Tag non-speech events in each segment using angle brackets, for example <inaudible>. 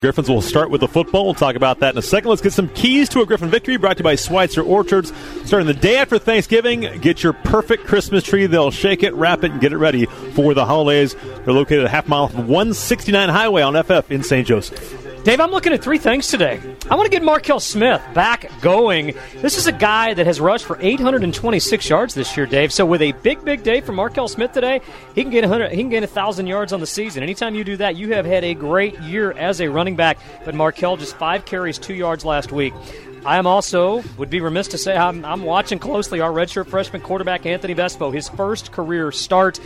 Griffins will start with the football. We'll talk about that in a second. Let's get some keys to a Griffin victory brought to you by Schweizer Orchards. Starting the day after Thanksgiving, get your perfect Christmas tree. They'll shake it, wrap it, and get it ready for the holidays. They're located a half mile from 169 Highway on FF in St. Joseph. Dave, I'm looking at three things today. I want to get Markel Smith back going. This is a guy that has rushed for 826 yards this year, Dave. So with a big, big day for Markel Smith today, he can get 100. He can gain 1,000 yards on the season. Anytime you do that, you have had a great year as a running back. But Markel just five carries, two yards last week. I am also would be remiss to say I'm, I'm watching closely our redshirt freshman quarterback Anthony Vespo, his first career start.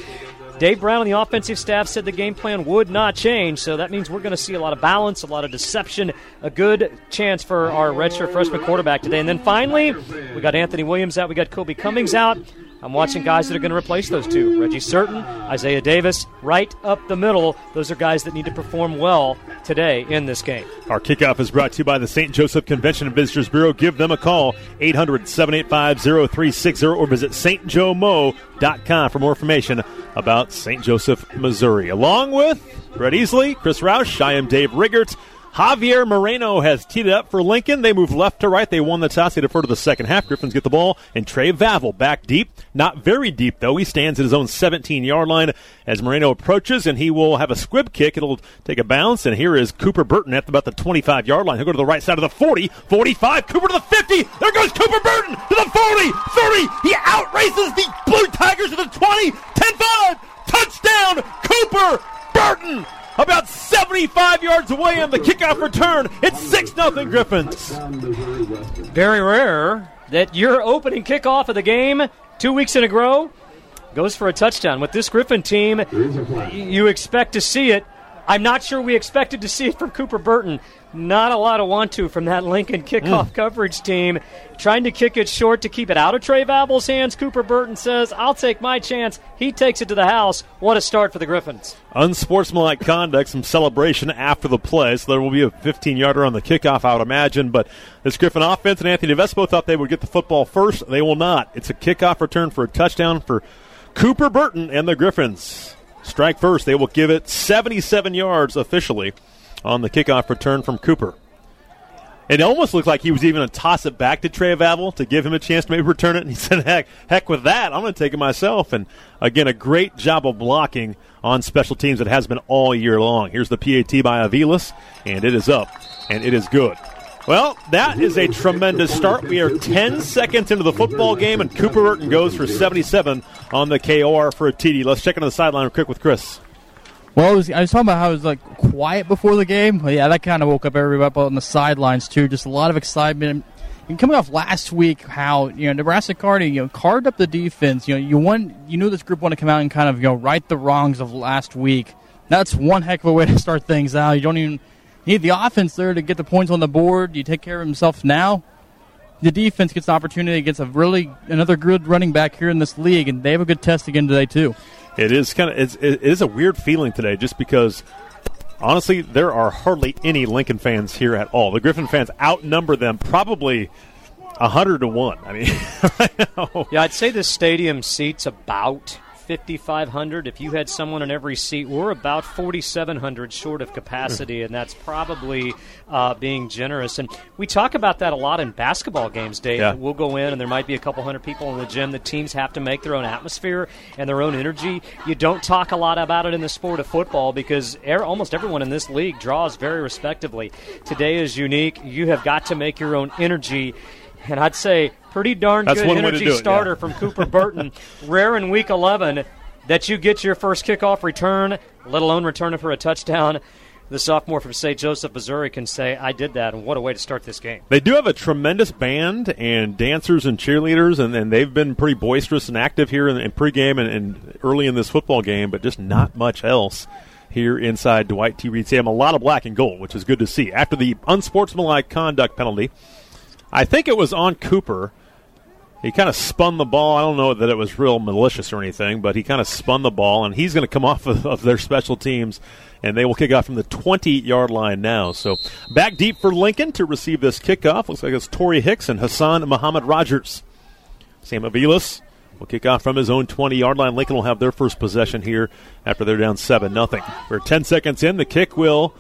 Dave Brown and the offensive staff said the game plan would not change, so that means we're going to see a lot of balance, a lot of deception, a good chance for our redshirt freshman quarterback today. And then finally, we got Anthony Williams out, we got Kobe Cummings out. I'm watching guys that are going to replace those two Reggie Certain, Isaiah Davis, right up the middle. Those are guys that need to perform well today in this game. Our kickoff is brought to you by the St. Joseph Convention and Visitors Bureau. Give them a call, 800 785 0360, or visit stjomo.com for more information about St. Joseph, Missouri. Along with Brett Easley, Chris Roush, I am Dave Riggert. Javier Moreno has teed it up for Lincoln. They move left to right. They won the toss. They defer to the second half. Griffins get the ball, and Trey Vavel back deep. Not very deep, though. He stands at his own 17 yard line as Moreno approaches, and he will have a squib kick. It'll take a bounce, and here is Cooper Burton at about the 25 yard line. He'll go to the right side of the 40, 45, Cooper to the 50. There goes Cooper Burton to the 40, 30. He outraces the Blue Tigers to the 20, 10 5. Touchdown, Cooper Burton about 75 yards away on the kickoff return. It's 6 0 Griffins. Very rare that your opening kickoff of the game, two weeks in a row, goes for a touchdown. With this Griffin team, you expect to see it. I'm not sure we expected to see it from Cooper Burton. Not a lot of want to from that Lincoln kickoff mm. coverage team. Trying to kick it short to keep it out of Trey Vavel's hands. Cooper Burton says, I'll take my chance. He takes it to the house. What a start for the Griffins. Unsportsmanlike conduct, some celebration after the play. So there will be a 15 yarder on the kickoff, I would imagine. But this Griffin offense and Anthony Vespo thought they would get the football first. They will not. It's a kickoff return for a touchdown for Cooper Burton and the Griffins. Strike first. They will give it 77 yards officially on the kickoff return from Cooper. It almost looked like he was even going to toss it back to Trey Vavel to give him a chance to maybe return it. And <laughs> he said, heck, heck with that. I'm going to take it myself. And again, a great job of blocking on special teams that has been all year long. Here's the PAT by Avilas, and it is up, and it is good. Well, that is a tremendous start. We are 10 seconds into the football game, and Cooper Burton goes for 77 on the KOR for a TD. Let's check into the sideline real quick with Chris. Well, was, I was talking about how it was like quiet before the game. Well, yeah, that kind of woke up everybody up on the sidelines too. Just a lot of excitement. And coming off last week, how you know Nebraska Kearney, you know, carved up the defense. You know, you won. You knew this group wanted to come out and kind of you know right the wrongs of last week. That's one heck of a way to start things out. You don't even need the offense there to get the points on the board. You take care of himself now. The defense gets an opportunity against a really another good running back here in this league, and they have a good test again today too. It is kind of it's, it is a weird feeling today, just because honestly there are hardly any Lincoln fans here at all. The Griffin fans outnumber them probably hundred to one. I mean, <laughs> yeah, I'd say the stadium seats about 5,500. If you had someone in every seat, we're about 4,700 short of capacity, and that's probably uh, being generous. And we talk about that a lot in basketball games, Dave. Yeah. We'll go in, and there might be a couple hundred people in the gym. The teams have to make their own atmosphere and their own energy. You don't talk a lot about it in the sport of football because er- almost everyone in this league draws very respectively. Today is unique. You have got to make your own energy. And I'd say pretty darn That's good energy it, starter yeah. from Cooper Burton. <laughs> Rare in Week 11 that you get your first kickoff return, let alone return it for a touchdown. The sophomore from St. Joseph, Missouri can say, I did that, and what a way to start this game. They do have a tremendous band and dancers and cheerleaders, and, and they've been pretty boisterous and active here in, in pregame and, and early in this football game, but just not much else here inside Dwight T. Reed Stadium. A lot of black and gold, which is good to see. After the unsportsmanlike conduct penalty, I think it was on Cooper. He kind of spun the ball. I don't know that it was real malicious or anything, but he kind of spun the ball, and he's going to come <laughs> off of, of, their special teams, and they will kick off from the 20 yard line now. So back deep for Lincoln to receive this kickoff. Looks like it's Torrey Hicks and Hassan Muhammad Rogers. Sam Avilas will kick off from his own 20 yard line. Lincoln will have their first possession here after they're down 7 0. We're 10 seconds in. The kick will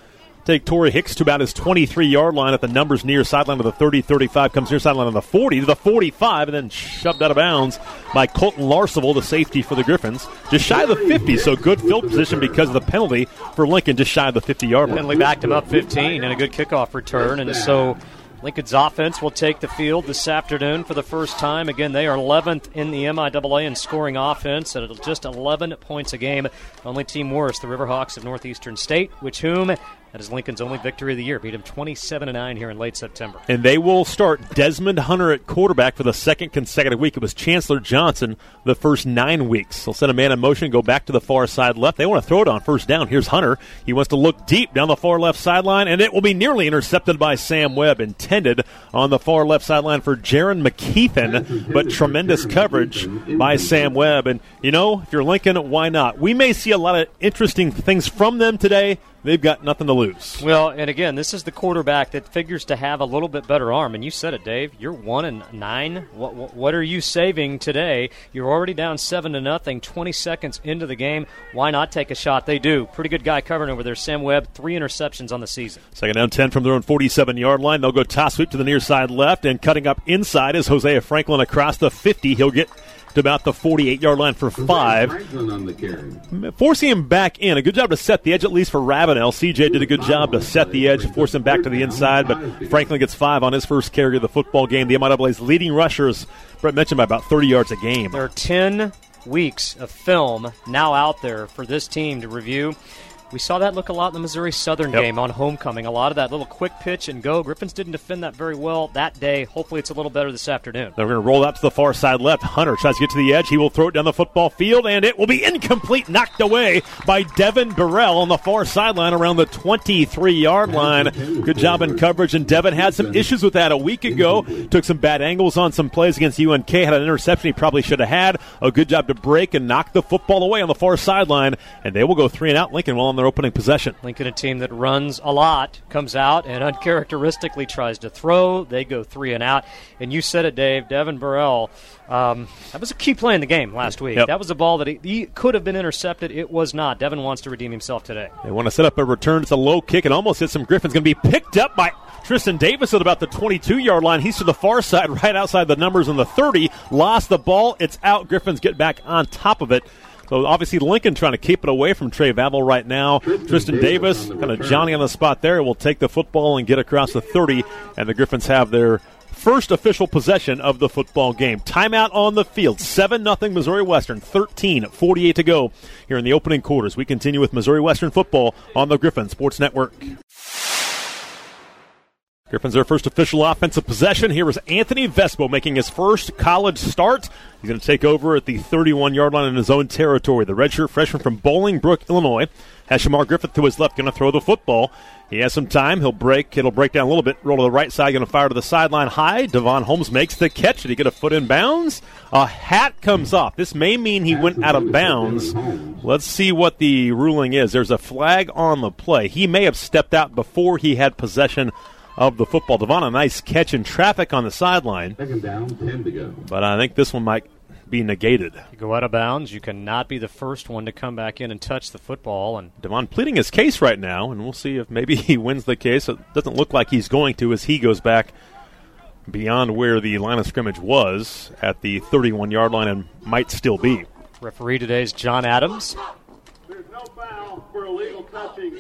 take Torrey Hicks to about his 23 yard line at the numbers near sideline of the 30 35, comes near sideline on the 40 to the 45, and then shoved out of bounds by Colton Larsable, the safety for the Griffins, just shy of the 50. So good field position because of the penalty for Lincoln, just shy of the 50 yard line. Penalty backed him up 15 and a good kickoff return, and so. Lincoln's offense will take the field this afternoon for the first time. Again, they are 11th in the MIAA in scoring offense at just 11 points a game. Only team worse, the Riverhawks of Northeastern State, which whom that is Lincoln's only victory of the year. Beat him 27 9 here in late September. And they will start Desmond Hunter at quarterback for the second consecutive week. It was Chancellor Johnson the first nine weeks. They'll send a man in motion, go back to the far side left. They want to throw it on first down. Here's Hunter. He wants to look deep down the far left sideline, and it will be nearly intercepted by Sam Webb. Intended on the far left sideline for Jaron McKeithen, but tremendous coverage by Sam Webb. And, you know, if you're Lincoln, why not? We may see a lot of interesting things from them today they've got nothing to lose. Well, and again, this is the quarterback that figures to have a little bit better arm. And you said it, Dave. You're one and nine. What, what, what are you saving today? You're already down seven to nothing. Twenty seconds into the game. Why not take a shot? They do. Pretty good guy covering over there. Sam Webb, three interceptions on the season. Second down, ten from their own 47 yard line. They'll go toss sweep to the near side left, and cutting up inside is Hosea Franklin across the 50. He'll get to about the 48 yard line for five. Forcing him back in. A good job to set the edge, at least for Ravenel. CJ did a good job to set the edge, force him back to the inside, but Franklin gets five on his first carry of the football game. The MIAA's leading rushers, Brett mentioned, by about 30 yards a game. There are 10 weeks of film now out there for this team to review. We saw that look a lot in the Missouri Southern yep. game on homecoming. A lot of that little quick pitch and go. Griffins didn't defend that very well that day. Hopefully, it's a little better this afternoon. They're going to roll out to the far side left. Hunter tries to get to the edge. He will throw it down the football field, and it will be incomplete, knocked away by Devin Burrell on the far sideline around the 23 yard line. Good job in coverage, and Devin had some issues with that a week ago. Took some bad angles on some plays against UNK. Had an interception he probably should have had. A good job to break and knock the football away on the far sideline, and they will go three and out. Lincoln while on their opening possession. Lincoln, a team that runs a lot, comes out and uncharacteristically tries to throw. They go three and out. And you said it, Dave. Devin Burrell. Um, that was a key play in the game last week. Yep. That was a ball that he, he, could have been intercepted. It was not. Devin wants to redeem himself today. They want to set up a return. It's a low kick and almost hits some Griffins. Going to be picked up by Tristan Davis at about the 22 yard line. He's to the far side, <laughs> right outside the numbers on the 30. Lost the ball. It's out. Griffins get back on top of it. So obviously Lincoln trying to keep it away from Trey Vavel right now. Tristan Davis, kind of Johnny on the spot there, will take the football and get across the 30, and the Griffins have their first official possession of the football game. Timeout on the field. 7 0 Missouri Western. 13 48 to go here in the opening quarters. We continue with Missouri Western football on the Griffin Sports Network. Griffins their first official offensive possession. Here is Anthony Vespo making his first college start. He's going to take over at the 31 yard line in his own territory. The redshirt freshman from Bolingbrook, Illinois, has Shamar Griffith to his left, going to throw the football. He has some time. He'll break. It'll break down a little bit. Roll to the right side. Going to fire to the sideline high. Devon Holmes makes the catch. Did he get a foot in bounds? A hat comes off. This may mean he went out of bounds. Let's see what the ruling is. There's a flag on the play. He may have stepped out before he had possession of the football. Devon, a nice catch in traffic on the sideline. Second down, 10 to go. But I think this one might be negated. You go out of bounds, you cannot be the first one to come back in and touch the football. And Devon pleading his case right now, and we'll see if maybe <laughs> he wins the case. It doesn't look like he's going to as he goes back beyond where the line of scrimmage was at the 31 yard line and might still be. Referee today is John Adams. There's no foul for illegal touching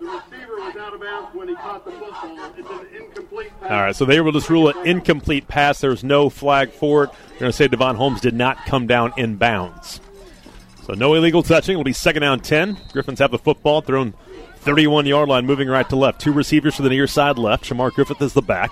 the receiver was out of bounds when he caught the football. It's an incomplete pass. All right, so they will just rule it incomplete pass. There's no flag for it. They're going to say Devon Holmes did not come down in bounds. So no illegal touching. It'll be second down 10. Griffins have the football, thrown 31 yard line, moving right to left. Two receivers to the near side left. Shamar Griffith is the back.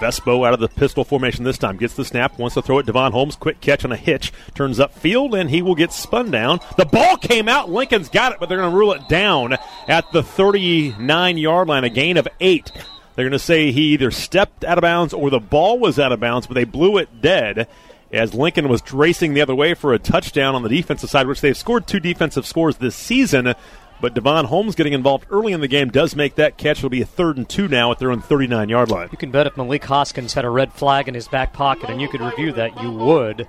Vespo out of the pistol formation this time. Gets the snap, wants to throw it. Devon Holmes, quick catch on a hitch. Turns up field, and he will get spun down. The ball came out. Lincoln's got it, but they're going to rule it down at the 39 yard line. A gain of eight. They're going to say he either stepped out of bounds or the ball was out of bounds, but they blew it dead as Lincoln was racing the other way for a touchdown on the defensive side, which they've scored two defensive scores this season. But Devon Holmes getting involved early in the game does make that catch. It'll be a third and two now at their own 39 yard line. You can bet if Malik Hoskins had a red flag in his back pocket and you could review that, you would.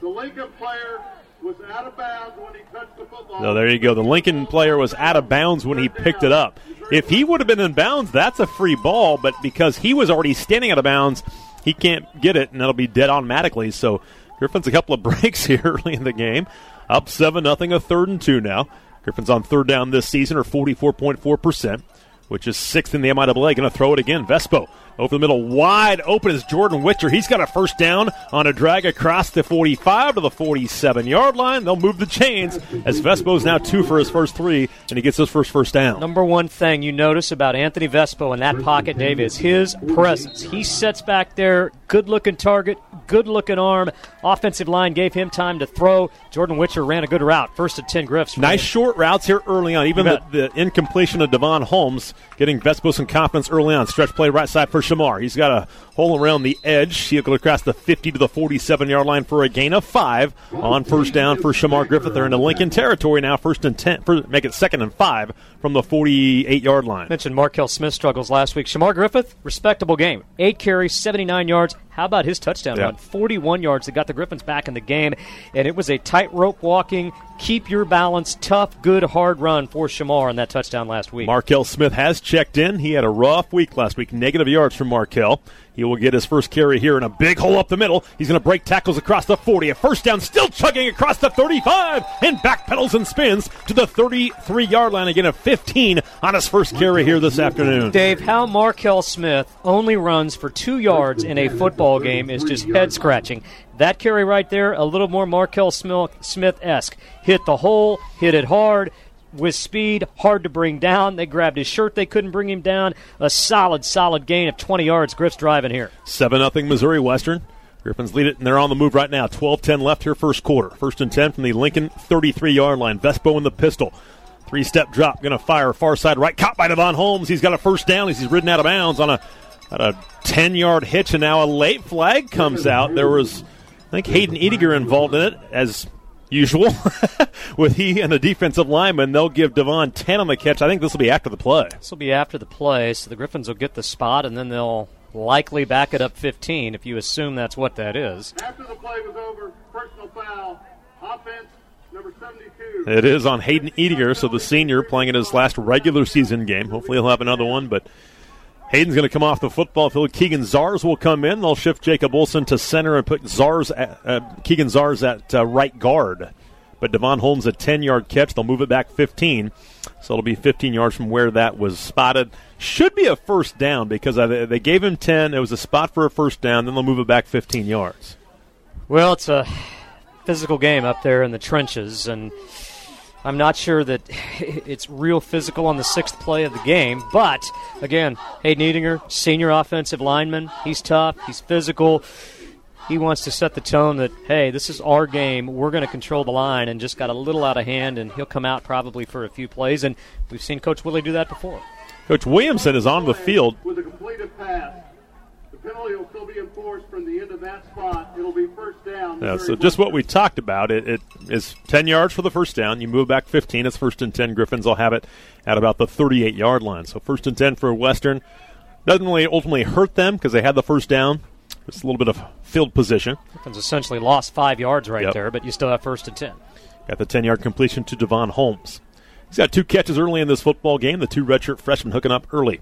The Lincoln player was out of bounds when he touched the football. So there you go. The Lincoln player was out of bounds when he picked it up. If he would have been in bounds, that's a free ball, but because he was already standing out of bounds, he can't get it, and it'll be dead automatically. So Griffin's a couple of <laughs> breaks here early in the game. Up 7 nothing, a third and two now. Griffin's on third down this season, or 44.4%, which is sixth in the MIAA. Going to throw it again. Vespo over the middle, wide open is Jordan Witcher. He's got a first down on a drag across the 45 to the 47 yard line. They'll move the chains as Vespo's now two for his first three, and he gets his first first down. Number one thing you notice about Anthony Vespo in that pocket, Dave, is his presence. He sits back there, good looking target, good looking arm. Offensive line gave him time to throw. Jordan Witcher ran a good route. First and 10 Griffs. Nice short routes here early on. Even the, the, incompletion of Devon Holmes getting Vespo some confidence early on. Stretch play right side for Shamar. He's got a hole around the edge. He'll go across the 50 to the 47 yard line for a gain of five on first down for Shamar Griffith. They're into Lincoln territory now. First and 10, for, make it second and five from the 48 yard line. Mentioned Markel Smith struggles last week. Shamar Griffith, respectable game. Eight carries, 79 yards. How about his touchdown Yeah. run? 41 yards that got the Griffins back in the game. And it was a tightrope walking, keep your balance, tough, good, hard run for Shamar on that touchdown last week. Markel Smith has checked in. He had a rough week last week, negative yards from Markel. He will get his first carry here in a big hole up the middle. He's going to break tackles across the 40. A first down, still chugging across the 35, and backpedals and spins to the 33 yard line. Again, a 15 on his first carry here this afternoon. Dave, how Markel Smith only runs for two yards in a football game is just head scratching. That carry right there, a little more Markel Smith esque. Hit the hole, hit it hard, with speed, hard to bring down. They grabbed his shirt, they couldn't bring him down. A solid, solid gain of 20 yards. Griff's driving here. 7 0 Missouri Western. Griffins lead it, and they're on the move right now. 12 10 left here, first quarter. First and 10 from the Lincoln 33 yard line. Vespo in the pistol. Three step drop, going to fire far side right. Caught by Devon Holmes. He's got a first down. He's ridden out of bounds on a, a 10 yard hitch, and now a late flag comes out. There was, I think, Hayden Ediger involved in it, as usual, <laughs> with he and the defensive lineman. They'll give Devon 10 on the catch. I think this will be after the play. This will be after the play, so the Griffins will get the spot, and then they'll likely back it up 15 if you assume that's what that is. After the play was over, personal foul, offense number 72. It is on Hayden Ediger, so the senior playing in his last regular season game. Hopefully he'll have another one, but Hayden's going to come off the football field. Keegan Zars will come in. They'll shift Jacob Olson to center and put Zars at, uh, Keegan Zars at uh, right guard. But Devon Holmes a 10 yard catch. They'll move it back 15. So it'll be 15 yards from where that was spotted. Should be a first down because they gave him 10. It was a spot for a first down. Then they'll move it back 15 yards. Well, it's a physical game up there in the trenches, and I'm not sure that <laughs> it's real physical on the sixth play of the game. But again, Hayden Ediger, senior offensive lineman, he's tough, he's physical. He wants to set the tone that hey, this is our game. We're going to control the line, and just got a little out of hand, and he'll come out probably for a few plays. And we've seen Coach Willie do that before. Coach Williamson is on the field. With a completed pass. The penalty will still be enforced from the end of that spot. It'll be first down. Yeah, Missouri so just what we talked about, it, it is 10 yards for the first down. You move back 15. It's first and 10. Griffins will have it at about the 38 yard line. So first and 10 for Western. Doesn't really ultimately hurt them because they had the first down. Just a little bit of field position. Griffins essentially lost five yards right Yep. there, but you still have first and ten. Got the 10 yard completion to Devon Holmes. He's got two catches early in this football game. The two redshirt freshmen hooking up early.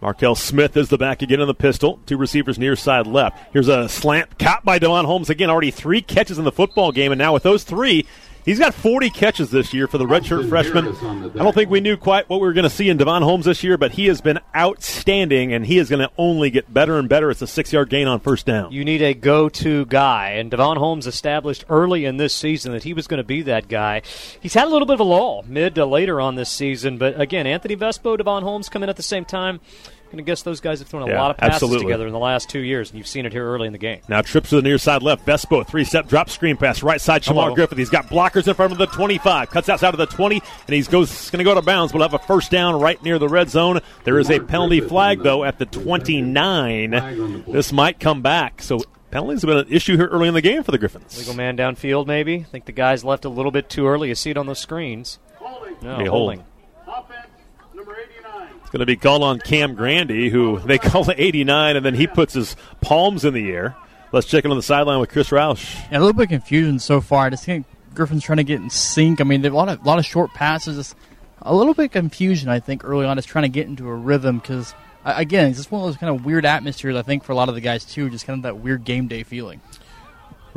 Markel Smith is the back again in the pistol. Two receivers near side left. Here's a slant caught by Devon Holmes again. Already three catches in the football game, and now with those three, he's got 40 catches this year for the redshirt freshman. I don't think we knew quite what we were going to see in Devon Holmes this year, but he has been outstanding, and he is going to only get better and better. It's a six yard gain on first down. You need a go-to guy, and Devon Holmes established early in this season that he was going to be that guy. He's had a little bit of a lull mid to later on this season, but again, Anthony Vespo, Devon Holmes come in at the same time. I'm going to guess those guys have thrown a Yeah, lot of passes absolutely. together in the last two years, and you've seen it here early in the game. Now trips to the near side left. Vespo, three step drop screen pass. Right side, Shamar. Griffith. He's got blockers in front of the 25. Cuts outside of the 20, and he's goes going to go to bounds. We'll have a first down right near the red zone. There is a penalty flag, though, at the 29. This might come back. So penalties have been an issue here early in the game for the Griffins. Legal man downfield, maybe. I think the guys left a little bit too early. You see it on those screens. Holding. No, Be holding. Offense number 89. It's going to be called on Cam Grandy, who they call the 89, and then he puts his palms in the air. Let's check in on the sideline with Chris Roush. Yeah, a little bit of confusion so far. I just think Griffin's trying to get in sync. I mean, a lot of lot of short passes. A little bit of confusion, I think, early on, is trying to get into a rhythm because, again, it's just one of those kind of weird atmospheres. I think for a lot of the guys too, just kind of that weird game day feeling.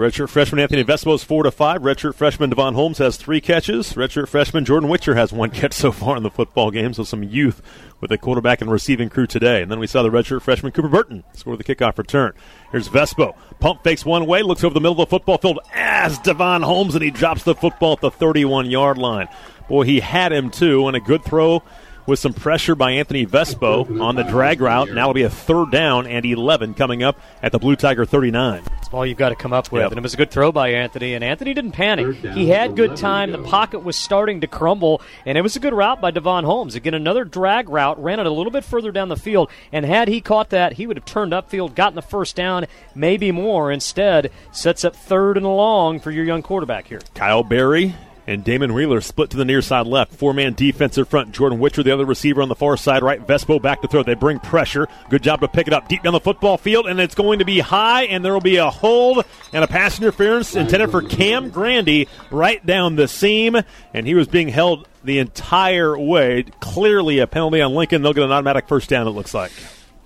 Redshirt freshman Anthony Vespo is four to five. Redshirt freshman Devon Holmes has three catches. Redshirt freshman Jordan Witcher has one <laughs> catch so far in the football game. So some youth with the quarterback and receiving crew today. And then we saw the redshirt freshman Cooper Burton score the kickoff return. Here's Vespo. Pump fakes one way, looks over the middle of the football field as Devon Holmes, and he drops the football at the 31 yard line. Boy, he had him too, and a good throw with some pressure by Anthony Vespo on the drag route. Now it'll be a third down and 11 coming up at the Blue Tiger 39. That's all you've got to come up with. Yep. And it was a good throw by Anthony, and Anthony didn't panic. He had good time. The pocket was starting to crumble, and it was a good route by Devon Holmes. Again, another drag route, ran it a little bit further down the field, and had he caught that, he would have turned upfield, gotten the first down, maybe more. Instead, sets up third and long for your young quarterback here. Kyle Berry and Damon Wheeler split to the near side left. Four man defensive front. Jordan Witcher, the other receiver on the far side right. Vespo back to throw. They bring pressure. Good job to pick it up deep down the football field, and it's going to be high, and there will be a hold and a pass interference intended for Cam Grandy right down the seam, and he was being held the entire way. Clearly a penalty on Lincoln. They'll get an automatic first down, it looks like.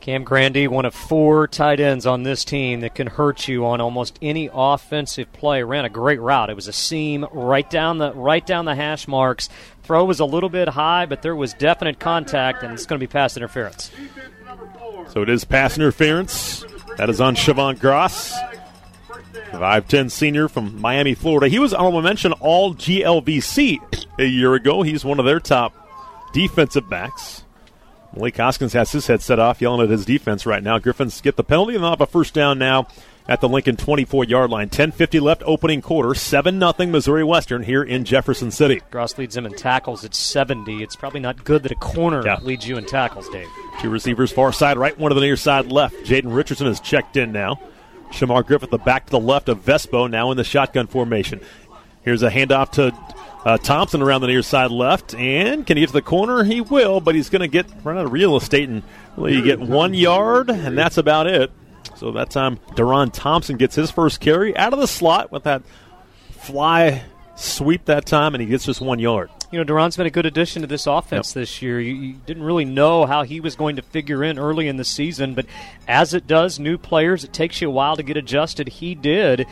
Cam Grandy, one of four tight ends on this team that can hurt you on almost any offensive play. Ran a great route. It was a seam right down the right down the hash marks. Throw was a little bit high, but there was definite contact, and it's going to be pass interference. So it is pass interference. That is on Siobhan Gross. 5'10 senior from Miami, Florida. He was honorable mention all GLVC a year ago. He's one of their top defensive backs. Malik Hoskins has his head set off, yelling at his defense right now. Griffins get the penalty and they'll have a first down now at the Lincoln 24 yard line. 10.50 left, opening quarter. 7 0 Missouri Western here in Jefferson City. Gross leads him in tackles at 70. It's probably not good that a corner Yeah. leads you in tackles, Dave. Two receivers, far side right, one to the near side left. Jaden Richardson is checked in now. Shamar Griffith, the back to the left of Vespo, now in the shotgun formation. Here's a handoff to uh, Thompson around the near side left, and can he get to the corner? He will, but he's going to get run out of real estate and really get one yard, and that's about it. So that time, Deron Thompson gets his first carry out of the slot with that fly sweep that time, and he gets just one yard. You know, Deron's been a good addition to this offense this year. You, you didn't really know how he was going to figure in early in the season, but as it does new players, it takes you a while to get adjusted. He did,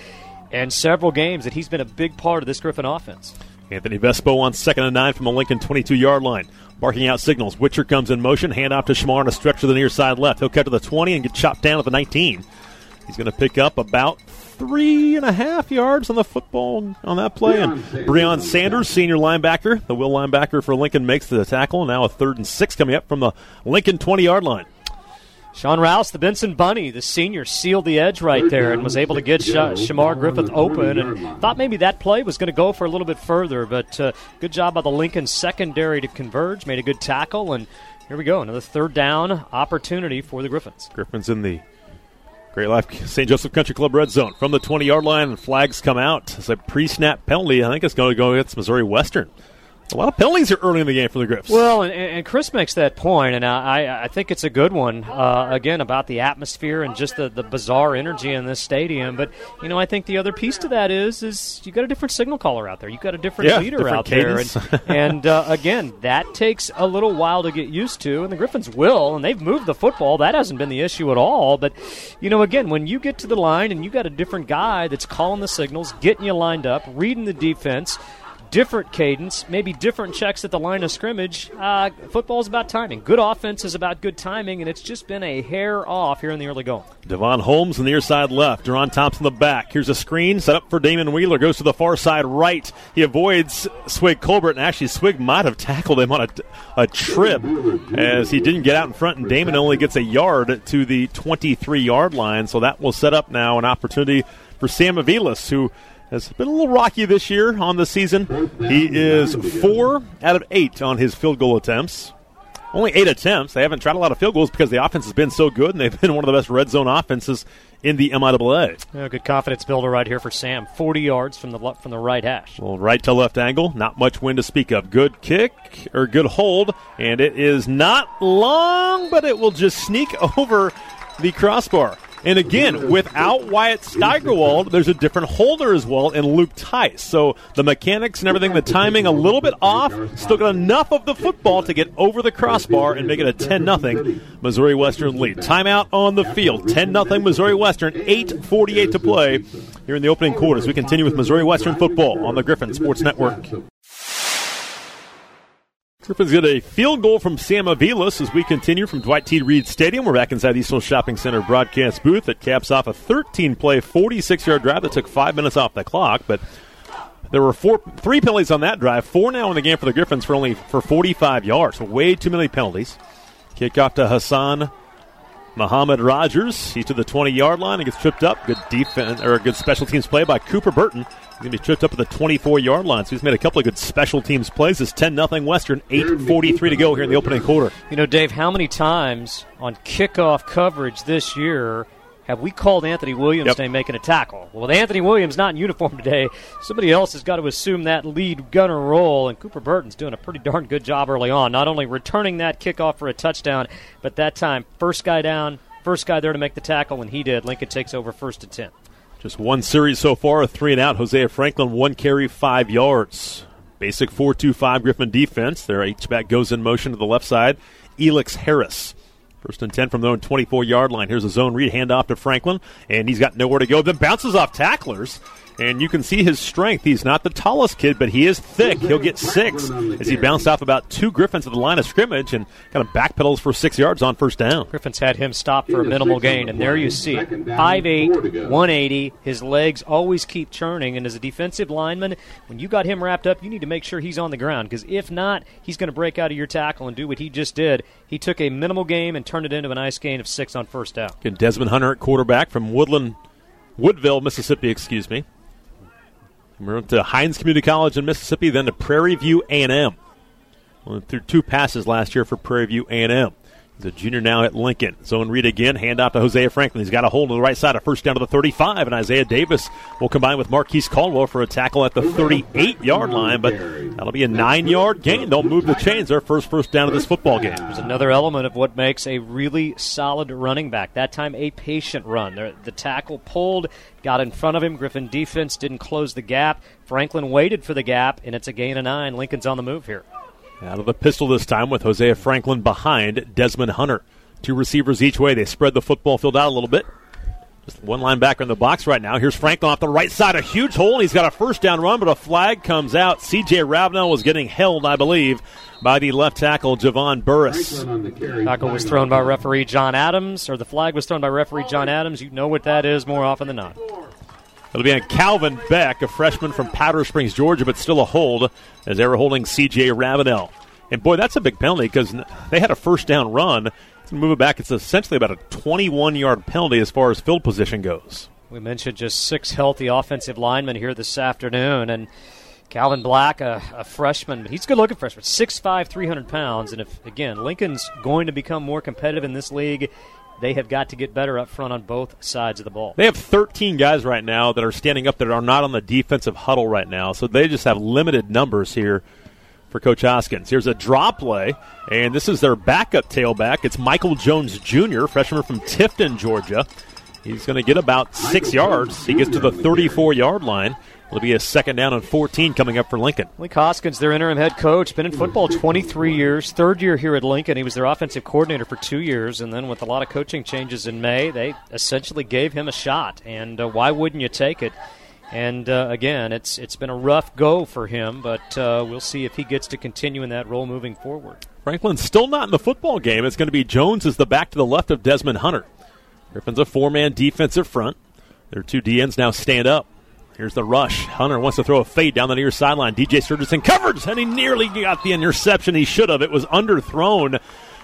and several games that he's been a big part of this Griffin offense. Anthony Vespo on second and nine from the Lincoln 22 yard line. Barking out signals. Witcher comes in motion. Hand off to Shamar on a stretch to the near side left. He'll cut to the 20 and get chopped down at the 19. He's going to pick up about three and a half yards on the football on that play. And Breon Sanders, senior linebacker, the will linebacker for Lincoln, makes the tackle. Now a third and six coming up from the Lincoln 20 yard line. Sean Rouse, the Benson Bunny, the senior, sealed the edge right there and was able to get Sh- Shamar Griffith open and thought maybe that play was going to go for a little bit further, but uh, good job by the Lincoln secondary to converge, made a good tackle, and here we go, another third down opportunity for the Griffins. Griffin's in the Great Life St. Joseph Country Club red zone from the 20 yard line, and flags come out. It's a pre snap penalty. I think it's going to go against Missouri Western. A lot of penalties here early in the game for the Griffs. Well, and, and Chris makes that point, and I, I think it's a good one. Uh, again, about the atmosphere and just the, the bizarre energy in this stadium. But you know, I think the other piece to that is is you got a different signal caller out there. You got a different Yeah, leader different out cadence. there, and, <laughs> and uh, again, that takes a little while to get used to. And the Griffins will, and they've moved the football. That hasn't been the issue at all. But you know, again, when you get to the line and you got a different guy that's calling the signals, getting you lined up, reading the defense different cadence, maybe different checks at the line of scrimmage. Uh, football is about timing. Good offense is about good timing, and it's just been a hair off here in the early going. Devon Holmes on the near side left. Deron Thompson the back. Here's a screen set up for Damon Wheeler. Goes to the far side right. He avoids Swig Colbert, and actually Swig might have tackled him on a, a trip as he didn't get out in front, and Damon only gets a yard to the 23 yard line. So that will set up now an opportunity for Sam Avilas, who has been a little rocky this year on the season. He is four out of eight on his field goal attempts. Only eight attempts. They haven't tried a lot of field goals because the offense has been so good, and they've <laughs> been one of the best red zone offenses in the MIAA. Yeah, good confidence builder right here for Sam. 40 yards from the from the right hash. Well, right to left angle, not much wind to speak of. Good kick or good hold, and it is not long, but it will just sneak <laughs> over the crossbar. And again, without Wyatt Steigerwald, there's a different holder as well in Luke Tice. So the mechanics and everything, the timing a little bit off, still got enough of the football to get over the crossbar and make it a 10 0 Missouri Western lead. Timeout on the field. 10 0 Missouri Western, 8.48 to play here in the opening quarters. We continue with Missouri Western football on the Griffin Sports Network. Griffins get a field goal from Sam Avilas as we continue from Dwight T. Reed Stadium. We're back inside the Eastern Shopping Center broadcast booth that caps off a 13 play, 46 yard drive that took five minutes off the clock. But there were four, three penalties on that drive, four now in the game for the Griffins for only for 45 yards. So way too many penalties. Kickoff to Hassan Muhammad Rogers. He's to the 20 yard line and gets tripped up. Good defense or a good special teams play by Cooper Burton. He's going to be tripped up at the 24 yard line. So he's made a couple of good special teams plays. It's 10 0 Western, 8.43 to go here in the opening quarter. You know, Dave, how many times on kickoff coverage this year have we called Anthony Williams Yep. today making a tackle? Well, with Anthony Williams not in uniform today, somebody else has got to assume that lead gunner role, and Cooper Burton's doing a pretty darn good job early on, not only returning that kickoff for a touchdown, but that time, first guy down, first guy there to make the tackle, and he did. Lincoln takes over first to 10. Just one series so far, a three and out. Hosea Franklin, one carry, five yards. Basic 4 2 5 Griffin defense. Their H back goes in motion to the left side. Elix Harris. First and 10 from their own 24 yard line. Here's a zone read, handoff to Franklin, and he's got nowhere to go. Then bounces off tacklers, and you can see his strength. He's not the tallest kid, but he is thick. He'll get six as he bounced off about two Griffins at the line of scrimmage and kind of backpedals for six yards on first down. Griffin's had him stop for a minimal gain, and there you see it. 5'8", 180. His legs always keep churning, and as a defensive lineman, when you got him wrapped up, you need to make sure he's on the ground, because if not, he's going to break out of your tackle and do what he just did. He took a minimal game and turned it into a nice gain of six on first down. And Desmond Hunter at quarterback from Woodland, Woodville, Mississippi, excuse me. We went to Hinds Community College in Mississippi, then to Prairie View A&M. Went through two passes last year for Prairie View A&M. A junior now at Lincoln. Zone read again, hand off to Hosea Franklin. He's got a hold on the right side, a first down to the 35, and Isaiah Davis will combine with Marquise Caldwell for a tackle at the 38-yard line, but that'll be a nine-yard gain. They'll move the chains. Their first first down of this football game. There's another element of what makes a really solid running back. That time, a patient run. The, the tackle pulled, got in front of him. Griffin defense didn't close the gap. Franklin waited for the gap, and it's a gain of nine. Lincoln's on the move here. Out of the pistol this time with Hosea Franklin behind Desmond Hunter. Two receivers each way. They spread the football field out a little bit. Just one linebacker in the box right now. Here's Franklin off the right side. A huge hole. and He's got a first down run, but a flag comes out. CJ Ravenel was getting held, I believe, by the left tackle, Javon Burris. Tackle was thrown by referee John Adams, or the flag was thrown by referee John Adams. You know what that is more often than not. It'll be on Calvin Beck, a freshman from Powder Springs, Georgia, but still a hold as they were holding CJ Ravenel. And boy, that's a big penalty because they had a first down run. Move it back, it's essentially about a 21 yard penalty as far as field position goes. We mentioned just six healthy offensive linemen here this afternoon, and Calvin Black, a, a freshman, but he's a good looking freshman, 6'5, 300 pounds. And if, again, Lincoln's going to become more competitive in this league, they have got to get better up front on both sides of the ball. They have 13 guys right now that are standing up that are not on the defensive huddle right now, so they just have limited numbers here for Coach Hoskins. Here's a drop play, and this is their backup tailback. It's Michael Jones Jr., freshman from Tifton, Georgia. He's going to get about six yards. He gets to the 34 yard line. It'll be a second down and 14 coming up for Lincoln. Malik Hoskins, their interim head coach, been in football 23 years, third year here at Lincoln. He was their offensive coordinator for two years, and then with a lot of coaching changes in May, they essentially gave him a shot. And uh, why wouldn't you take it? And uh, again, it's it's been a rough go for him, but uh, we'll see if he gets to continue in that role moving forward. Franklin's still not in the football game. It's going to be Jones as the back to the left of Desmond Hunter. Griffin's a four man defensive front. Their two DNs now stand up. Here's the rush. Hunter wants to throw a fade down the near sideline. DJ Sturgis in coverage, and he nearly got the interception. He should have. It was underthrown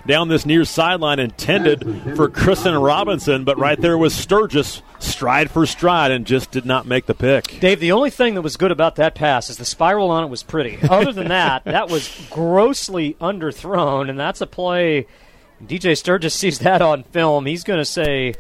down this near sideline, intended for Kristen Robinson, but right there was Sturgis, stride for stride, and just did not make the pick. Dave, the only thing that was good about that pass is the spiral on it was pretty. Other than that, that was grossly underthrown, and that's a play. DJ Sturgis sees that on film. He's going to say,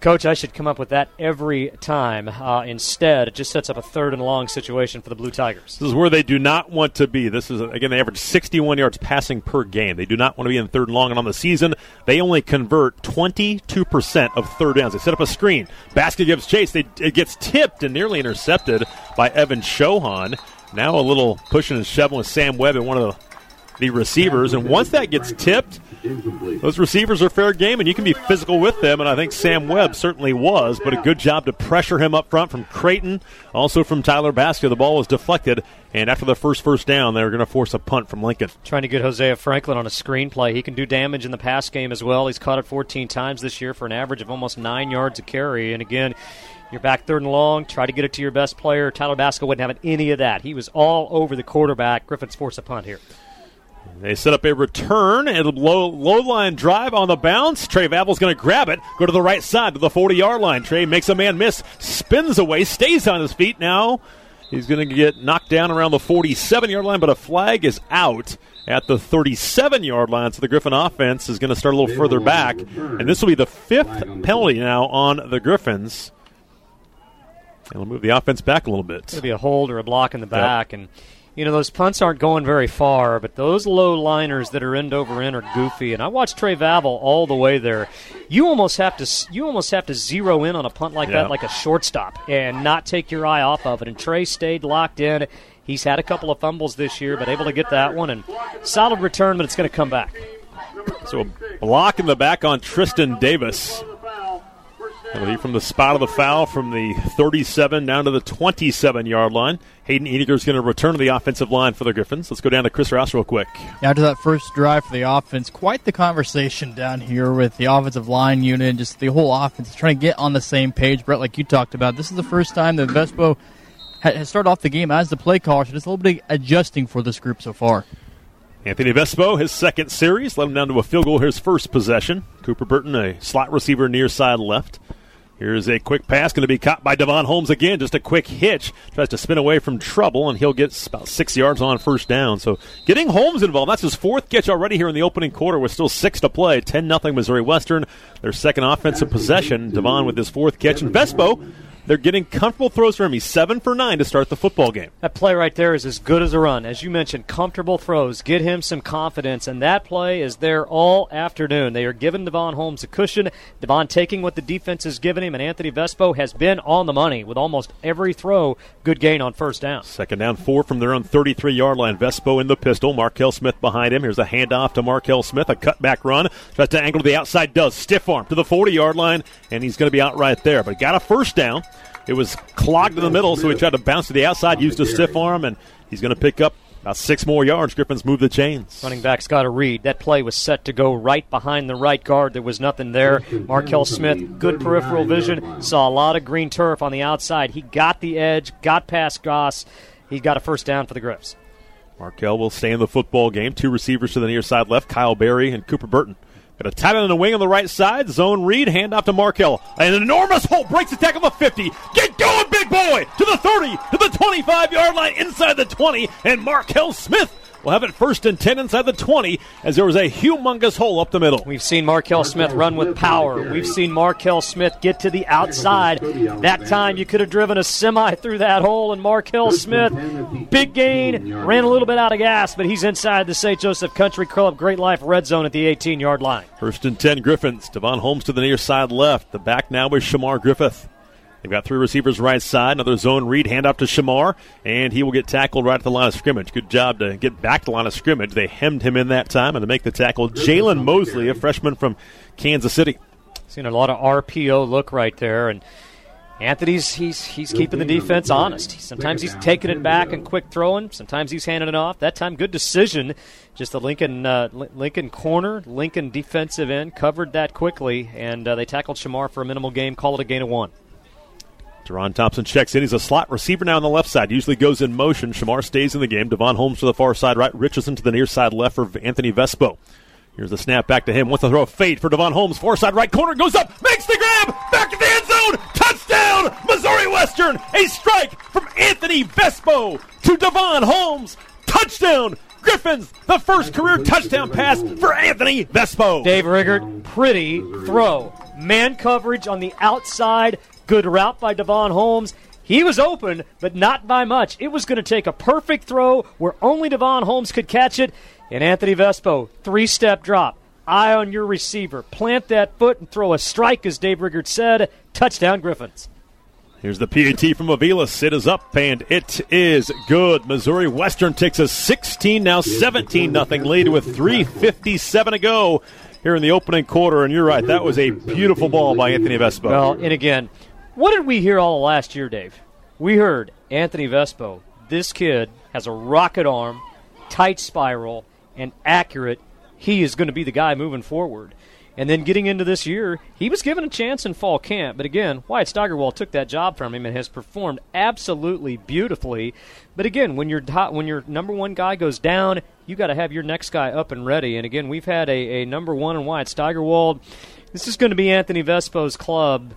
Coach, I should come up with that every time. Uh, instead, it just sets up a third and long situation for the Blue Tigers. This is where they do not want to be. This is, again, they average 61 yards passing per game. They do not want to be in third and long. And on the season, they only convert 22% of third downs. They set up a screen. Basket gives chase. They, it gets tipped and nearly intercepted by Evan Shohan. Now a little pushing and shoving with Sam Webb and one of the, the receivers. And once that gets tipped, those receivers are fair game, and you can be physical with them, and I think Sam Webb certainly was, but a good job to pressure him up front from Creighton, also from Tyler Basket. The ball was deflected, and after the first first down, they were going to force a punt from Lincoln. Trying to get Hosea Franklin on a screenplay. He can do damage in the pass game as well. He's caught it 14 times this year for an average of almost nine yards a carry, and again, you're back third and long. Try to get it to your best player. Tyler Basket wasn't having any of that. He was all over the quarterback. Griffin's force a punt here. They set up a return and a low, low line drive on the bounce. Trey Vavel's going to grab it, go to the right side to the 40 yard line. Trey makes a man miss, spins away, stays on his feet. Now he's going to get knocked down around the 47 yard line, but a flag is out at the 37 yard line. So the Griffin offense is going to start a little further back. And this will be the fifth penalty now on the Griffins. It'll move the offense back a little bit. It'll be a hold or a block in the back. Yep. And you know, those punts aren't going very far, but those low liners that are end over end are goofy. And I watched Trey Vavel all the way there. You almost have to you almost have to zero in on a punt like yeah. that, like a shortstop, and not take your eye off of it. And Trey stayed locked in. He's had a couple of fumbles this year, but able to get that one and solid return, but it's going to come back. So a block in the back on Tristan Davis. It'll be from the spot of the foul from the 37 down to the 27 yard line. Hayden Ediger is going to return to the offensive line for the Griffins. Let's go down to Chris Roush real quick. After that first drive for the offense, quite the conversation down here with the offensive line unit and just the whole offense trying to get on the same page. Brett, like you talked about, this is the first time that Vespo has started off the game as the play caller, so just a little bit adjusting for this group so far. Anthony Vespo, his second series, led him down to a field goal his first possession. Cooper Burton, a slot receiver near side left. Here's a quick pass going to be caught by Devon Holmes again. Just a quick hitch. Tries to spin away from trouble, and he'll get about six yards on first down. So getting Holmes involved. That's his fourth catch already here in the opening quarter with still six to play. 10 0 Missouri Western. Their second offensive possession. Devon with his fourth catch. And Vespo they're getting comfortable throws from him. He's seven for nine to start the football game. That play right there is as good as a run. As you mentioned, comfortable throws. Get him some confidence, and that play is there all afternoon. They are giving Devon Holmes a cushion. Devon taking what the defense has given him, and Anthony Vespo has been on the money with almost every throw. Good gain on first down. Second down, four from their own 33 yard line. Vespo in the pistol. Markel Smith behind him. Here's a handoff to Markel Smith. A cutback run. Tries to angle to the outside. Does. Stiff arm to the 40 yard line, and he's going to be out right there. But got a first down. It was clogged in the middle, so he tried to bounce to the outside, used a stiff arm, and he's going to pick up about six more yards. Griffins move the chains. Running back's got to read. That play was set to go right behind the right guard. There was nothing there. Markel Smith, good peripheral vision, saw a lot of green turf on the outside. He got the edge, got past Goss. He got a first down for the Griffs. Markel will stay in the football game. Two receivers to the near side left, Kyle Berry and Cooper Burton. Got a tight end in the wing on the right side. Zone read. Hand off to Markel. An enormous hole. Breaks the tackle of the 50. Get going, big boy. To the 30. To the 25 yard line. Inside the 20. And Markel Smith will have it first and 10 inside the 20 as there was a humongous hole up the middle. We've seen Markel Smith run with power. We've seen Markel Smith get to the outside. That time you could have driven a semi through that hole, and Markel Smith, big gain, ran a little bit out of gas, but he's inside the St. Joseph Country Club Great Life red zone at the 18 yard line. First and 10 Griffins. Devon Holmes to the near side left. The back now is Shamar Griffith. They've got three receivers right side. Another zone read, handoff to Shamar, and he will get tackled right at the line of scrimmage. Good job to get back to the line of scrimmage. They hemmed him in that time and to make the tackle. Jalen Mosley, a freshman from Kansas City. Seen a lot of RPO look right there, and Anthony's he's he's keeping the defense honest. Sometimes he's taking it back and quick throwing. Sometimes he's handing it off. That time, good decision. Just the Lincoln uh, Lincoln corner, Lincoln defensive end covered that quickly, and uh, they tackled Shamar for a minimal game. Call it a gain of one. Deron Thompson checks in. He's a slot receiver now on the left side. Usually goes in motion. Shamar stays in the game. Devon Holmes to the far side right. Richardson to the near side left for Anthony Vespo. Here's the snap back to him. Wants to throw a fade for Devon Holmes. Far side right corner goes up. Makes the grab. Back to the end zone. Touchdown. Missouri Western. A strike from Anthony Vespo to Devon Holmes. Touchdown. Griffins, the first career touchdown pass for Anthony Vespo. Dave Riggert, pretty throw Man coverage on the outside. Good route by Devon Holmes. He was open, but not by much. It was going to take a perfect throw where only Devon Holmes could catch it. And Anthony Vespo, three step drop. Eye on your receiver. Plant that foot and throw a strike, as Dave Riggert said. Touchdown, Griffins. Here's the PAT from Avilas. It is up and it is good. Missouri Western takes a 16 now 17 nothing lead with 3:57 to go here in the opening quarter. And you're right, that was a beautiful ball by Anthony Vespo. Well, and again, what did we hear all last year, Dave? We heard Anthony Vespo. This kid has a rocket arm, tight spiral, and accurate. He is going to be the guy moving forward. And then getting into this year, he was given a chance in fall camp. But again, Wyatt Steigerwald took that job from him and has performed absolutely beautifully. But again, when your when your number one guy goes down, you got to have your next guy up and ready. And again, we've had a, a number one in Wyatt Steigerwald. This is going to be Anthony Vespo's club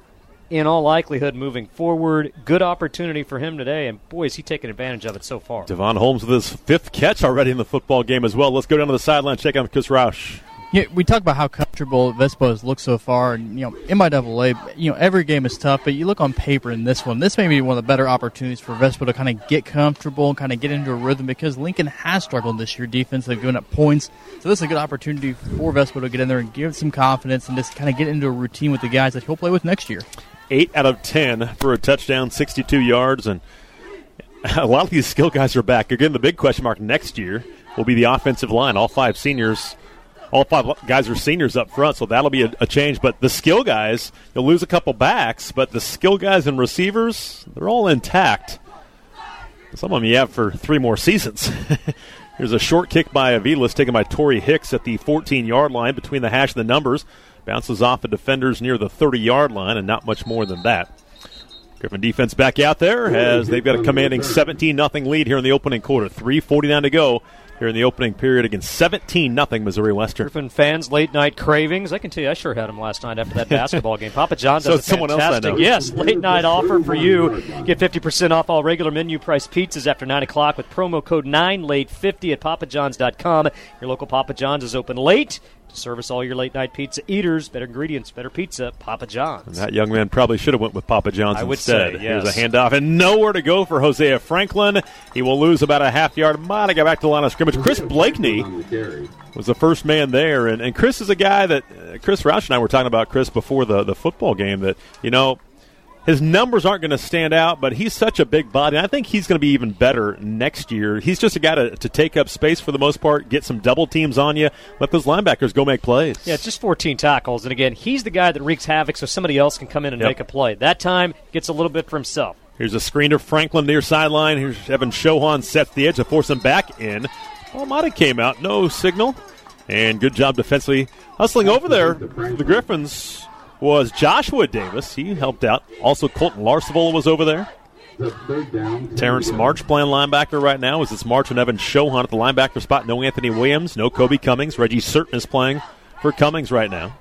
in all likelihood moving forward. Good opportunity for him today, and boy, is he taking advantage of it so far. Devon Holmes with his fifth catch already in the football game as well. Let's go down to the sideline, check out Chris Roush. Yeah, we talk about how comfortable Vespo has looked so far, and you know, in my double A, you know, every game is tough, but you look on paper in this one, this may be one of the better opportunities for Vespo to kind of get comfortable and kind of get into a rhythm because Lincoln has struggled this year defense. They've given up points, so this is a good opportunity for Vespo to get in there and give some confidence and just kind of get into a routine with the guys that he'll play with next year. Eight out of ten for a touchdown, 62 yards, and a lot of these skill guys are back. Again, the big question mark next year will be the offensive line. All five seniors all five guys are seniors up front, so that'll be a, a, change. But the skill guys, you'll lose a couple backs, but the skill guys and receivers, they're all intact. Some of them you have for three more seasons. <laughs> Here's a short kick by Avilas, taken by Tori Hicks at the 14 yard line between the hash and the numbers. Bounces off the defenders near the 30 yard line, and not much more than that. Griffin defense back out there as they've got a commanding 17 0 lead here in the opening quarter. 3.49 to go here in the opening period against 17 nothing Missouri Western. Griffin fans, late night cravings. I can tell you, I sure had them last night after that <laughs> basketball game. Papa John does so a fantastic, yes, late night offer for you. Get 50% off all regular menu price pizzas after 9 o'clock with promo code 9 late 50 at papajohns.com. Your local Papa John's is open late to service all your late night pizza eaters. Better ingredients, better pizza. Papa John's. And that young man probably should have went with Papa John's I instead. Say, yes. Here's a handoff and nowhere to go for Hosea Franklin. He will lose about a half yard. Might get back to the line of scrimmage. Chris Blakeney was the first man there, and, and Chris is a guy that uh, Chris Roush and I were talking about Chris before the the football game. That you know his numbers aren't going to stand out, but he's such a big body. And I think he's going to be even better next year. He's just a guy to, to take up space for the most part, get some double teams on you, let those linebackers go make plays. Yeah, just 14 tackles. And again, he's the guy that wreaks havoc so somebody else can come in and yep. make a play. That time, gets a little bit for himself. Here's a screen to Franklin near sideline. Here's Evan Shohan sets the edge to force him back in. Almada came out, no signal. And good job defensively hustling over there. The Griffins was Joshua Davis. He helped out. Also, Colton Larsvola was over there. Terrence March playing linebacker right now. Is it's March and Evan Shohan at the linebacker spot? No Anthony Williams, no Kobe Cummings. Reggie Certain is playing for Cummings right now.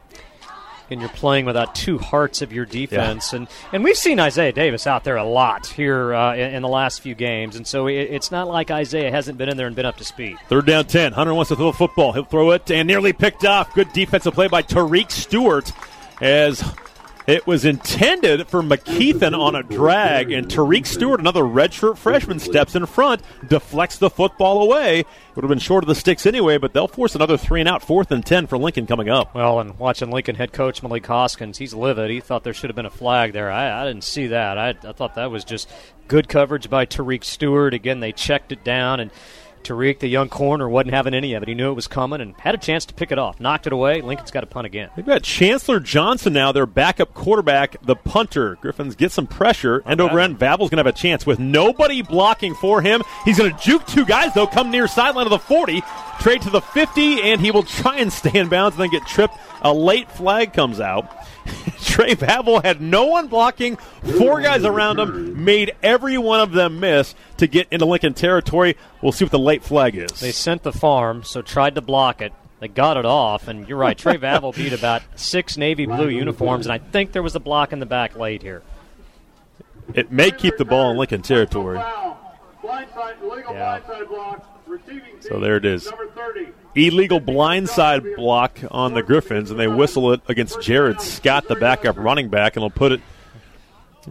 And you're playing without two hearts of your defense, yeah. and and we've seen Isaiah Davis out there a lot here uh, in, in, the last few games, and so it, it's not like Isaiah hasn't been in there and been up to speed. Third down, ten. Hunter wants to throw the football. He'll throw it and nearly picked off. Good defensive play by Tariq Stewart as it was intended for McKeithen on a drag, and Tariq Stewart, another redshirt freshman, steps in front, deflects the football away. Would have been short of the sticks anyway, but they'll force another three and out, fourth and ten for Lincoln coming up. Well, and watching Lincoln head coach Malik Hoskins, he's livid. He thought there should have been a flag there. I, I didn't see that. I, I thought that was just good coverage by Tariq Stewart. Again, they checked it down and Tariq, the young corner, wasn't having any of it. He knew it was coming and had a chance to pick it off. Knocked it away. Lincoln's got a punt again. They've got Chancellor Johnson now, their backup quarterback, the punter. Griffins get some pressure. End over end. Vavel's going to have a chance with nobody blocking for him. He's going to juke two guys, though, come near sideline of the 40, trade to the 50, and he will try and stay in bounds and then get tripped. A late flag comes out. <laughs> Trey Vavel had no one blocking, four guys around him, made every one of them miss to get into Lincoln territory. We'll see what the late flag is. They sent the farm, so tried to block it. They got it off, and you're right. Trey <laughs> Vavel beat about six navy blue uniforms, and I think there was a block in the back late here. It may keep the ball in Lincoln territory. Yeah. So there it is. Illegal blindside block on the Griffins, and they whistle it against Jared Scott, the backup running back, and they'll put it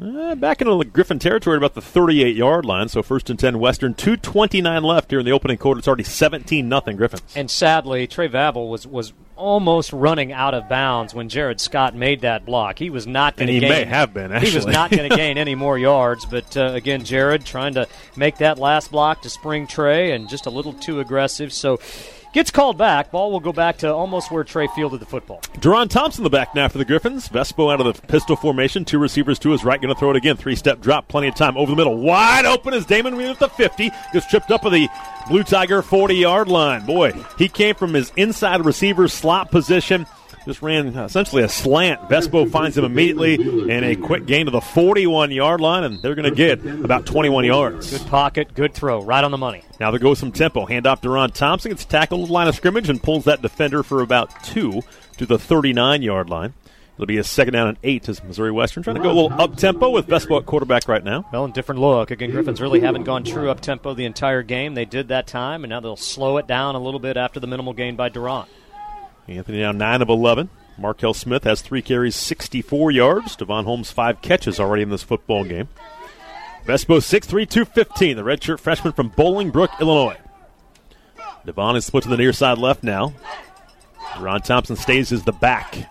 uh, back into the Griffin territory at about the 38 yard line. So first and 10 Western. 2.29 left here in the opening quarter. It's already 17 nothing Griffins. And sadly, Trey Vavel was, was almost running out of bounds when Jared Scott made that block. He was not going to gain. he may have been, actually. He was not going <laughs> to gain any more yards. But uh, again, Jared trying to make that last block to spring Trey and just a little too aggressive. So Gets called back. Ball will go back to almost where Trey fielded the football. Deron Thompson the back now for the Griffins. Vespo out of the pistol formation. Two receivers to his right. Going to throw it again. Three step drop. Plenty of time. Over the middle. Wide open as Damon Wheeler at the 50. Gets tripped up at the Blue Tiger 40 yard line. Boy, he came from his inside receiver slot position just ran uh, essentially a slant. Vespo finds him immediately and a quick gain to the 41 yard line, and they're going to get about 21 yards. Good pocket, good throw, right on the money. Now there goes some tempo. Hand off to Ron Thompson. Gets tackled the line of scrimmage and pulls that defender for about two to the 39 yard line. It'll be a second down and eight as Missouri Western trying to go a little up tempo with Vespo at quarterback right now. Well, and different look. Again, Griffins really haven't gone true up tempo the entire game. They did that time, and now they'll slow it down a little bit after the minimal gain by Deron. Anthony now 9 of 11. Markel Smith has three carries, 64 yards. Devon Holmes, five catches already in this football game. Vespo 6'3, 215, the redshirt freshman from Bolingbrook, Illinois. Devon is split to the near side left now. Ron Thompson stays as the back.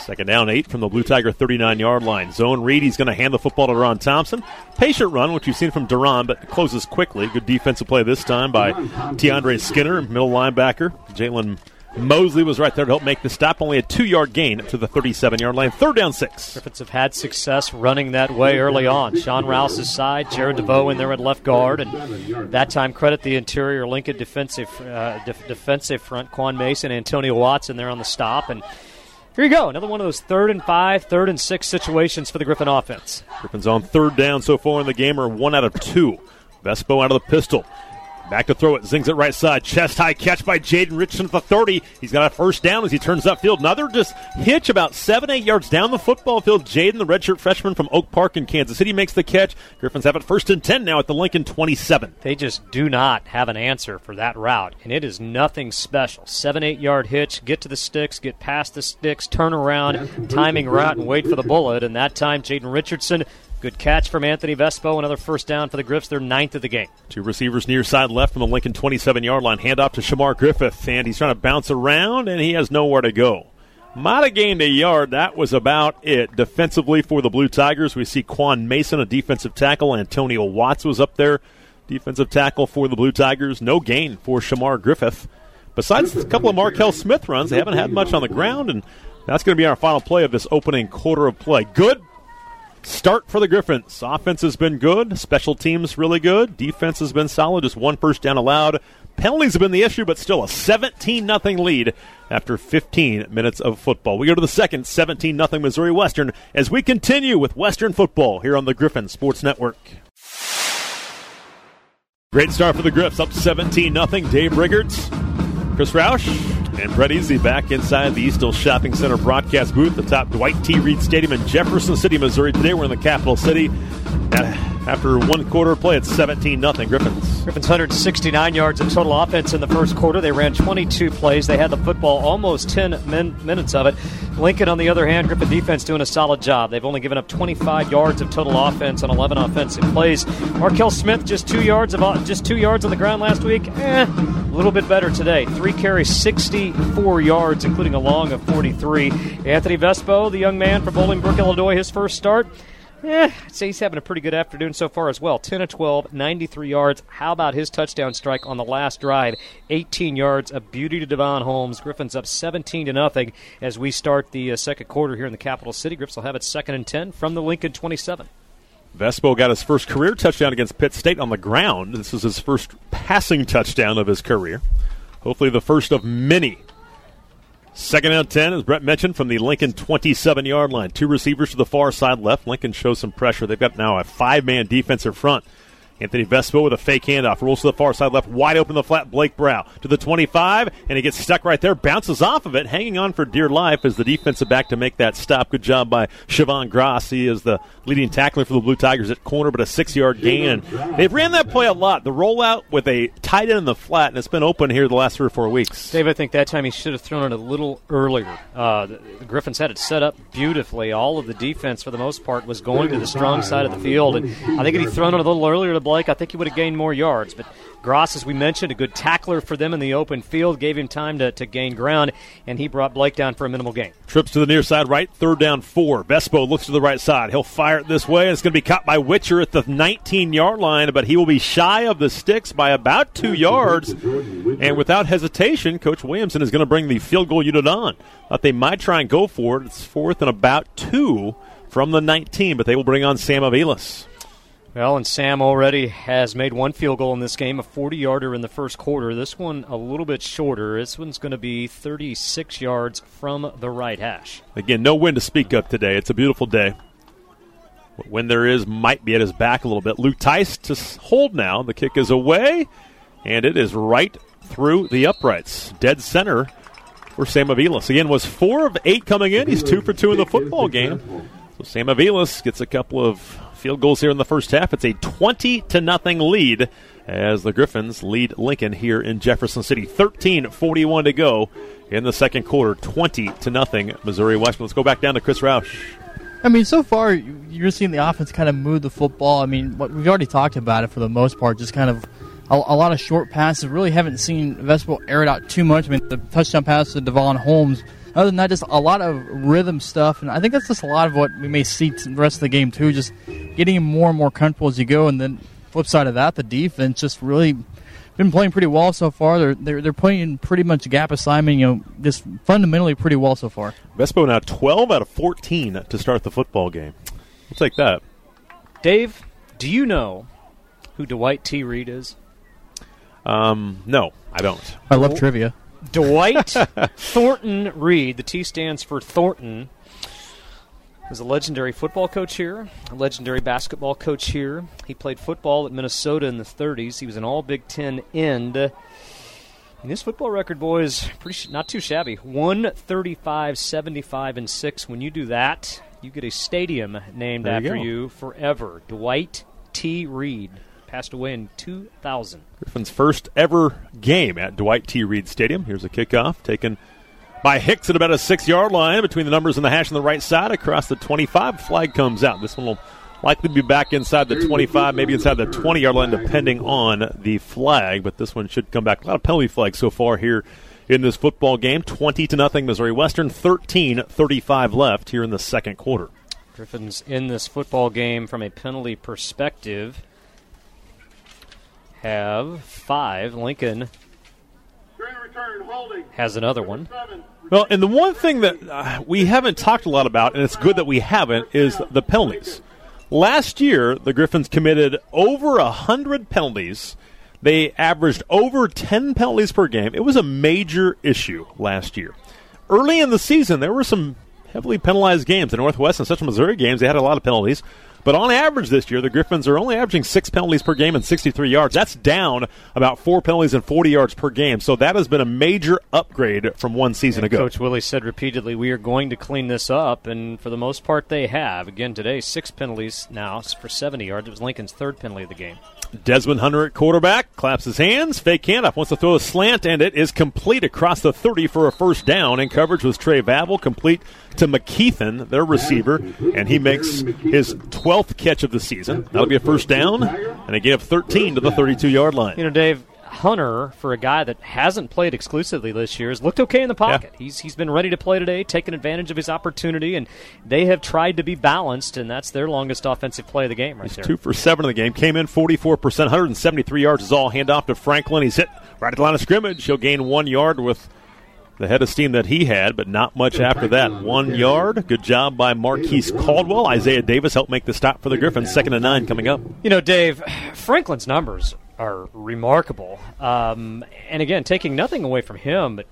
Second down, eight from the Blue Tiger 39 yard line. Zone read, he's going to hand the football to Ron Thompson. Patient run, which you've seen from Deron, but closes quickly. Good defensive play this time by Tiandre Skinner, middle linebacker. Jalen Mosley was right there to help make the stop. Only a two yard gain to the 37 yard line. Third down six. Griffins have had success running that way early on. Sean Rouse's side, Jared DeVoe in there at left guard, and that time credit the interior Lincoln defensive uh, def- defensive front, Quan Mason, Antonio Watson there on the stop, and here you go, another one of those third and five, third and six situations for the Griffin offense. Griffins on third down so far in the game are one out of two. Vespo out of the pistol. Back to throw it. Zings it right side. Chest high catch by Jaden Richardson at the 30. He's got a first down as he turns upfield. Another just hitch about seven, eight yards down the football field. Jaden, the redshirt freshman from Oak Park in Kansas City, makes the catch. Griffins have it first and 10 now at the Lincoln 27. They just do not have an answer for that route, and it is nothing special. Seven, eight yard hitch, get to the sticks, get past the sticks, turn around, timing route, and wait for the bullet. And that time, Jaden Richardson Good catch from Anthony Vespo. Another first down for the Griffs. They're ninth of the game. Two receivers near side left from the Lincoln 27 yard line. Hand off to Shamar Griffith, and he's trying to bounce around, and he has nowhere to go. Might have gained a yard. That was about it. Defensively for the Blue Tigers, we see Quan Mason, a defensive tackle. Antonio Watts was up there, defensive tackle for the Blue Tigers. No gain for Shamar Griffith. Besides a couple of Markel Smith runs, they haven't had much on the ground, and that's going to be our final play of this opening quarter of play. Good start for the Griffins. Offense has been good, special teams really good, defense has been solid, just one first down allowed. Penalties have been the issue, but still a 17 0 lead after 15 minutes of football. We go to the second 17 0 Missouri Western as we continue with Western football here on the Griffin Sports Network. Great start for the Griffs, up 17 0. Dave Riggert, Chris Roush, and Brett Easley back inside the East Hills Shopping Center broadcast booth atop Dwight T. Reed Stadium in Jefferson City, Missouri. Today we're in the capital city. After one quarter play, it's 17 0 Griffins. Griffins 169 yards of total offense in the first quarter. They ran 22 plays. They had the football almost 10 min- minutes of it. Lincoln, on the other hand, Griffin defense doing a solid job. They've only given up 25 yards of total offense on 11 offensive plays. Markel Smith just two yards of just two yards on the ground last week. Eh, a little bit better today. Three carries, 64 yards, including a long of 43. Anthony Vespo, the young man from Bolingbrook, Illinois, his first start. Eh, I'd say he's having a pretty good afternoon so far as well. 10 of 12, 93 yards. How about his touchdown strike on the last drive? 18 yards, a beauty to Devon Holmes. Griffins up 17 to nothing as we start the uh, second quarter here in the capital city. Griffins will have it second and 10 from the Lincoln 27. Vespo got his first career touchdown against Pitt State on the ground. This is his first passing touchdown of his career. Hopefully, the first of many Second and 10, as Brett mentioned, from the Lincoln 27 yard line. Two receivers to the far side left. Lincoln shows some pressure. They've got now a five man defensive front. Anthony Vespo with a fake handoff. Rolls to the far side left, wide open the flat. Blake Brow to the 25, and he gets stuck right there. Bounces off of it, hanging on for dear life as the defensive back to make that stop. Good job by Siobhan Gross. He is the leading tackler for the Blue Tigers at corner, but a six yard gain. They've ran that play a lot. The rollout with a tight end in the flat, and it's been open here the last three or four weeks. Dave, I think that time he should have thrown it a little earlier. Uh, the, Griffins had it set up beautifully. All of the defense, for the most part, was going to the strong side of the field. And I think if he'd thrown it a little earlier Blake, I think he would have gained more yards. But Gross, as we mentioned, a good tackler for them in the open field, gave him time to, to gain ground, and he brought Blake down for a minimal gain. Trips to the near side right, third down four. Vespo looks to the right side. He'll fire it this way. and It's going to be caught by Witcher at the 19 yard line, but he will be shy of the sticks by about two yards. And without hesitation, Coach Williamson is going to bring the field goal unit on. Thought they might try and go for it. It's fourth and about two from the 19, but they will bring on Sam Avilas. Well, and Sam already has made one field goal in this game, a 40 yarder in the first quarter. This one a little bit shorter. This one's going to be 36 yards from the right hash. Again, no wind to speak of today. It's a beautiful day. But when there is, might be at his back a little bit. Luke Tice to hold now. The kick is away, and it is right through the uprights. Dead center for Sam Avilas. Again, was four of eight coming in. He's two for two in the football game. So Sam Avilas gets a couple of field goals here in the first half. It's a 20 to nothing lead as the Griffins lead Lincoln here in Jefferson City. 13:41 to go in the second quarter. 20 to nothing Missouri Western. Let's go back down to Chris Roush. I mean, so far you're seeing the offense kind of move the football. I mean, what we've already talked about it for the most part, just kind of a, a lot of short passes. Really haven't seen Vespo air it out too much. I mean, the touchdown pass to Devon Holmes other than that, just a lot of rhythm stuff, and I think that's just a lot of what we may see the rest of the game too. Just getting more and more comfortable as you go, and then flip side of that, the defense just really been playing pretty well so far. They're they're, they're playing pretty much gap assignment, you know, just fundamentally pretty well so far. Vespo now 12 out of 14 to start the football game. We'll take that. Dave, do you know who Dwight T. Reed is? Um, no, I don't. I love trivia. Dwight Thornton Reed. The T stands for Thornton. Was a legendary football coach here, a legendary basketball coach here. He played football at Minnesota in the 30s. He was an All Big Ten end. And his football record, boys, pretty not too shabby. 135, 75, and 6. When you do that, you get a stadium named you after go. you forever. Dwight T. Reed passed away in 2000. Griffin's first ever game at Dwight T. Reed Stadium. Here's a kickoff taken by Hicks at about a six yard line between the numbers and the hash on the right side across the 25. Flag comes out. This one will likely be back inside the 25, maybe inside the 20 yard line, depending on the flag. But this one should come back. A lot of penalty flags so far here in this football game. 20 to nothing, Missouri Western. 13 35 left here in the second quarter. Griffins in this football game from a penalty perspective have five. Lincoln During return, holding. has another one. Well, and the one thing that uh, we haven't talked a lot about, and it's good that we haven't, is the penalties. Last year, the Griffins committed over a hundred penalties. They averaged over ten penalties per game. It was a major issue last year. Early in the season, there were some heavily penalized games. The Northwest and Central Missouri games, they had a lot of penalties. But on average this year, the Griffins are only averaging six penalties per game and 63 yards. That's down about four penalties and 40 yards per game. So that has been a major upgrade from one season ago. Coach Willie said repeatedly, "We are going to clean this up," and for the most part, they have. Again today, six penalties now for 70 yards. It was Lincoln's third penalty of the game. Desmond Hunter at quarterback claps his hands. Fake handoff wants to throw a slant, and it is complete across the 30 for a first down. And coverage was Trey Vavel, complete to McKeithen, their receiver, and he makes his 12th catch of the season. That'll be a first down, and they give 13 to the 32 yard line. You know, Dave Hunter, for a guy that hasn't played exclusively this year, has looked okay in the pocket. He's he's been ready to play today, taking advantage of his opportunity, and they have tried to be balanced, and that's their longest offensive play of the game right there. Two for seven in the game. Came in 44%, 173 yards is all. Handoff to Franklin. He's hit right at the line of scrimmage. He'll gain one yard with the head of steam that he had, but not much after that. One yard. Good job by Marquise Caldwell. Isaiah Davis helped make the stop for the Griffins. Second and nine coming up. You know, Dave, Franklin's numbers are remarkable. Um, and again, taking nothing away from him, but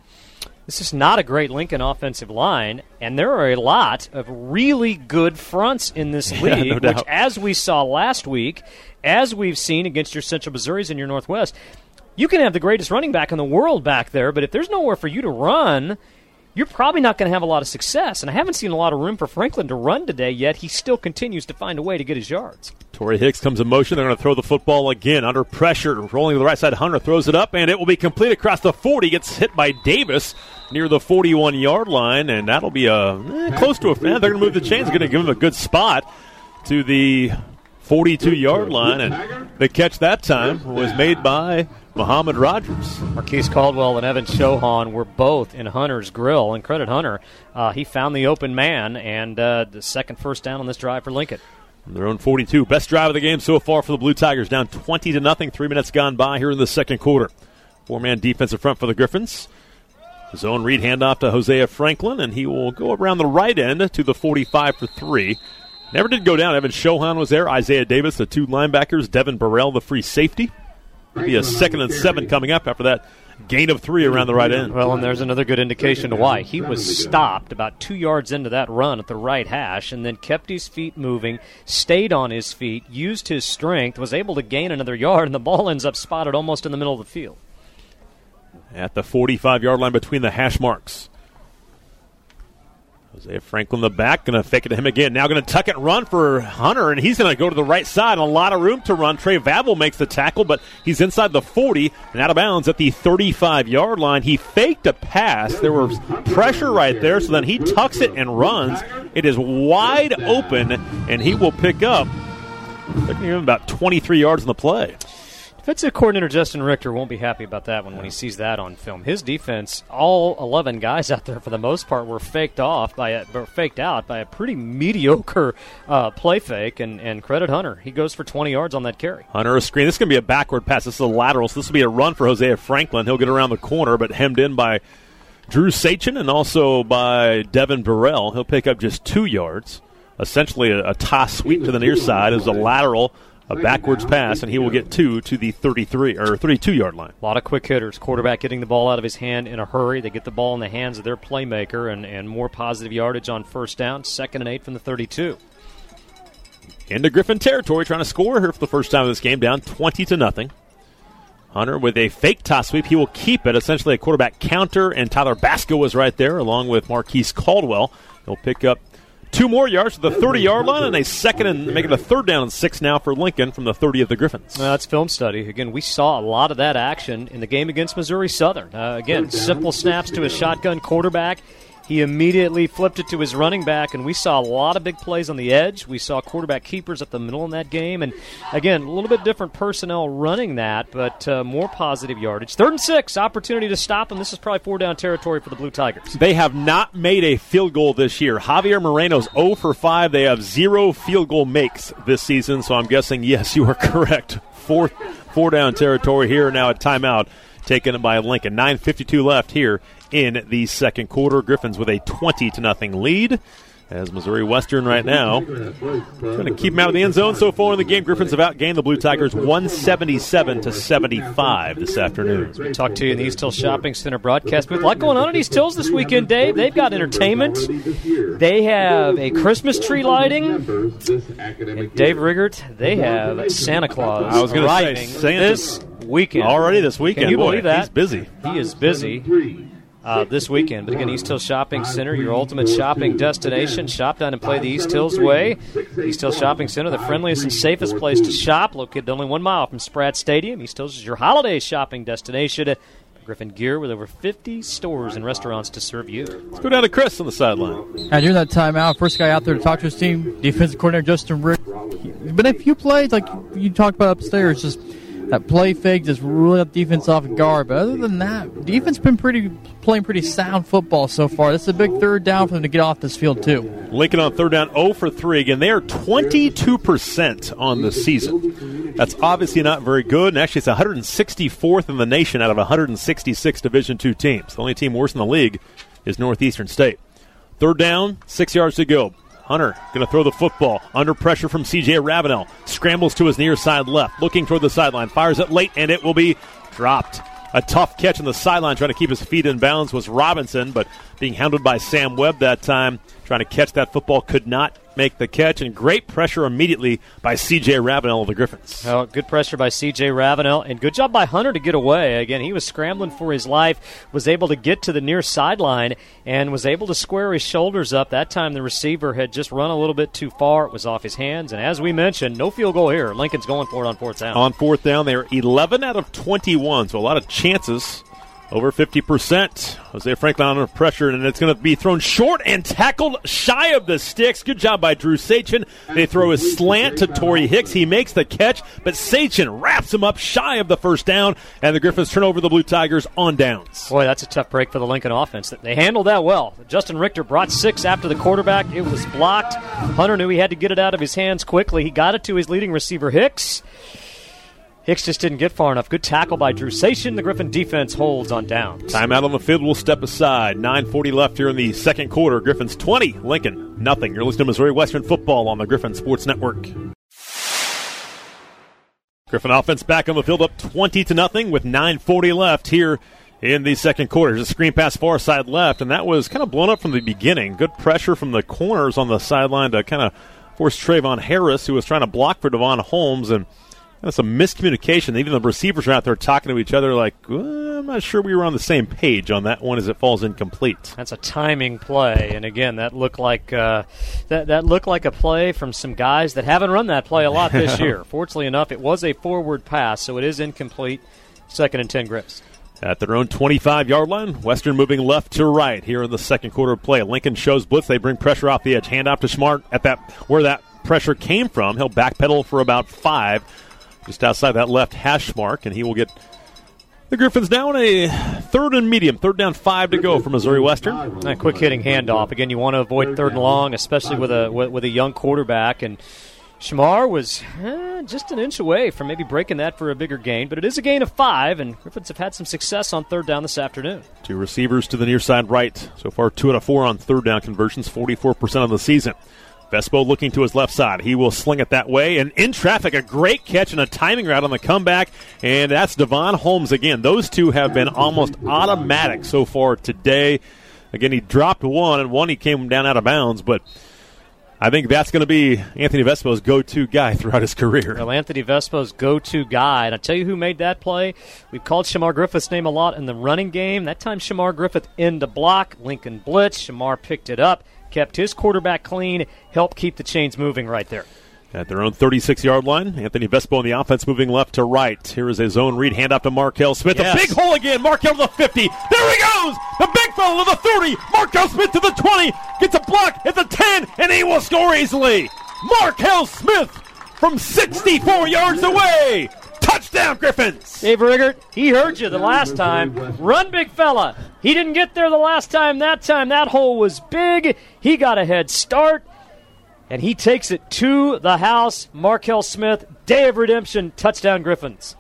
This is not a great Lincoln offensive line, and there are a lot of really good fronts in this <laughs> Yeah, league, no which, doubt. as we saw last week, as we've seen against your Central Missouris and your Northwest, you can have the greatest running back in the world back there, but if there's nowhere for you to run, you're probably not going to have a lot of success. And I haven't seen a lot of room for Franklin to run today yet. He still continues to find a way to get his yards. Torrey Hicks comes in motion. They're going to throw the football again under pressure. Rolling to the right side. Hunter throws it up, and it will be complete across the 40. Gets hit by Davis near the 41 yard line, and that'll be a eh, close to a. Eh, they're going to move the chains. Going to give him a good spot to the 42 yard line, and the catch that time was made by Muhammad Rogers. Marquise Caldwell and Evan Shohan were both in Hunter's grill, and credit Hunter. Uh, he found the open man, and uh, the second first down on this drive for Lincoln. From their own 42. Best drive of the game so far for the Blue Tigers. Down 20 to nothing. Three minutes gone by here in the second quarter. Four man defensive front for the Griffins. Zone read handoff to Hosea Franklin, and he will go around the right end to the 45 for three. Never did go down. Evan Shohan was there. Isaiah Davis, the two linebackers. Devin Burrell, the free safety. Be a second and seven coming up after that gain of three around the right end. Well, and there's another good indication to why. He was stopped about two yards into that run at the right hash and then kept his feet moving, stayed on his feet, used his strength, was able to gain another yard, and the ball ends up spotted almost in the middle of the field. at the 45 yard line between the hash marks. Hosea Franklin, the back, going to fake it to him again. Now going to tuck it run for Hunter, and he's going to go to the right side. A lot of room to run. Trey Vavel makes the tackle, but he's inside the 40 and out of bounds at the 35 yard line. He faked a pass. There was pressure right there, so then he tucks it and runs. It is wide open, and he will pick up. About 23 yards in the play. Defensive coordinator Justin Richter won't be happy about that one when he sees that on film. His defense, all 11 guys <laughs> out there for the most part, were faked off by a, were faked out by a pretty mediocre uh, play fake. And, and credit Hunter, he goes for 20 yards on that carry. Hunter a screen. This is going to be a backward pass. This is a lateral, so this will be a run for Hosea Franklin. He'll get around the corner, but hemmed in by Drew Sachin and also by Devin Burrell. He'll pick up just two yards. Essentially, a, a toss sweep to the near side is a lateral, a backwards pass, and he will get two to the 33 or 32 yard line. A lot of quick hitters. Quarterback getting the ball out of his hand in a hurry. They get the ball in the hands of their playmaker and, and more positive yardage on first down. Second and eight from the 32. into Griffin territory, trying to score here for the first time in this game, down 20 to nothing. Hunter with a fake toss sweep. He will keep it, essentially a quarterback counter, and Tyler Basco was right there, along with Marquise Caldwell. He'll pick up two more yards to the 30 yard line, and a second and making it a third down and six now for Lincoln from the 30 of the Griffins. That's film study. Again, we saw a lot of that action in the game against Missouri Southern. Uh, again, simple snaps to a shotgun quarterback. He immediately flipped it to his running back, and we saw a lot of big plays on the edge. We saw quarterback keepers at the middle in that game, and again, a little bit different personnel running that, but uh, more positive yardage. Third and six, opportunity to stop him. This is probably four down territory for the Blue Tigers. They have not made a field goal this year. Javier Moreno's 0 for 5. They have zero field goal makes this season, so I'm guessing, yes, you are <laughs> correct. Fourth, four down territory here. Now a timeout taken by Lincoln. 9.52 left here in the second quarter. Griffins with a 20 to nothing lead. As Missouri Western right now trying to keep them out of the end zone so far in the game. Griffins have outgained the Blue Tigers 177 to 75 this afternoon. We talked to you in the East Hills Shopping Center broadcast booth. A lot going on at East Hills this weekend, Dave. They've got entertainment. They have a Christmas tree lighting. And Dave Riggert, they have Santa Claus I was gonna say, Santa- this weekend. Already this weekend, Can you boy, believe that? he's busy. He is busy uh, this weekend. But again, East Hills Shopping Center, your ultimate shopping destination. Shop down and play the East Hills way. East Hills Shopping Center, the friendliest and safest place to shop, located only one mile from Spratt Stadium. East Hills is your holiday shopping destination. Griffin Gear with over 50 stores and restaurants to serve you. Let's go down to Chris on the sideline. And during that timeout, first guy out there to talk to his team, defensive coordinator Justin Rick. But if you played like you talked about upstairs, just that play fake just really got defense off guard. But other than that, defense been pretty playing pretty sound football so far. This is a big third down for them to get off this field too. Lincoln on third down, 0 for 3. Again, they are 22% on the season. That's obviously not very good, and actually it's 164th in the nation out of 166 Division II teams. The only team worse in the league is Northeastern State. Third down, six yards to go. Hunter going to throw the football under pressure from CJ Ravenel. Scrambles to his near side left, looking toward the sideline, fires it late, and it will be dropped a tough catch on the sideline, trying to keep his feet in bounds was Robinson, but being handled by Sam Webb that time, trying to catch that football, could not make the catch, and great pressure immediately by C.J. Ravenel of the Griffins. Oh, good pressure by C.J. Ravenel, and good job by Hunter to get away. Again, he was scrambling for his life, was able to get to the near sideline, and was able to square his shoulders up. That time the receiver had just run a little bit too far. It was off his hands, and as we mentioned, no field goal here. Lincoln's going for it on fourth down. On fourth down, they are 11 out of 21, so a lot of chances over 50%. Hosea Franklin under pressure, and it's going to be thrown short and tackled shy of the sticks. Good job by Drew Sachin. They throw a slant to Torrey Hicks. He makes the catch, but Sachin wraps him up shy of the first down, and the Griffins turn over the Blue Tigers on downs. Boy, that's a tough break for the Lincoln offense. They handled that well. Justin Richter brought six after the quarterback. It was blocked. Hunter knew he had to get it out of his hands quickly. He got it to his leading receiver, Hicks. Hicks just didn't get far enough. Good tackle by Drew Sachin. The Griffin defense holds on downs. Timeout on the field. We'll step aside. 9.40 left here in the second quarter. Griffins 20, Lincoln nothing. You're listening to Missouri Western football on the Griffin Sports Network. Griffin offense back on the field up 20 to nothing with 9.40 left here in the second quarter. There's a screen pass far side left, and that was kind of blown up from the beginning. Good pressure from the corners on the sideline to kind of force Trayvon Harris, who was trying to block for Devon Holmes, and – that's some miscommunication. Even the receivers are out there talking to each other like, well, I'm not sure we were on the same page on that one as it falls incomplete. That's a timing play, and again, that looked like uh, that that looked like a play from some guys that haven't run that play a lot this <laughs> year. Fortunately enough, it was a forward pass, so it is incomplete. Second and ten, Griffs. At their own 25 yard line, Western moving left to right here in the second quarter of play. Lincoln shows blitz. They bring pressure off the edge. Hand off to Smart at that where that pressure came from. He'll backpedal for about five just outside that left hash mark, and he will get the Griffins down a third and medium, third down five to go for Missouri Western. A quick hitting handoff. Again, you want to avoid third and long, especially with a with, a young quarterback. And Shamar was eh, just an inch away from maybe breaking that for a bigger gain, but it is a gain of five, and Griffins have had some success on third down this afternoon. Two receivers to the near side right. So far, two out of four on third down conversions, 44% of the season. Vespo looking to his left side. He will sling it that way. And in traffic, a great catch and a timing route on the comeback. And that's Devon Holmes again. Those two have been almost automatic so far today. Again, he dropped one, and one he came down out of bounds, but. I think that's going to be Anthony Vespo's go-to guy <laughs> throughout his career. Well, Anthony Vespo's go-to guy, and I tell you who made that play. We've called Shamar Griffith's name a lot in the running game. That time, Shamar Griffith in the block, Lincoln blitz. Shamar picked it up kept his quarterback clean, helped keep the chains moving right there. At their own 36 yard line, Anthony Vespo in the offense moving left to right. Here is a zone read, hand off to Markel Smith. Yes. A big hole again. Markel to the 50. There he goes. The big fellow to the 30. Markel Smith to the 20. Gets a block at the 10, and he will score easily. Markel Smith from 64 yards away. Touchdown, Griffins! Dave Riggert, he heard you the last time. Run, big fella. He didn't get there the last time. That time, that hole was big. He got a head start, and he takes it to the house. Markel Smith, day of redemption, touchdown, Griffins.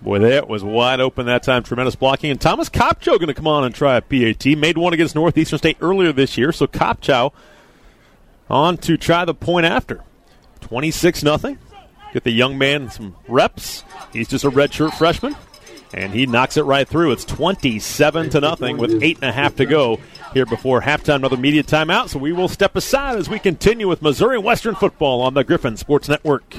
Boy, that was wide open that time. Tremendous blocking. And Thomas Kopchow going to come on and try a PAT. Made one against Northeastern State earlier this year. So Kopchow on to try the point after. 26 nothing. Get the young man some reps. He's just a redshirt freshman, and he knocks it right through. It's 27 to nothing with eight and a half to go here before halftime. Another media timeout, so we will step aside as we continue with Missouri Western football on the Griffin Sports Network.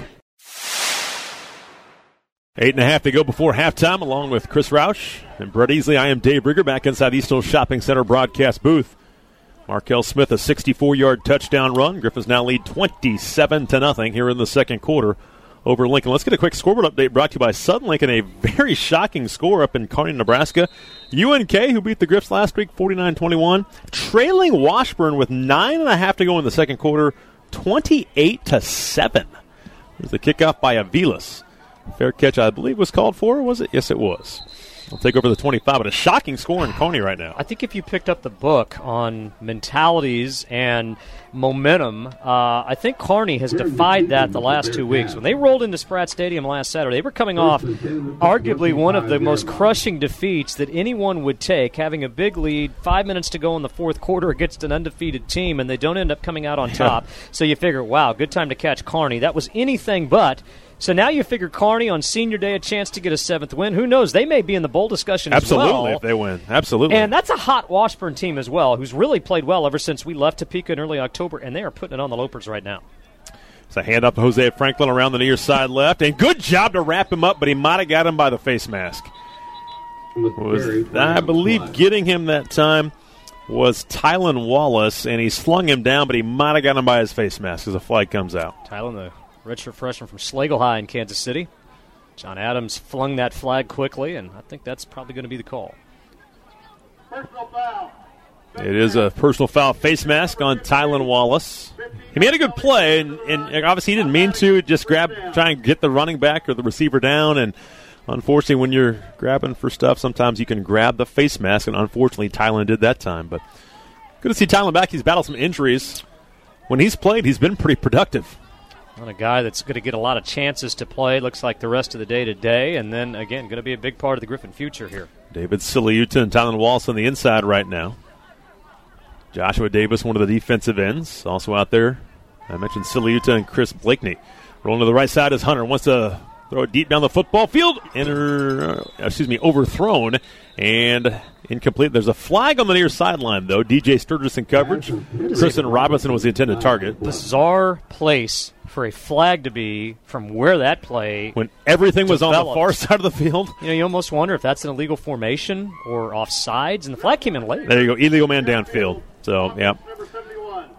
Eight and a half to go before halftime, along with Chris Roush and Brett Easley. I am Dave Riggert back inside East Hills Shopping Center broadcast booth. Markel Smith a 64-yard touchdown run. Griffins now lead 27 to nothing here in the second quarter over Lincoln. Let's get a quick scoreboard update brought to you by Southern Lincoln. A very shocking score up in Kearney, Nebraska. UNK, who beat the Griffs last week, 49 21, trailing Washburn with nine and a half to go in the second quarter, 28 to 7. There's the kickoff by Avilas. Fair catch, I believe, was called for, was it? Yes, it was. I'll take over the 25, but a shocking score in Kearney right now. I think if you picked up the book on mentalities and momentum, uh, I think Kearney has defied that the last two weeks. When they rolled into Spratt Stadium last Saturday, they were coming off arguably one of the most crushing defeats that anyone would take, having a big lead, five minutes to go in the fourth quarter against an undefeated team, and they don't end up coming out on <laughs> top. so you figure, wow, good time to catch Kearney. That was anything but So now you figure Kearney on senior day a chance to get a seventh win. Who knows? They may be in the bowl discussion Absolutely, as well. if they win. Absolutely. And that's a hot Washburn team as well, who's really played well ever since we left Topeka in early October, and they are putting it on the Lopers right now. It's a hand up to Hosea Franklin around the near side left, and good job to wrap him up, but he might have got him by the face mask. Was I believe getting him that time was Tylen Wallace, and he slung him down, but he might have got him by his face mask as the flag comes out. Tylen, the redshirt freshman from Schlagle High in Kansas City. John Adams flung that flag quickly, and I think that's probably going to be the call. Personal foul. It is a personal foul face mask on Tylen Wallace. He made a good play, and, and obviously he didn't mean to. Just grab, try and get the running back or the receiver down. And unfortunately, when you're grabbing for stuff, sometimes you can grab the face mask. And unfortunately, Tylen did that time. But good to see Tylen back. He's battled some injuries. When he's played, he's been pretty productive. On a guy that's going to get a lot of chances to play, looks like the rest of the day today, and then again, going to be a big part of the Griffin future here. David Siliuta and Tylen Wallace on the inside right now. Joshua Davis, one of the defensive ends, also out there. I mentioned Siliuta and Chris Blakeney. Rolling to the right side is Hunter. Wants to throw it deep down the football field. Enter, uh, excuse me, overthrown and incomplete. There's a flag on the near sideline, though. DJ Sturgis in coverage. Kristen Robinson was the intended target. Bizarre place for a flag to be from where that play. When everything was on the far <laughs> side of the field. You know, you almost wonder if that's an illegal formation or offsides, and the flag came in late. There you go. Illegal man downfield. So, yeah. Number 71.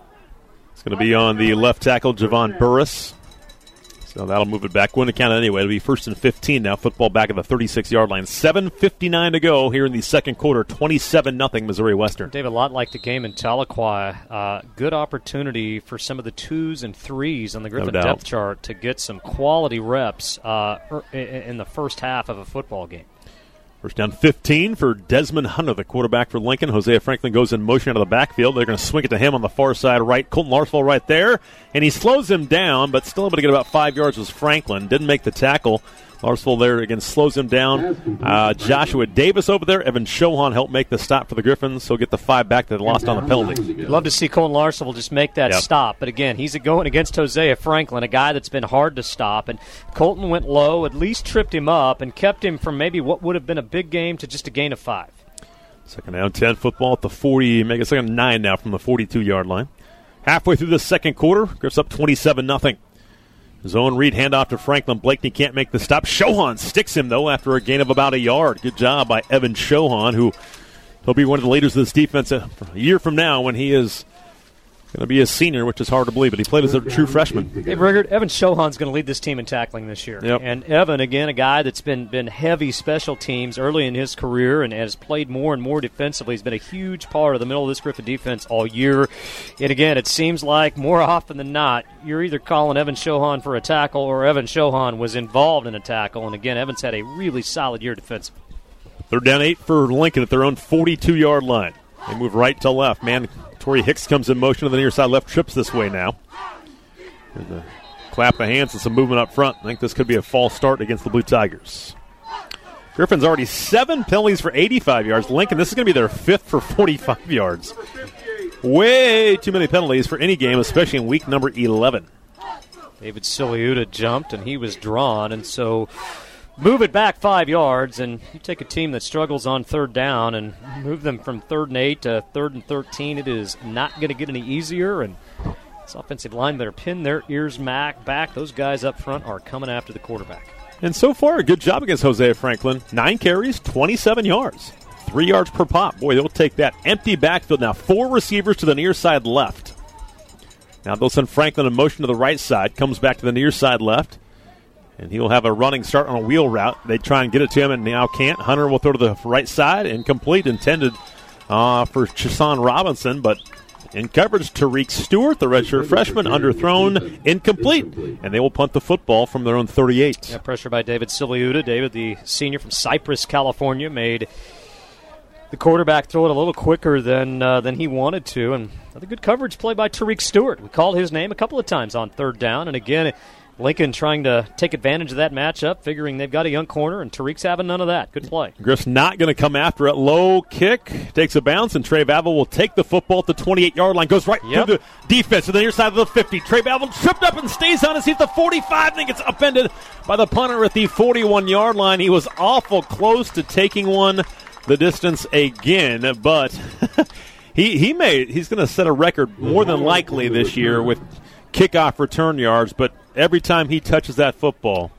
It's going to be on the left tackle, Javon Burris. So that'll move it back. Wouldn't count it anyway. It'll be first and 15 now. Football back at the 36 yard line. 7.59 to go here in the second quarter. 27 nothing Missouri Western. David, a lot like the game in Tahlequah. Uh, good opportunity for some of the twos and threes on the Griffin doubt. depth chart to get some quality reps uh, er- in the first half of a football game. First down 15 for Desmond Hunter, the quarterback for Lincoln. Hosea Franklin goes in motion out of the backfield. They're going to swing it to him on the far side right. Colton Larsville right there. And he slows him down, but still able to get about five yards was Franklin. Didn't make the tackle. Larsville there again slows him down. Uh, Joshua Davis over there. Evan Shohan helped make the stop for the Griffins. So get the five back that they lost on the penalty. Love to see Colton Larson will just make that Yep. stop. But again, he's going against Hosea Franklin, a guy that's been hard to stop. And Colton went low, at least tripped him up, and kept him from maybe what would have been a big game to just a gain of five. Second down, 10 football at the 40, make it second 9 now from the 42 yard line. Halfway through the second quarter, Griffs up 27 0. Zone read handoff to Franklin. Blakeney can't make the stop. Shohan sticks him, though, after a gain of about a yard. Good job by Evan Shohan, who he'll be one of the leaders of this defense a, a year from now when he is going to be a senior, which is hard to believe, but he played as a true freshman. Hey, Riggert, Evan Shohan's going to lead this team in tackling this year. Yep. And Evan, again, a guy that's been been heavy special teams early in his career and has played more and more defensively. He's been a huge part of the middle of this Griffin defense all year. And again, it seems like more often than not, you're either calling Evan Shohan for a tackle or Evan Shohan was involved in a tackle. And again, Evan's had a really solid year defensively. Third down eight for Lincoln at their own 42 yard line. They move right to left. Man, Tori Hicks comes in motion to the near side left, trips this way now. There's a clap of hands and some movement up front. I think this could be a false start against the Blue Tigers. Griffin's already seven penalties for 85 yards. Lincoln, this is going to be their fifth for 45 yards. Way too many penalties for any game, especially in week number 11. David Siliuta jumped and he was drawn, and so move it back five yards, and you take a team that struggles on third down and move them from third and eight to third and thirteen. It is not going to get any easier, and this offensive line better pin their ears back. Back, those guys up front are coming after the quarterback. And so far, a good job against Hosea Franklin. Nine carries, 27 yards. Three yards per pop. Boy, they'll take that. Empty backfield now. Four receivers to the near side left. Now they'll send Franklin in motion to the right side. Comes back to the near side left. And he'll have a running start on a wheel route. They try and get it to him and now can't. Hunter will throw to the right side. Incomplete. Intended uh, for Chason Robinson, but in coverage, Tariq Stewart, the redshirt freshman, underthrown, incomplete. And they will punt the football from their own 38. Yeah, pressure by David Siliuta. David, the senior from Cypress, California, made the quarterback throw it a little quicker than uh, than he wanted to, and another good coverage play by Tariq Stewart. We called his name a couple of times on third down, and again, Lincoln trying to take advantage of that matchup, figuring they've got a young corner, and Tariq's having none of that. Good play. Griff's not going to come after it. Low kick takes a bounce, and Trey Vavel will take the football at the 28 yard line. Goes right Yep. through the defense to the near side of the 50. Trey Vavel tripped up and stays on his feet at the 45. Then gets upended by the punter at the 41 yard line. He was awful close to taking one the distance again, but <laughs> he he made he's going to set a record more than likely this year with kickoff return yards. But every time he touches that football.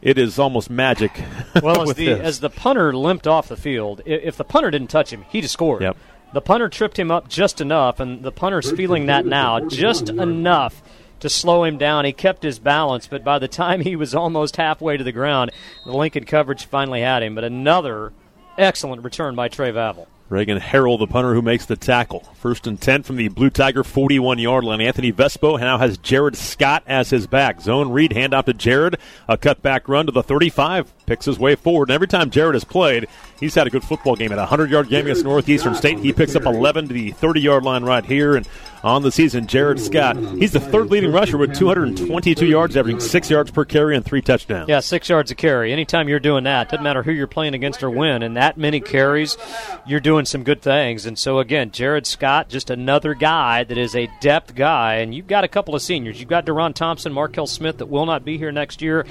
It is almost magic. <laughs> Well, as the as the punter limped off the field, if the punter didn't touch him, he'd have scored. Yep. The punter tripped him up just enough, and the punter's feeling that now, just enough to slow him down. He kept his balance, but by the time he was almost halfway to the ground, the Lincoln coverage finally had him. But another excellent return by Trey Vavel. Reagan Harrell, the punter who makes the tackle. First and 10 from the Blue Tiger 41 yard line. Anthony Vespo now has Jared Scott as his back. Zone read, hand off to Jared. A cutback run to the 35. Picks his way forward. And every time Jared has played, he's had a good football game. At a 100 yard game against Northeastern State, he picks up 11 to the 30 yard line right here. And on the season, Jared Scott, he's the third leading rusher with 222 yards, averaging six yards per carry and three touchdowns. Yeah, six yards a carry. Anytime you're doing that, doesn't matter who you're playing against or when, and that many carries, you're doing some good things. And so again, Jared Scott, just another guy that is a depth guy, and you've got a couple of seniors. You've got Deron Thompson, Markel Smith that will not be here next year.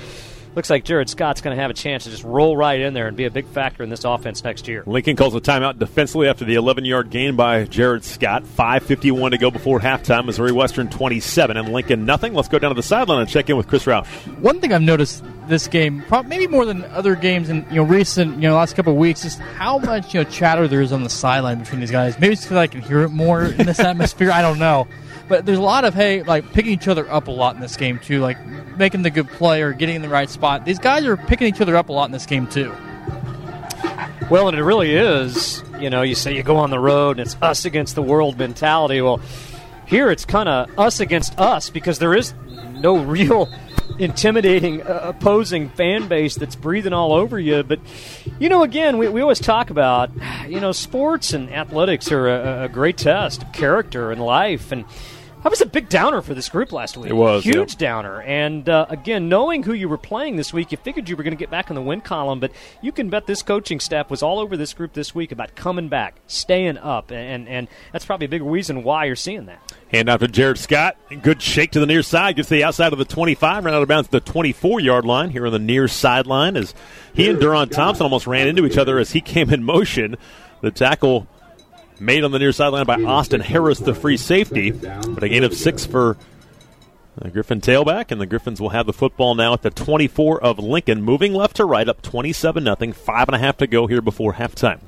Looks like Jared Scott's going to have a chance to just roll right in there and be a big factor in this offense next year. Lincoln calls a timeout defensively after the 11 yard gain by Jared Scott. 5.51 to go before halftime. Missouri Western 27 and Lincoln nothing. Let's go down to the sideline and check in with Chris Roush. One thing I've noticed this game, prob- maybe more than other games in you know recent you know last couple of weeks, is how much you know chatter there is on the sideline between these guys. Maybe it's because I can hear it more in this <laughs> atmosphere. I don't know, but there's a lot of hey, like picking each other up a lot in this game too, like making the good play or getting in the right spot. These guys are picking each other up a lot in this game too. Well, and it really is. You know, you say you go on the road and it's us against the world mentality. Well, here it's kind of us against us because there is no <laughs> real intimidating uh, opposing fan base that's breathing all over you. But, you know, again, we, we always talk about, you know, sports and athletics are a, a great test of character and life. And that was a big downer for this group last week. It was, huge yeah. downer. And uh, again, knowing who you were playing this week, you figured you were going to get back in the win column. But you can bet this coaching staff was all over this group this week about coming back, staying up, and and that's probably a big reason why you're seeing that. Hand off to Jared Scott. Good shake to the near side. Gets the outside of the 25. Ran out of bounds to the 24 yard line here on the near sideline as he and Deron Thompson almost ran into each other as he came in motion. The tackle made on the near sideline by Austin Harris, the free safety. But a gain of six for the Griffin tailback, and the Griffins will have the football now at the 24 of Lincoln, moving left to right, up 27 0. Five and a half to go here before halftime.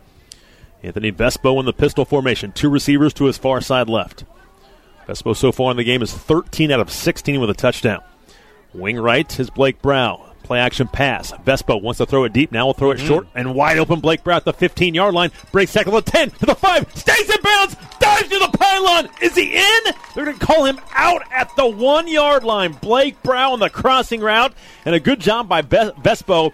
Anthony Vespo in the pistol formation, two receivers to his far side left. Vespo so far in the game is 13 out of 16 with a touchdown. Wing right is Blake Brow. Play action pass. Vespo wants to throw it deep. Now we will throw it mm-hmm. short and wide open. Blake Brow at the 15 yard line. Breaks tackle at 10 to the 5. Stays in bounds. Dives to the pylon. Is he in? They're going to call him out at the one yard line. Blake Brow on the crossing route. And a good job by Vespo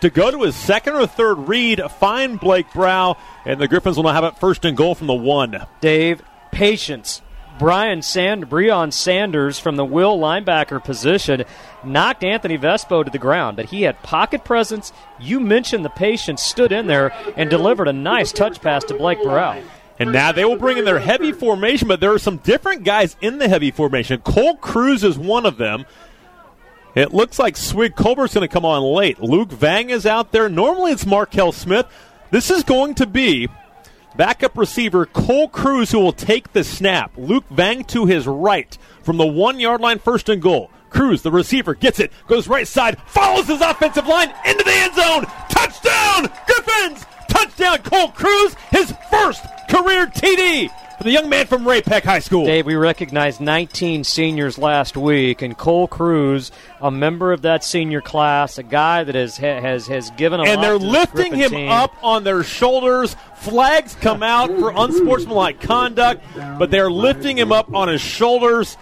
to go to his second or third read, find Blake Brow, and the Griffins will now have it first and goal from the one. Dave, patience. Brian Sand, Breon Sanders from the will linebacker position knocked Anthony Vespo to the ground, but he had pocket presence. You mentioned the patience, stood in there and delivered a nice touch pass to Blake Burrell. And now they will bring in their heavy formation, but there are some different guys in the heavy formation. Cole Cruz is one of them. It looks like Swig Colbert's going to come on late. Luke Vang is out there. Normally it's Markel Smith. This is going to be backup receiver Cole Cruz who will take the snap. Luke Vang to his right from the one yard line, first and goal. Cruz, the receiver, gets it, goes right side, follows his offensive line into the end zone. Touchdown, Griffins! Touchdown, Cole Cruz, his first career TD for the young man from Ray-Pec High School. Dave, we recognized 19 seniors last week, and Cole Cruz, a member of that senior class, a guy that has has has given a lot and they're lifting him team. up on their shoulders. Flags come out for unsportsmanlike conduct, but they're lifting him up on his shoulders,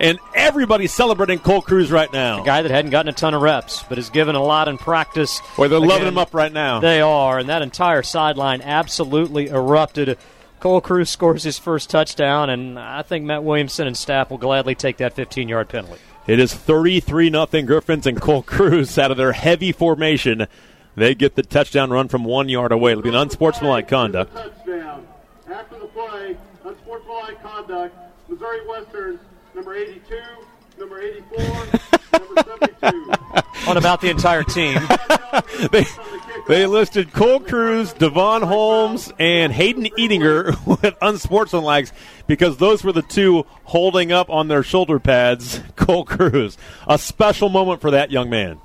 and everybody's celebrating Cole Cruz right now. A guy that hadn't gotten a ton of reps, but has given a lot in practice. Boy, they're loving him up right now. They are, and that entire sideline absolutely erupted. Cole Cruz scores his first touchdown, and I think Matt Williamson and staff will gladly take that 15 yard penalty. It is 33 nothing Griffins and Cole Cruz out of their heavy formation. They get the touchdown run from one yard away. It'll be an unsportsmanlike conduct. Touchdown. After the play, unsportsmanlike conduct. Missouri Western, number 82, number 84, <laughs> number 72. On about the entire team. <laughs> they, they listed Cole Cruz, Devon Holmes, and Hayden Ediger <laughs> with unsportsmanlikes because those were the two holding up on their shoulder pads Cole Cruz. A special moment for that young man.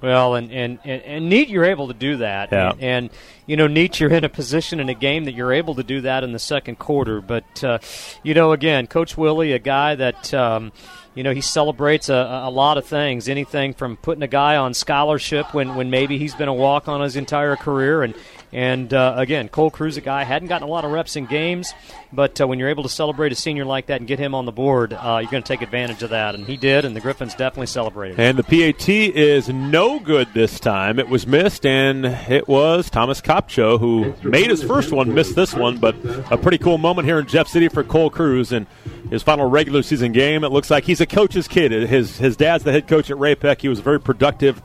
Well, and, and, and, and neat you're able to do that. Yeah. And, and, you know, neat you're in a position in a game that you're able to do that in the second quarter. But, uh, you know, again, Coach Willie, a guy that. Um, you know, he celebrates a, a lot of things. Anything from putting a guy on scholarship when, when maybe he's been a walk on his entire career, and and uh, again, Cole Cruz, a guy hadn't gotten a lot of reps in games, but uh, when you're able to celebrate a senior like that and get him on the board, uh, you're going to take advantage of that, and he did, and the Griffins definitely celebrated. And the PAT is no good this time. It was missed, and it was Thomas Kopcho who made his first one, missed this one, but a pretty cool moment here in Jeff City for Cole Cruz and his final regular season game. It looks like he's a coach's kid. His his dad's the head coach at Ray-Pec. He was very productive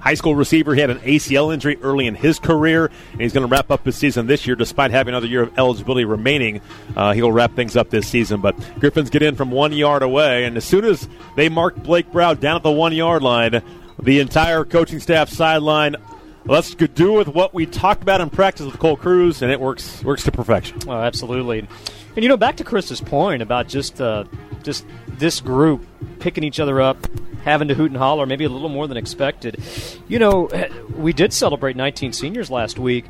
high school receiver. He had an ACL injury early in his career, and he's going to wrap up his season this year despite having another year of eligibility remaining. Uh, he'll wrap things up this season. But Griffins get in from one yard away, and as soon as they mark Blake Brow down at the one yard line, the entire coaching staff sideline. Let's do with what we talked about in practice with Cole Cruz, and it works works to perfection. Oh, absolutely. And you know, back to Chris's point about just uh, just this group picking each other up, having to hoot and holler, maybe a little more than expected. You know, we did celebrate 19 seniors last week,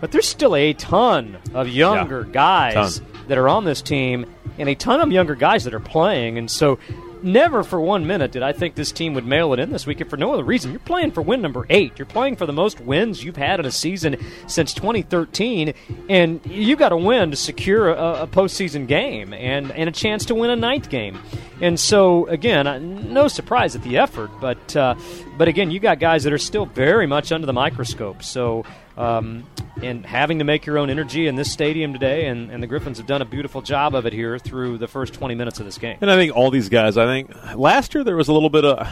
but there's still a ton of younger Yeah, guys that are on this team, and a ton of younger guys that are playing, and so. Never for one minute did I think this team would mail it in this week, and for no other reason. You're playing for win number eight. You're playing for the most wins you've had in a season since 2013, and you got to win to secure a, a postseason game and, and a chance to win a ninth game. And so, again, no surprise at the effort, but uh, but again, you got guys that are still very much under the microscope. So, um, and having to make your own energy in this stadium today, and, and the Griffins have done a beautiful job of it here through the first 20 minutes of this game. And I think all these guys. I think last year there was a little bit of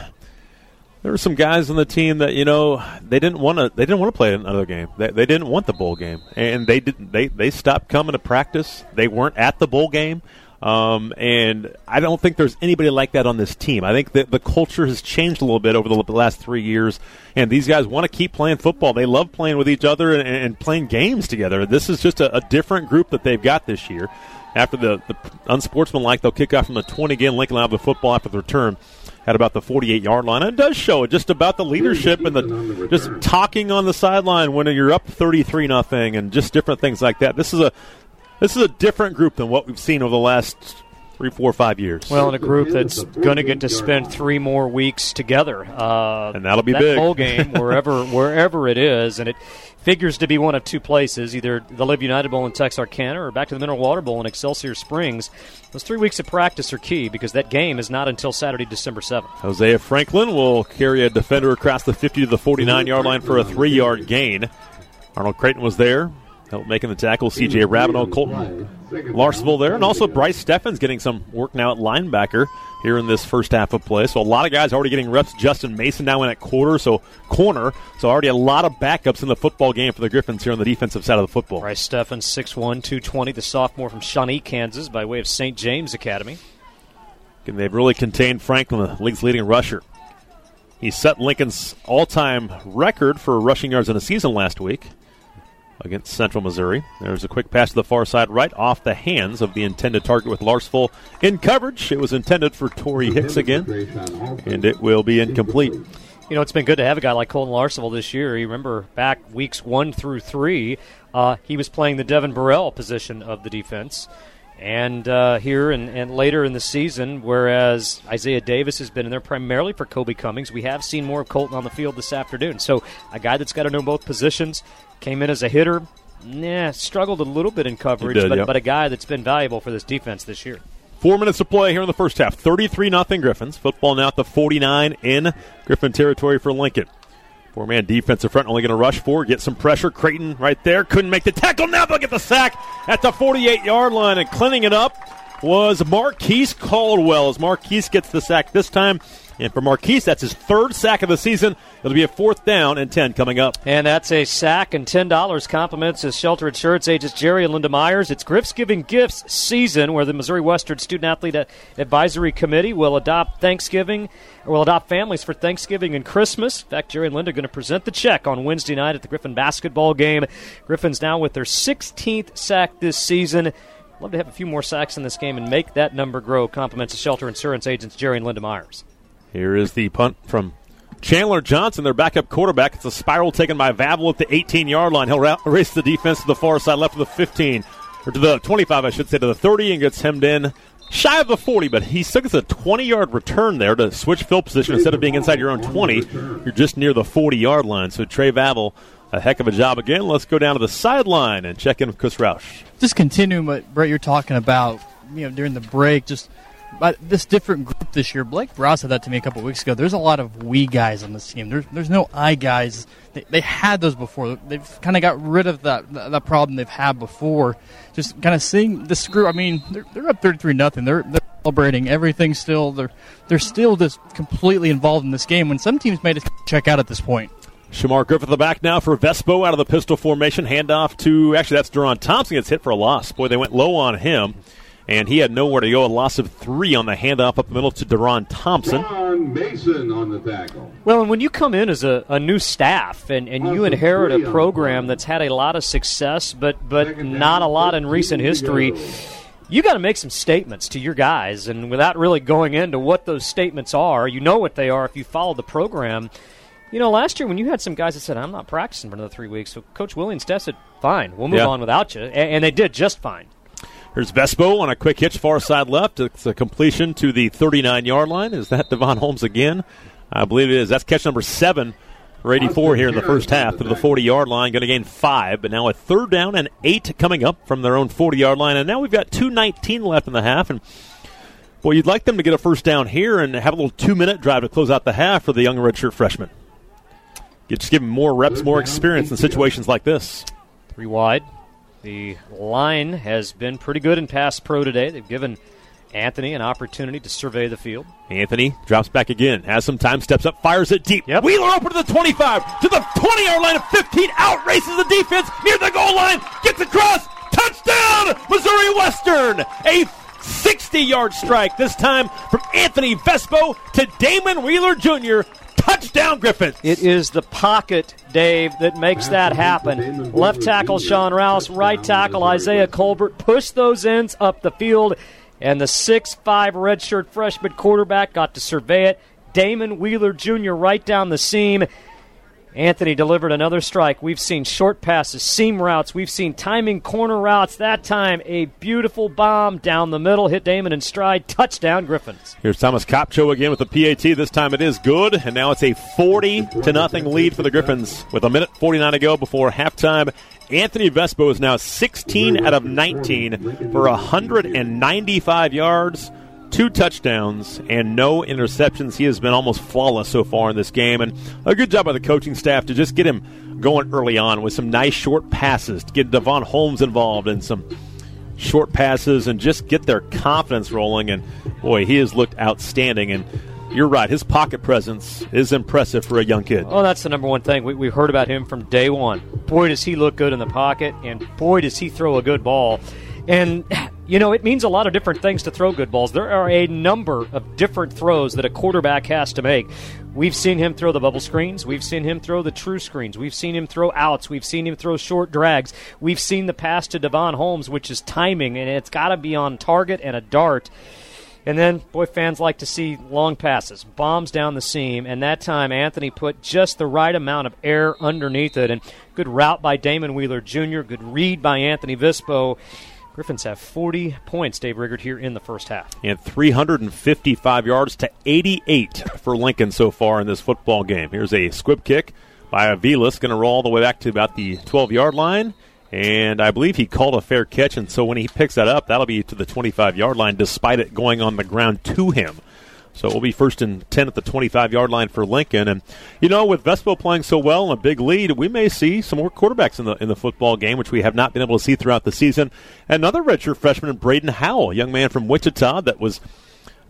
there were some guys on the team that you know they didn't want to they didn't want to play another game. They, they didn't want the bowl game, and they didn't they they stopped coming to practice. They weren't at the bowl game. Um, and I don't think there's anybody like that on this team. I think that the culture has changed a little bit over the last three years, and these guys want to keep playing football. They love playing with each other and, and playing games together. This is just a, a different group that they've got this year. After the, the unsportsmanlike, they'll kick off from the 20 again. Lincoln will have the football after the return at about the 48 yard line. And it does show just about the leadership and the just talking on the sideline when you're up 33 nothing and just different things like that. This is a this is a different group than what we've seen over the last three, four, five years. Well, in a group that's going to get to spend three more weeks together, uh, And that'll be that big. bowl game <laughs> wherever wherever it is, and it figures to be one of two places: either the Live United Bowl in Texarkana or back to the Mineral Water Bowl in Excelsior Springs. Those three weeks of practice are key because that game is not until Saturday, December seventh. Hosea Franklin will carry a defender across the 50 to the 49 yard line for a three yard gain. Arnold Creighton was there, helped making the tackle. CJ Ravenel, Colton Larsville there, and also Bryce Steffens getting some work now at linebacker here in this first half of play. So a lot of guys already getting reps. Justin Mason now in at quarter, so corner. So already a lot of backups in the football game for the Griffins here on the defensive side of the football. Bryce Steffens, 6'1", 220, the sophomore from Shawnee, Kansas, by way of St. James Academy. And they've really contained Franklin, the league's leading rusher. He set Lincoln's all-time record for rushing yards in a season last week against Central Missouri. There's a quick pass to the far side, right off the hands of the intended target with Larsville in coverage. It was intended for Torrey Hicks again, and it will be incomplete. You know, it's been good to have a guy like Colton Larsville this year. You remember back weeks one through three, uh, he was playing the Devin Burrell position of the defense. And uh, here and, and later in the season, whereas Isaiah Davis has been in there primarily for Kobe Cummings, we have seen more of Colton on the field this afternoon. So a guy that's got to know both positions came in as a hitter. Nah, struggled a little bit in coverage, did, but, but a guy that's been valuable for this defense this year. Four minutes to play here in the first half. 33 nothing Griffins. Football now at the 49 in Griffin territory for Lincoln. Four man defensive front only going to rush four, get some pressure. Creighton right there couldn't make the tackle. Now they'll get the sack at the 48 yard line and cleaning it up was Marquise Caldwell as Marquise gets the sack this time. And for Marquise, that's his third sack of the season. It'll be a fourth down and 10 coming up. And that's a sack and $10 compliments his shelter insurance agents Jerry and Linda Myers. It's Griff's Giving Gifts season where the Missouri Western Student Athlete Advisory Committee will adopt Thanksgiving or will adopt families for Thanksgiving and Christmas. In fact, Jerry and Linda are going to present the check on Wednesday night at the Griffin basketball game. Griffin's now with their 16th sack this season. Love to have a few more sacks in this game and make that number grow. Compliments to shelter insurance agents Jerry and Linda Myers. Here is the punt from Chandler Johnson, their backup quarterback. It's a spiral taken by Vavel at the 18 yard line. He'll race the defense to the far side, left of the 15, or to the 25, I should say, to the 30, and gets hemmed in shy of the 40, but he gets a 20 yard return there to switch field position instead of being inside your own 20. You're just near the 40 yard line. So Trey Vavel, a heck of a job again. Let's go down to the sideline and check in with Chris Roush. Just continuing what Brett you're talking about, you know, during the break, just but this different group this year. Blake Brow said that to me a couple weeks ago. There's a lot of we guys on this team. There's there's no I guys. They, they had those before. They've kind of got rid of that that problem they've had before. Just kind of seeing this group. I mean, they're, they're up 33 nothing. They're they're celebrating everything. Still, they're they're still just completely involved in this game. When some teams made it <laughs> check out at this point. Shamar Griffith the back now for Vespo out of the pistol formation. Handoff to actually that's Deron Thompson gets hit for a loss. Boy, they went low on him and he had nowhere to go. A loss of three on the handoff up the middle to Deron Thompson. Ron Mason on the tackle. Well, and when you come in as a, a new staff and, and you inherit a program that's had a lot of success, but but not a lot in recent history. You got to make some statements to your guys, and without really going into what those statements are, you know what they are if you follow the program. You know, last year when you had some guys that said, "I'm not practicing for another three weeks," so Coach Williams said, "Fine, we'll move yeah. on without you," and, and they did just fine. Here's Vespo on a quick hitch far side left. It's a completion to the 39 yard line. Is that Devon Holmes again? I believe it is. That's catch number seven for 84 here in the first half to the 40 yard line. Going to gain five, but now a third down and eight coming up from their own 40 yard line. And now we've got 2.19 left in the half. And well, you'd like them to get a first down here and have a little two minute drive to close out the half for the young redshirt freshman. Just give them more reps, more experience in situations like this. Three wide. The line has been pretty good in pass pro today. They've given Anthony an opportunity to survey the field. Anthony drops back again, has some time, steps up, fires it deep. Yep. Wheeler open to the 25, to the 20 yard line of 15, out races the defense near the goal line, gets across, touchdown, Missouri Western. A 60 yard strike, this time from Anthony Vespo to Damon Wheeler Jr. Touchdown, Griffin. It is the pocket, Dave, that makes that happen. Left tackle Sean Rouse, right tackle Isaiah Colbert push those ends up the field, and the six-five redshirt freshman quarterback got to survey it. Damon Wheeler Jr. right down the seam. Anthony delivered another strike. We've seen short passes, seam routes. We've seen timing corner routes. That time, a beautiful bomb down the middle, hit Damon in stride. Touchdown, Griffins. Here's Thomas Kopcho again with the PAT. This time it is good, and now it's a 40 to nothing lead for the Griffins with a minute 49 to go before halftime. Anthony Vespo is now 16 out of 19 for 195 yards two touchdowns and no interceptions. He has been almost flawless so far in this game, and a good job by the coaching staff to just get him going early on with some nice short passes to get Devon Holmes involved in some short passes and just get their confidence rolling. And boy, he has looked outstanding. And you're right, his pocket presence is impressive for a young kid. Oh, that's the number one thing. We, heard about him from day one. Boy, does he look good in the pocket, and boy, does he throw a good ball. And you know, it means a lot of different things to throw good balls. There are a number of different throws that a quarterback has to make. We've seen him throw the bubble screens. We've seen him throw the true screens. We've seen him throw outs. We've seen him throw short drags. We've seen the pass to Devon Holmes, which is timing, and it's got to be on target and a dart. And then, boy, fans like to see long passes, bombs down the seam. And that time, Anthony put just the right amount of air underneath it. And good route by Damon Wheeler Jr., good read by Anthony Vespo. Griffins have 40 points, Dave Riggert, here in the first half. And 355 yards to 88 for Lincoln so far in this football game. Here's a squib kick by Avilas, going to roll all the way back to about the 12 yard line. And I believe he called a fair catch, and so when he picks that up, that'll be to the 25 yard line, despite it going on the ground to him. So it will be first and 10 at the 25 yard line for Lincoln. And, you know, with Vespo playing so well and a big lead, we may see some more quarterbacks in the in the football game, which we have not been able to see throughout the season. Another redshirt freshman, Braden Howell, a young man from Wichita that was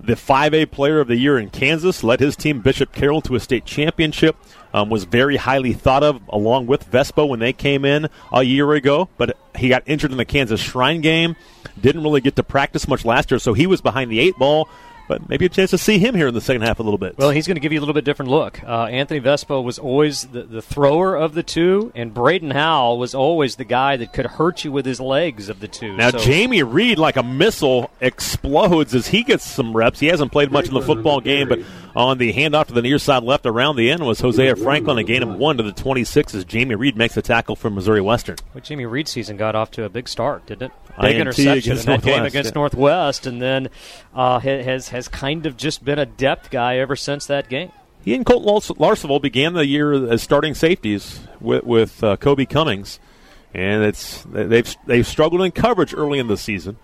the 5A player of the year in Kansas, led his team, Bishop Carroll, to a state championship. Um, was very highly thought of along with Vespo when they came in a year ago, but he got injured in the Kansas Shrine game. Didn't really get to practice much last year, so he was behind the eight ball but maybe a chance to see him here in the second half a little bit. Well, he's going to give you a little bit different look. Uh, Anthony Vespo was always the, the thrower of the two, and Braden Howell was always the guy that could hurt you with his legs of the two. Now, so. Jamie Reed, like a missile, explodes as he gets some reps. He hasn't played much in the football game, but on the handoff to the near side left around the end was Hosea Franklin, a gain of one to the 26 as Jamie Reed makes the tackle for Missouri Western. Well, Jamie Reed season got off to a big start, didn't it? Big INT interception in that game against yeah. Northwest, and then uh, has has kind of just been a depth guy ever since that game. He and Colt Lars- Larsville began the year as starting safeties with, with uh, Kobe Cummings, and it's they've they've struggled in coverage early in the season,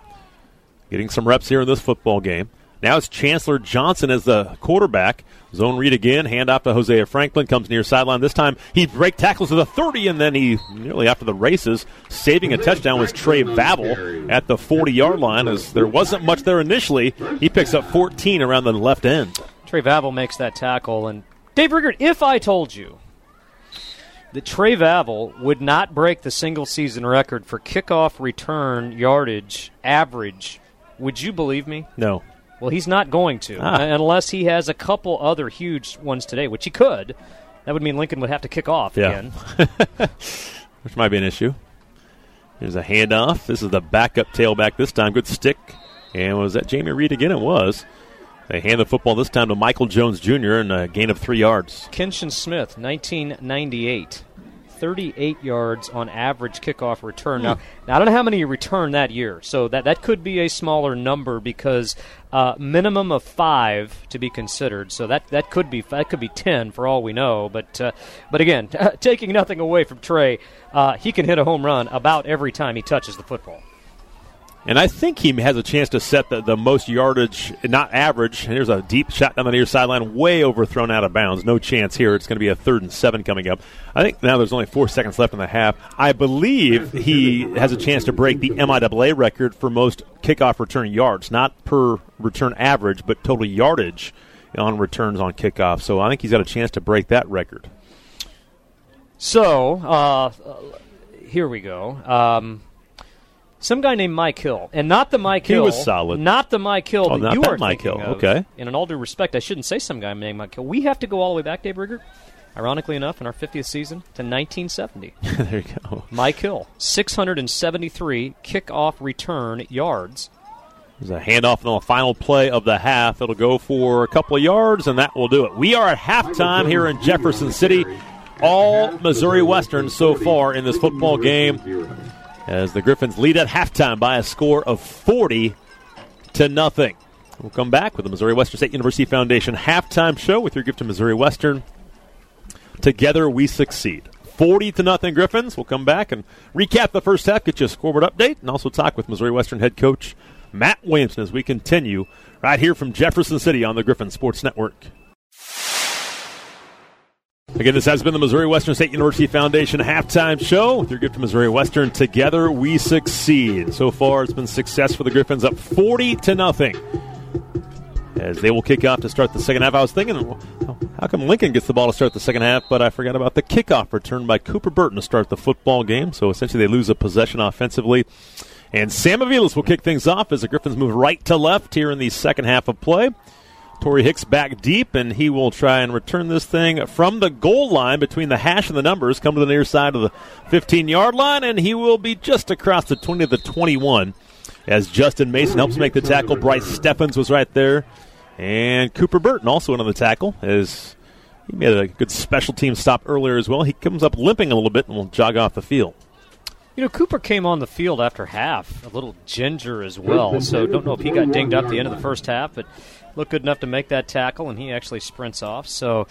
getting some reps here in this football game. Now it's Chancellor Johnson as the quarterback. Zone read again, hand off to Hosea Franklin, comes near sideline. This time he break tackles to the 30, and then he nearly after the races, saving a touchdown was Trey Vavel at the 40 yard line. As there wasn't much there initially, he picks up 14 around the left end. Trey Vavel makes that tackle, and Dave Riggert, if I told you that Trey Vavel would not break the single season record for kickoff return yardage average, would you believe me? No. Well, he's not going to, Ah. unless he has a couple other huge ones today, which he could. That would mean Lincoln would have to kick off Yeah. again. <laughs> which might be an issue. Here's a handoff. This is the backup tailback this time. Good stick. And was that Jamie Reed again? It was. They hand the football this time to Michael Jones Jr. and a gain of three yards. Kenshin Smith, 1998. 38 yards on average kickoff return. Now, now, I don't know how many you returned that year, so that, that could be a smaller number because uh, minimum of five to be considered. So that, that could be that could be 10 for all we know. But uh, but again, <laughs> taking nothing away from Trey, uh, he can hit a home run about every time he touches the football. And I think he has a chance to set the, the most yardage, not average. And here's a deep shot down the near sideline, way overthrown out of bounds. No chance here. It's going to be a third and seven coming up. I think now there's only four seconds left in the half. I believe he has a chance to break the MIAA record for most kickoff return yards, not per return average, but total yardage on returns on kickoff. So I think he's got a chance to break that record. So uh, here we go. Um, some guy named Mike Hill, and not the Mike Hill. He was solid. Not the Mike Hill Oh, that you are Mike Hill. of. Okay. And in all due respect, I shouldn't say some guy named Mike Hill. We have to go all the way back, Dave Riggert. Ironically enough, in our 50th season to 1970. <laughs> there you go. Mike Hill, 673 kickoff return yards. There's a handoff on the final play of the half. It'll go for a couple of yards, and that will do it. We are at halftime here in Jefferson City. All Missouri Western so far in this football game as the Griffins lead at halftime by a score of 40 to nothing. We'll come back with the Missouri Western State University Foundation halftime show with your gift to Missouri Western. Together we succeed. 40 to nothing Griffins. We'll come back and recap the first half, get you a scoreboard update, and also talk with Missouri Western head coach Matt Williamson as we continue right here from Jefferson City on the Griffin Sports Network. Again, this has been the Missouri Western State University Foundation halftime show with your gift to Missouri Western. Together we succeed. So far, it's been success for the Griffins, up 40 to nothing. As they will kick off to start the second half. I was thinking, how come Lincoln gets the ball to start the second half, but I forgot about the kickoff return by Cooper Burton to start the football game. So essentially, they lose a possession offensively. And Sam Avilas will kick things off as the Griffins move right to left here in the second half of play. Torrey Hicks back deep, and he will try and return this thing from the goal line between the hash and the numbers, come to the near side of the 15 yard line, and he will be just across the 20 to the 21 as Justin Mason helps make the tackle. Bryce Steffens was right there, and Cooper Burton also on the tackle as he made a good special team stop earlier as well. He comes up limping a little bit and will jog off the field. You know, Cooper came on the field after half, a little ginger as well. So don't know if he got dinged up the end of the first half, but looked good enough to make that tackle, and he actually sprints off. So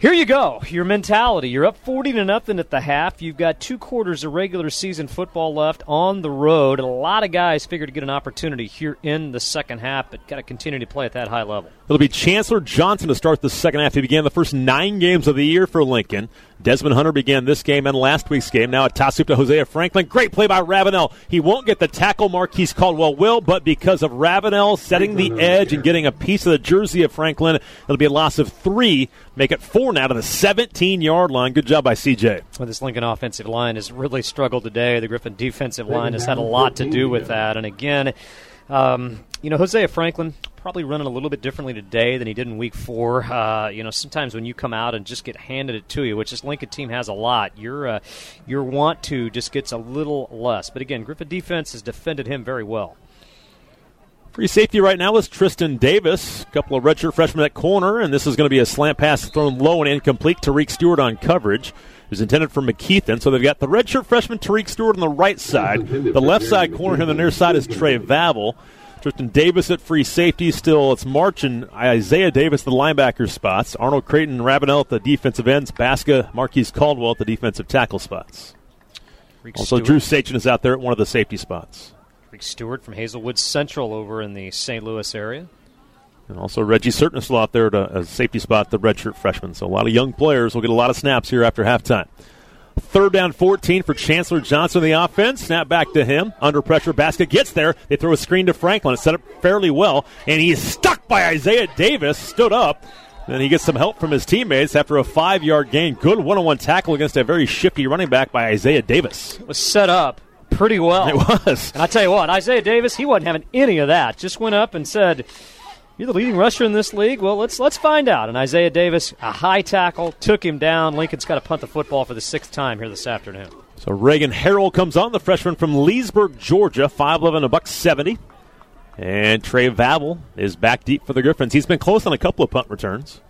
Here you go. Your mentality. You're up 40 to nothing at the half. You've got two quarters of regular season football left on the road. A lot of guys figure to get an opportunity here in the second half, but got to continue to play at that high level. It'll be Chancellor Johnson to start the second half. He began the first nine games of the year for Lincoln. Desmond Hunter began this game and last week's game. Now a toss to Hosea Franklin. Great play by Ravenel. He won't get the tackle Marquise Caldwell will, but because of Ravenel setting the edge and getting a piece of the jersey of Franklin, it'll be a loss of three. Make it four now to the 17 yard line. Good job by CJ. Well, this Lincoln offensive line has really struggled today. The Griffin defensive line has had a lot to do with that. And again, um, you know, Hosea Franklin probably running a little bit differently today than he did in week four. Uh, you know, sometimes when you come out and just get handed it to you, which this Lincoln team has a lot, your uh, your want to just gets a little less. But again, Griffin defense has defended him very well. Free safety right now is Tristan Davis. A couple of redshirt freshmen at corner, and this is going to be a slant pass thrown low and incomplete. Tariq Stewart on coverage. Was intended for McKeithen, so they've got the redshirt freshman Tariq Stewart on the right side. The left side corner here on the near side is Trey Vavel. Tristan Davis at free safety. Still, it's March and Isaiah Davis, the linebacker spots. Arnold Creighton and Ravenel at the defensive ends. Baska, Marquise Caldwell at the defensive tackle spots. Rick Also, Stewart. Drew Sachin is out there at one of the safety spots. Rick Stewart from Hazelwood Central over in the St. Louis area. And also Reggie Certain is still out there at a, a safety spot, the redshirt freshman. So a lot of young players will get a lot of snaps here after halftime. Third down 14 for Chancellor Johnson the offense. Snap back to him. Under pressure. Baska gets there. They throw a screen to Franklin. It's set up fairly well. And he's stuck by Isaiah Davis. Stood up. Then he gets some help from his teammates after a five yard gain. Good one on one tackle against a very shifty running back by Isaiah Davis. It was set up pretty well. It was. And I tell you what, Isaiah Davis, he wasn't having any of that. Just went up and said, "You're the leading rusher in this league. Well, let's let's find out." And Isaiah Davis, a high tackle, took him down. Lincoln's got to punt the football for the sixth time here this afternoon. So Reagan Harrell comes on, the freshman from Leesburg, Georgia, 5'11", a buck 70. And Trey Vavel is back deep for the Griffins. He's been close on a couple of punt returns.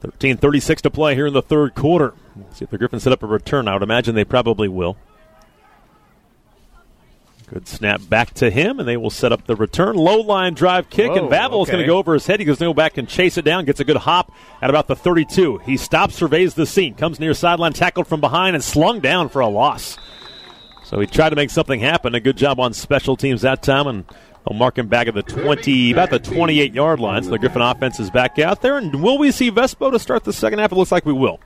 13:36 to play here in the third quarter. See if the Griffins set up a return. I would imagine they probably will. Good snap back to him, and they will set up the return. Low line drive kick, Whoa, and Vavel is okay. going to go over his head. He goes to go back and chase it down, gets a good hop at about the 32. He stops, surveys the scene, comes near sideline, tackled from behind, and slung down for a loss. So he tried to make something happen. A good job on special teams that time, and they'll mark him back at the 20, about the 28 yard line. So the Griffin offense is back out there. And will we see Vespo to start the second half? It looks like we will.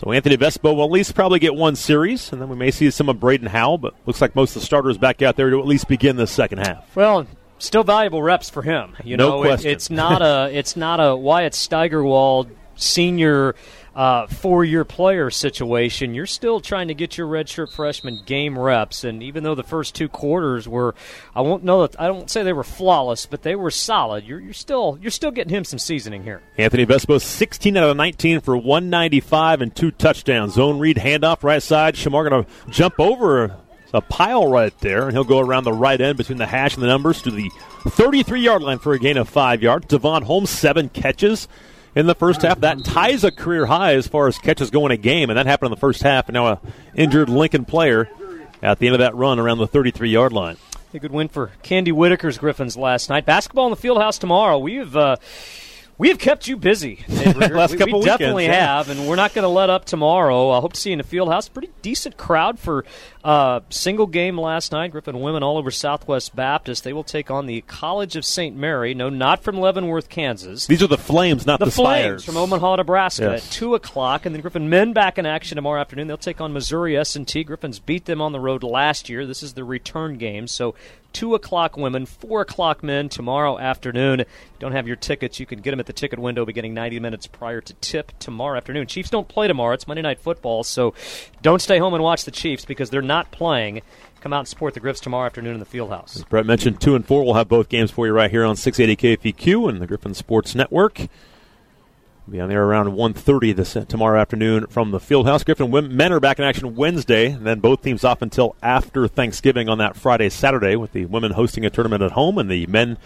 So Anthony Vespo will at least probably get one series, and then we may see some of Braden Howell, but looks like most of the starters back out there to at least begin the second half. Well, still valuable reps for him. You No know, it- it's not a it's not a Wyatt Steigerwald senior uh, four-year player situation. You're still trying to get your redshirt freshman game reps, and even though the first two quarters were, I won't know that I don't say they were flawless, but they were solid. You're, you're still you're still getting him some seasoning here. Anthony Vespo, 16 out of 19 for 195 and two touchdowns. Zone read handoff right side. Shamar going to jump over a pile right there, and he'll go around the right end between the hash and the numbers to the 33 yard line for a gain of five yards. Devon Holmes, seven catches in the first half. That ties a career high as far as catches go in a game, and that happened in the first half. And now a injured Lincoln player at the end of that run around the 33 yard line. A good win for Candy Whitaker's Griffins last night. Basketball in the field house tomorrow. We've uh, we have kept you busy. <laughs> Last we, couple we weekends, definitely yeah. have, and we're not going to let up tomorrow. I hope to see you in the field house. Pretty decent crowd for uh, single game last night. Griffin women all over Southwest Baptist. They will take on the College of St. Mary. No, not from Leavenworth, Kansas. These are the Flames, not the, The Flames Spires. from Omaha, Nebraska Yes. at 2 o'clock. And then Griffin men back in action tomorrow afternoon. They'll take on Missouri S&T. Griffins beat them on the road last year. This is the return game. So 2 o'clock women, 4 o'clock men tomorrow afternoon. If you don't have your tickets, you can get them at the ticket window beginning 90 minutes prior to tip tomorrow afternoon. Chiefs don't play tomorrow. It's Monday Night Football. So don't stay home and watch the Chiefs because they're not playing. Come out and support the Griffs tomorrow afternoon in the field house. Brett mentioned two and four. We'll have both games for you right here on 680 KFEQ and the Griffin Sports Network. Be on there around 1.30 this uh, tomorrow afternoon from the Fieldhouse. Griffin men are back in action Wednesday, and then both teams off until after Thanksgiving on that Friday, Saturday, with the women hosting a tournament at home and the men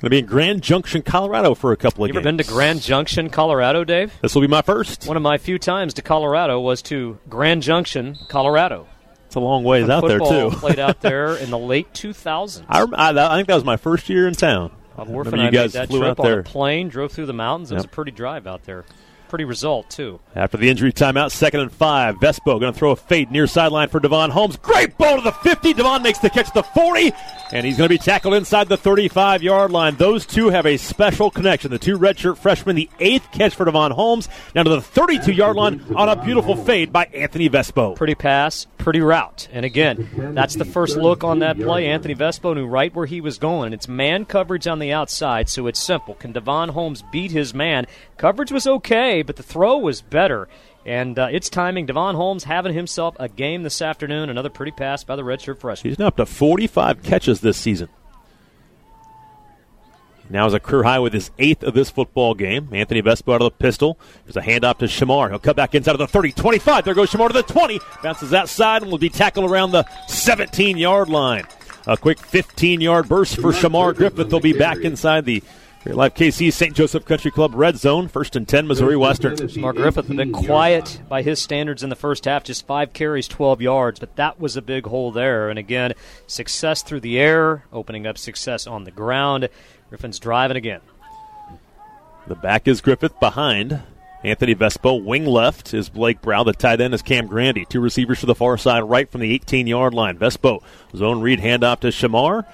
going to be in Grand Junction, Colorado for a couple of You games. ever been to Grand Junction, Colorado, Dave? This will be my first. One of my few times to Colorado was to Grand Junction, Colorado. It's a long ways out there too. played out there <laughs> in the late 2000s. I, rem- I, I think that was my first year in town. I Worf remember and I you guys made that flew trip on there. a plane, drove through the mountains. It was a pretty drive out there. Pretty result, too. After the injury timeout, second and five. Vespo going to throw a fade near sideline for Devon Holmes. Great ball to the 50. Devon makes the catch to the 40, and he's going to be tackled inside the 35 yard line. Those two have a special connection. The two redshirt freshmen, the eighth catch for Devon Holmes, down to the 32 yard line on a beautiful fade by Anthony Vespo. Pretty pass, pretty route. And again, that's the first look on that play. Anthony Vespo knew right where he was going. and It's man coverage on the outside, so it's simple. Can Devon Holmes beat his man? Coverage was okay, but the throw was better. And uh, it's timing. Devon Holmes having himself a game this afternoon. Another pretty pass by the redshirt freshman. He's now up to 45 catches this season. Now is a career high with his eighth of this football game. Anthony Vespo out of the pistol. There's a handoff to Shamar. He'll cut back inside of the 30, 25. There goes Shamar to the 20. Bounces that side and will be tackled around the 17 yard line. A quick 15 yard burst for Shamar Griffith. They'll be back inside the Great Life KC St. Joseph Country Club red zone. First and 10, Missouri Western. Mark Griffith a bit quiet by his standards in the first half, just five carries, 12 yards, but that was a big hole there. And again, success through the air, opening up success on the ground. Griffin's driving again. The back is Griffith behind. Anthony Vespo, wing left is Blake Brow. The tight end is Cam Grandy. Two receivers to the far side, right from the 18 yard line. Vespo, zone read handoff to Shamar.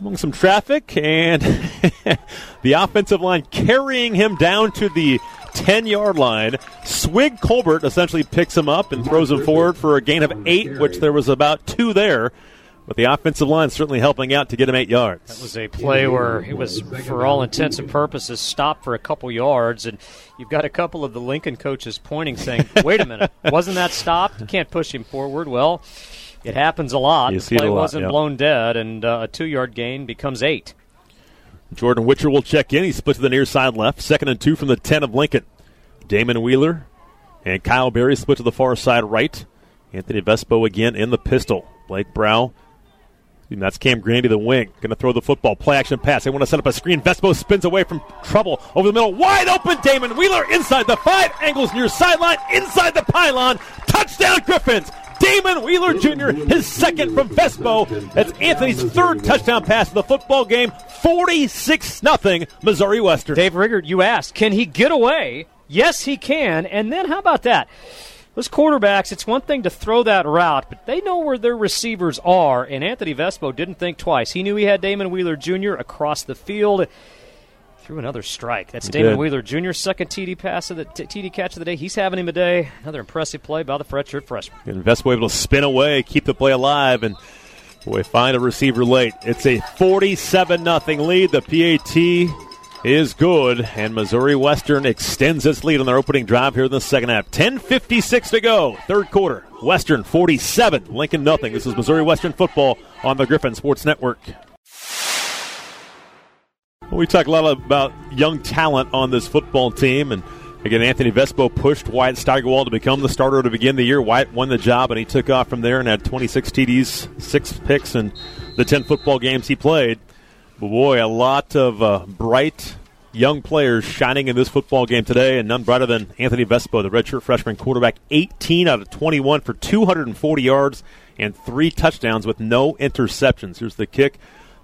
Among some traffic, and <laughs> the offensive line carrying him down to the 10 yard line. Swig Colbert essentially picks him up and throws him forward for a gain of eight, which there was about two there. But the offensive line certainly helping out to get him eight yards. That was a play where it was, for all intents and purposes, stopped for a couple yards, and you've got a couple of the Lincoln coaches pointing, saying, "Wait a minute, wasn't that stopped? You can't push him forward." Well, it happens a lot. You the play lot, wasn't yeah. blown dead, and uh, a two-yard gain becomes eight. Jordan Witcher will check in. He split to the near side left. Second and two from the 10 of Lincoln. Damon Wheeler and Kyle Berry split to the far side right. Anthony Vespo again in the pistol. Blake Brow. And that's Cam Grandy, the wing. Going to throw the football. Play action pass. They want to set up a screen. Vespo spins away from trouble. Over the middle. Wide open. Damon Wheeler inside the five. Angles near sideline. Inside the pylon. Touchdown Griffins. Damon Wheeler Jr., his second from Vespo. That's Anthony's third touchdown pass of the football game. 46 0 Missouri Western. Dave Riggert, you asked, can he get away? Yes, he can. And then how about that? Those quarterbacks, it's one thing to throw that route, but they know where their receivers are, and Anthony Vespo didn't think twice. He knew he had Damon Wheeler Jr. across the field. Threw another strike. That's He Damon did. Wheeler Jr. second TD pass of the t- TD catch of the day. He's having him a day. Another impressive play by the redshirt freshman. And Vespo able to spin away, keep the play alive, and boy, find a receiver late. It's a 47 0 lead. The PAT is good, and Missouri Western extends its lead on their opening drive here in the second half. 10.56 to go, third quarter. Western 47, Lincoln nothing. This is Missouri Western football on the Griffin Sports Network. We talk a lot about young talent on this football team, and again, Anthony Vespo pushed Wyatt Steigerwald to become the starter to begin the year. Wyatt won the job, and he took off from there and had 26 TDs, six picks, in the 10 football games he played. Boy, a lot of uh, bright young players shining in this football game today, and none brighter than Anthony Vespo, the redshirt freshman quarterback, 18 out of 21 for 240 yards and three touchdowns with no interceptions. Here's the kick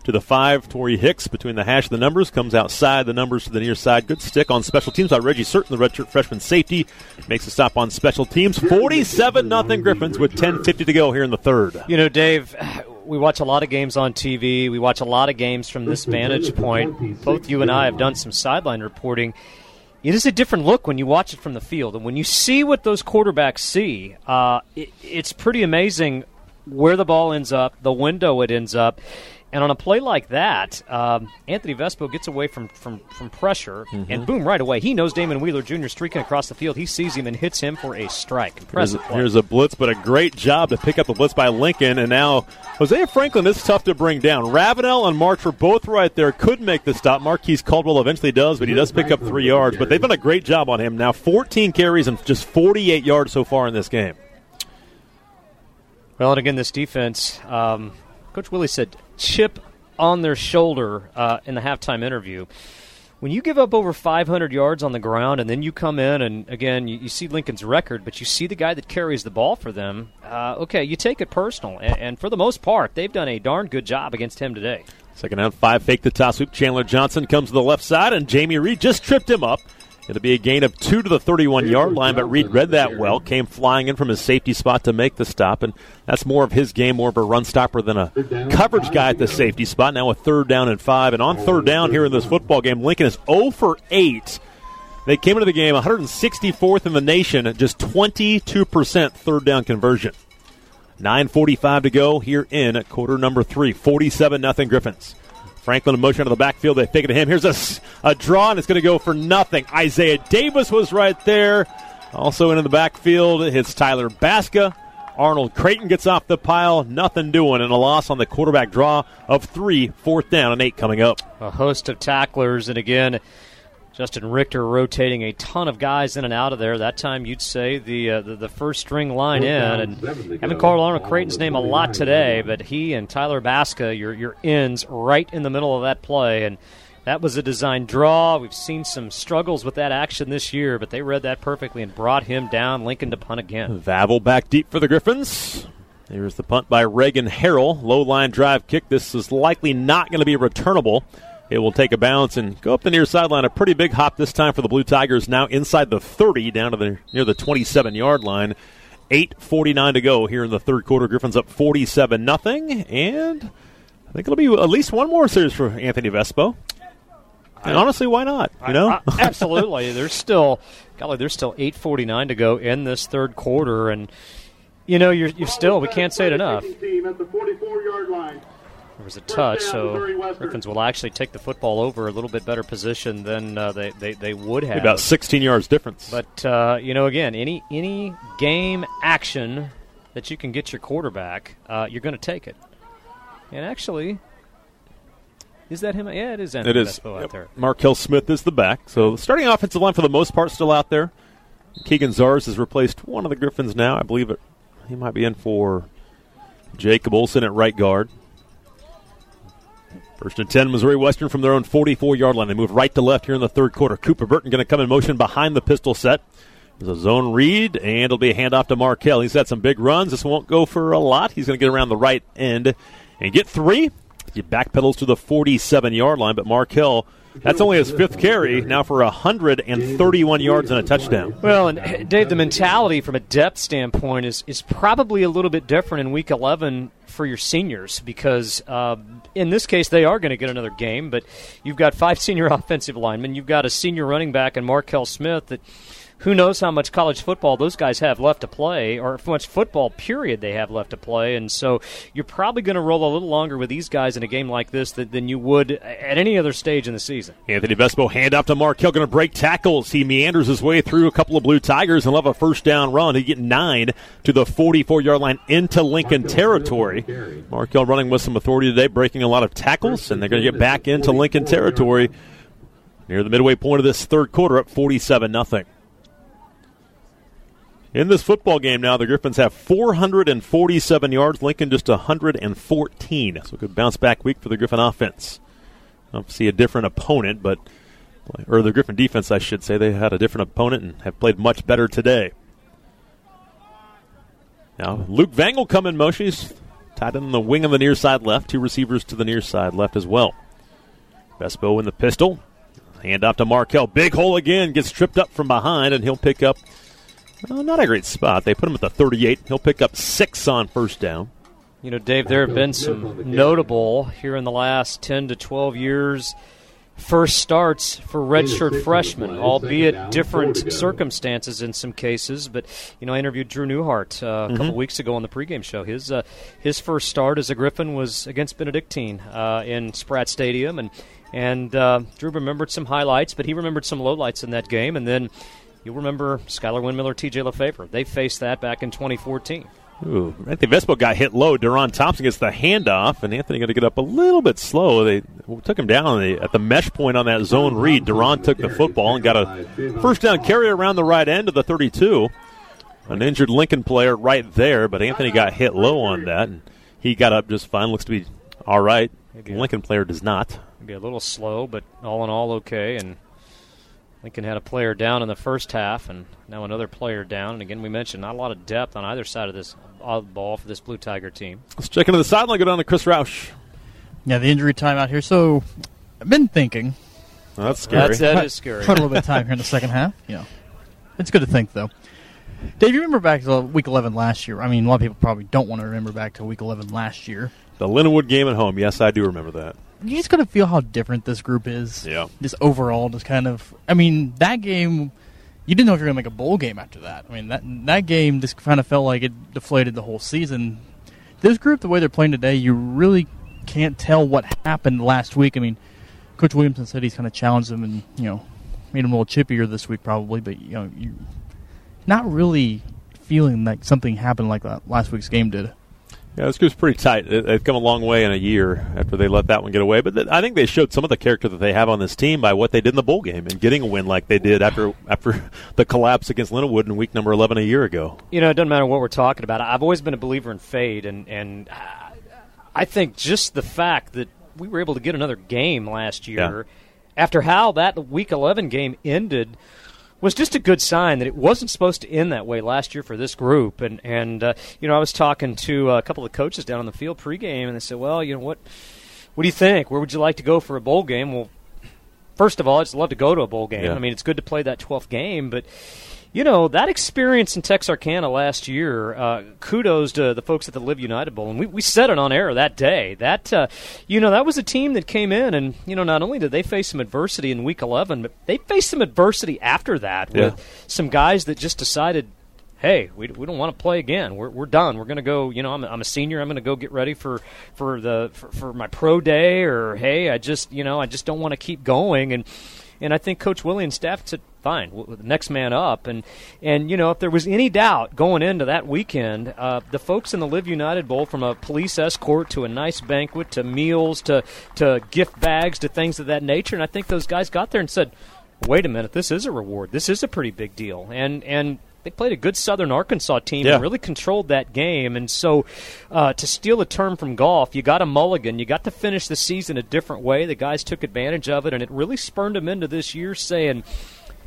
to the five. Torrey Hicks between the hash of the numbers comes outside the numbers to the near side. Good stick on special teams by Reggie Certain, the redshirt freshman safety. Makes a stop on special teams. 47 nothing Griffins with 10.50 to go here in the third. You know, Dave, we watch a lot of games on TV. We watch a lot of games from this vantage point. Both you and I have done some sideline reporting. It is a different look when you watch it from the field. And when you see what those quarterbacks see, uh, it, it's pretty amazing where the ball ends up, the window it ends up. And on a play like that, um, Anthony Vespo gets away from, from, from pressure, and boom, right away. He knows Damon Wheeler Jr. streaking across the field. He sees him and hits him for a strike. Here's, Impressive play. here's a blitz, but a great job to pick up the blitz by Lincoln. And now Hosea Franklin this is tough to bring down. Ravenel and March were both right there. Could make the stop. Marquise Caldwell eventually does, but he does pick up three yards. But they've done a great job on him. Now 14 carries and just 48 yards so far in this game. Well, and again, this defense, um, Coach Willie said chip on their shoulder uh, in the halftime interview. When you give up over 500 yards on the ground and then you come in and, again, you, you see Lincoln's record, but you see the guy that carries the ball for them, uh, okay, you take it personal. And, and for the most part, they've done a darn good job against him today. Second down, five, fake the toss sweep. Chandler Johnson comes to the left side, and Jamie Reed just tripped him up. It'll be a gain of two to the 31 yard line, but Reed read that well, came flying in from his safety spot to make the stop, and that's more of his game, more of a run stopper than a coverage guy at the safety spot. Now a third down and five, and on third down here in this football game, Lincoln is 0 for 8. They came into the game 164th in the nation, just 22% third down conversion. 9.45 to go here in at quarter number three. 47 nothing Griffins. Franklin in motion out of the backfield. They fake it to him. Here's a, a draw, and it's going to go for nothing. Isaiah Davis was right there. Also into the backfield, it's Tyler Baska. Arnold Creighton gets off the pile. Nothing doing, and a loss on the quarterback draw of three, fourth down and eight coming up. A host of tacklers, and again, Justin Richter rotating a ton of guys in and out of there. That time, you'd say the uh, the, the, first string line in, and I haven't called Arnold Creighton's name a lot today, but he and Tyler Baska, your your ends right in the middle of that play, and that was a design draw. We've seen some struggles with that action this year, but they read that perfectly and brought him down. Lincoln to punt again. Vavel back deep for the Griffins. Here's the punt by Reagan Harrell. Low line drive kick. This is likely not going to be returnable. It will take a bounce and go up the near sideline. A pretty big hop this time for the Blue Tigers. Now inside the 30, down to the near the 27 yard line. 8:49 to go here in the third quarter. Griffins up 47 nothing, and I think it'll be at least one more series for Anthony Vespo. And honestly, why not? You know, I, I, <laughs> absolutely. there's still, golly, there's still 8:49 to go in this third quarter, and you know, you're, you're still. We can't say it enough. There was a touch, so Griffins will actually take the football over a little bit better position than uh, they, they, they would have. About 16 yards difference. But uh, you know, again, any any game action that you can get your quarterback, uh, you're going to take it. And actually, is that him? Yeah, it is. Anthony it is. Vespo out there. Markel Smith is the back. So the starting offensive line for the most part still out there. Keegan Zars has replaced one of the Griffins now. I believe it. He might be in for Jacob Olson at right guard. First and 10, Missouri Western from their own 44 yard line. They move right to left here in the third quarter. Cooper Burton going to come in motion behind the pistol set. There's a zone read, and it'll be a handoff to Markel. He's had some big runs. This won't go for a lot. He's going to get around the right end and get three. He backpedals to the 47 yard line, but Markel that's only his fifth carry now for 131 yards and a touchdown. Well, and Dave, the mentality from a depth standpoint is is probably a little bit different in Week 11 for your seniors because uh, in this case they are going to get another game. But you've got five <laughs> senior offensive linemen, you've got a senior running back and Markel Smith that who knows how much college football those guys have left to play, or how much football period they have left to play. And so you're probably going to roll a little longer with these guys in a game like this than, than you would at any other stage in the season. Anthony Vespo hand off to Markel, going to break tackles. He meanders his way through a couple of Blue Tigers and love a first down run. He get nine to the 44 yard line into Lincoln territory. Markel running with some authority today, breaking a lot of tackles, and they're going to get back into Lincoln territory near the midway point of this third quarter, up 47 nothing. In this football game now, the Griffins have 447 yards. Lincoln just 114. So a good bounce back week for the Griffin offense. Obviously a different opponent, but or the Griffin defense, I should say, they had a different opponent and have played much better today. Now Luke Vangel come in motion. He's tied in the wing on the near side left. Two receivers to the near side left as well. Vespo in the pistol. Hand off to Markel. Big hole again. Gets tripped up from behind, and he'll pick up well, not a great spot. They put him at the 38. He'll pick up six on first down. You know, Dave, there have been some notable here in the last 10 to 12 years first starts for redshirt freshmen, albeit different circumstances in some cases. But you know, I interviewed Drew Newhart uh, a mm-hmm. couple weeks ago on the pregame show. His uh, his first start as a Griffin was against Benedictine uh, in Spratt Stadium, and and uh, Drew remembered some highlights, but he remembered some lowlights in that game, and then You'll remember Skylar Windmiller, TJ LeFevre. They faced that back in 2014. Ooh, Anthony Vespo got hit low. Deron Thompson gets the handoff, and Anthony got to get up a little bit slow. They took him down at the mesh point on that zone read. Deron took the football and got a first down carry around the right end of the 32. An injured Lincoln player right there, but Anthony got hit low on that, and he got up just fine. Looks to be all right. Maybe Lincoln player does not. Maybe a little slow, but all in all okay. And Lincoln had a player down in the first half, and now another player down. And again, we mentioned not a lot of depth on either side of this ball for this Blue Tiger team. Let's check into the sideline. Go down to Chris Roush. Yeah, the injury time out here. So I've been thinking Well, that's scary. That's, that is scary. Quite a little bit of time here in the second <laughs> half. You know, it's good to think though. Dave, you remember back to week 11 last year? I mean, a lot of people probably don't want to remember back to week 11 last year. the Linwood game at home. Yes, I do remember that. You just got to feel how different this group is. Yeah. Just overall, just kind of. I mean, that game, you didn't know if you were going to make a bowl game after that. I mean, that that game just kind of felt like it deflated the whole season. This group, the way they're playing today, you really can't tell what happened last week. I mean, Coach Williamson said he's kind of challenged them and you know made them a little chippier this week, probably. But you know, you not really feeling like something happened like that last week's game did. Yeah, this group's pretty tight. They- They've come a long way in a year after they let that one get away. But th- I think they showed some of the character that they have on this team by what they did in the bowl game and getting a win like they did after after <laughs> the collapse against Lindenwood in week number 11 a year ago. you know, it doesn't matter what we're talking about. I've always been a believer in fate, and and I think just the fact that we were able to get another game last year, after how that Week 11 game ended, was just a good sign that it wasn't supposed to end that way last year for this group. And and uh, you know, I was talking to a couple of coaches down on the field pregame, and they said, "Well, you know what." What do you think? Where would you like to go for a bowl game? Well, first of all, I'd just love to go to a bowl game. Yeah. I mean, it's good to play that 12th game, but you know that experience in Texarkana last year. Uh, kudos to the folks at the Live United Bowl, and we, we said it on air that day. That uh, you know that was a team that came in, and you know not only did they face some adversity in Week 11, but they faced some adversity after that Yeah. with some guys that just decided. Hey, we, we don't want to play again. We're, we're done. We're going to go. You know, I'm a, I'm a senior. I'm going to go get ready for for the for, for my pro day. Or hey, I just you know I just don't want to keep going. And and I think Coach Williams' staff said, fine, w- w- the next man up. And, and you know, if there was any doubt going into that weekend, uh, the folks in the Live United Bowl, from a police escort to a nice banquet to meals to, to gift bags to things of that nature, and I think those guys got there and said, wait a minute, this is a reward. This is a pretty big deal. And, and they played a good Southern Arkansas team Yeah. and really controlled that game. And so, uh, to steal a term from golf, you got a mulligan. You got to finish the season a different way. The guys took advantage of it, and it really spurned them into this year saying,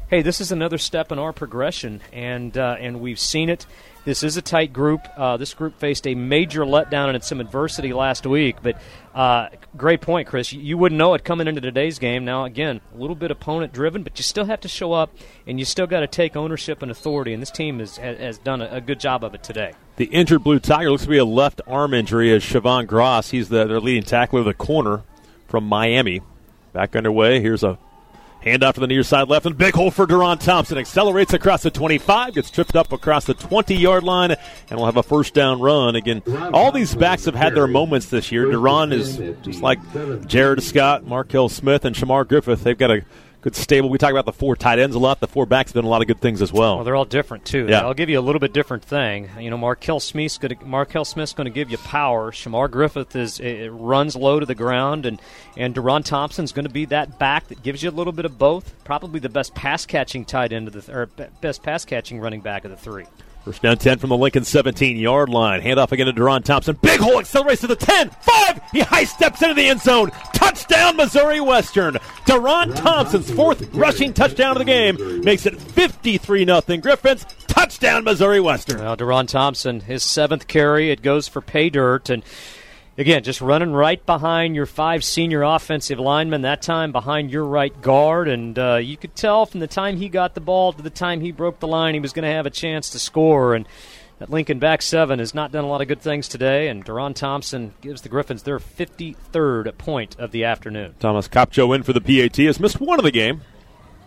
"Hey, this is another step in our progression." And uh, and we've seen it. This is a tight group. Uh, this group faced a major letdown and some adversity last week. But uh, great point, Chris. You, wouldn't know it coming into today's game. Now, again, a little bit opponent driven, but you still have to show up, and you still got to take ownership and authority. And this team has, has, done a, a good job of it today. The injured Blue Tiger looks to be a left arm injury as Siobhan Gross. He's the, their leading tackler the corner from Miami. Back underway. Here's a handoff to the near side left and big hole for Deron Thompson. Accelerates across the 25, gets tripped up across the 20 yard line, and will have a first down run. Again, all these backs have had their moments this year. Deron is just like Jared Scott, Markel Smith, and Shamar Griffith. They've got a good stable. We talk about the four tight ends a lot. The four backs have done a lot of good things as well. Well, they're all different too. Yeah. I'll give you a little bit different thing. You know, Markel Smith's going to Markel Smith's going to give you power. Shamar Griffith is runs low to the ground, and and Deron Thompson's going to be that back that gives you a little bit of both. Probably the best pass catching tight end of the th- or best pass catching running back of the three. First down 10 from the Lincoln 17 yard line. Handoff again to Deron Thompson. Big hole accelerates to the 10. 5. He high steps into the end zone. Touchdown, Missouri Western. Deron Thompson's fourth rushing touchdown of the game makes it 53 0 Griffins. Touchdown, Missouri Western. Well, Deron Thompson, his seventh carry, it goes for pay dirt, and again, just running right behind your five senior offensive linemen. That time behind your right guard, and uh, you could tell from the time he got the ball to the time he broke the line, he was going to have a chance to score. And that Lincoln back seven has not done a lot of good things today, and Deron Thompson gives the Griffins their 53rd point of the afternoon. Thomas Kopcho in for the PAT has missed one of the game.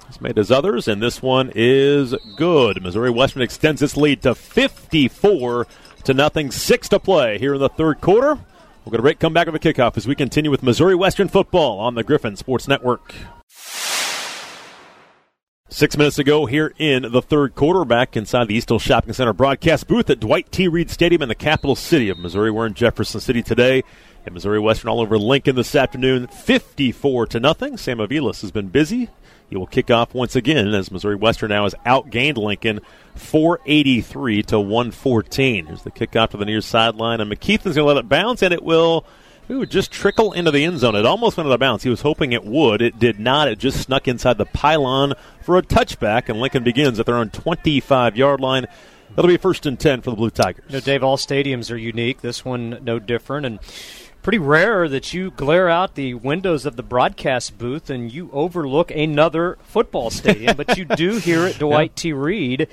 He's made his others, and this one is good. Missouri Western extends its lead to 54 to nothing. Six to play here in the third quarter. We'll go to break, come back with a kickoff as we continue with Missouri Western football on the Griffin Sports Network. Six minutes ago, here in the third quarter, back inside the East Hills Shopping Center broadcast booth at Dwight T. Reed Stadium in the capital city of Missouri. We're in Jefferson City today, and Missouri Western all over Lincoln this afternoon, 54 to nothing. Sam Avilas has been busy. He will kick off once again as Missouri Western now has outgained Lincoln 483 to 114. Here's the kickoff to the near sideline, and McKeithen's going to let it bounce, and it will. It just trickle into the end zone. It almost went out of bounds. He was hoping it would. It did not. It just snuck inside the pylon for a touchback, and Lincoln begins at their own 25 yard line. That'll be first and 10 for the Blue Tigers. You know, Dave, all stadiums are unique. This one, no different. And pretty rare that you glare out the windows of the broadcast booth and you overlook another football stadium, but you do here at <laughs> Dwight T. Reed.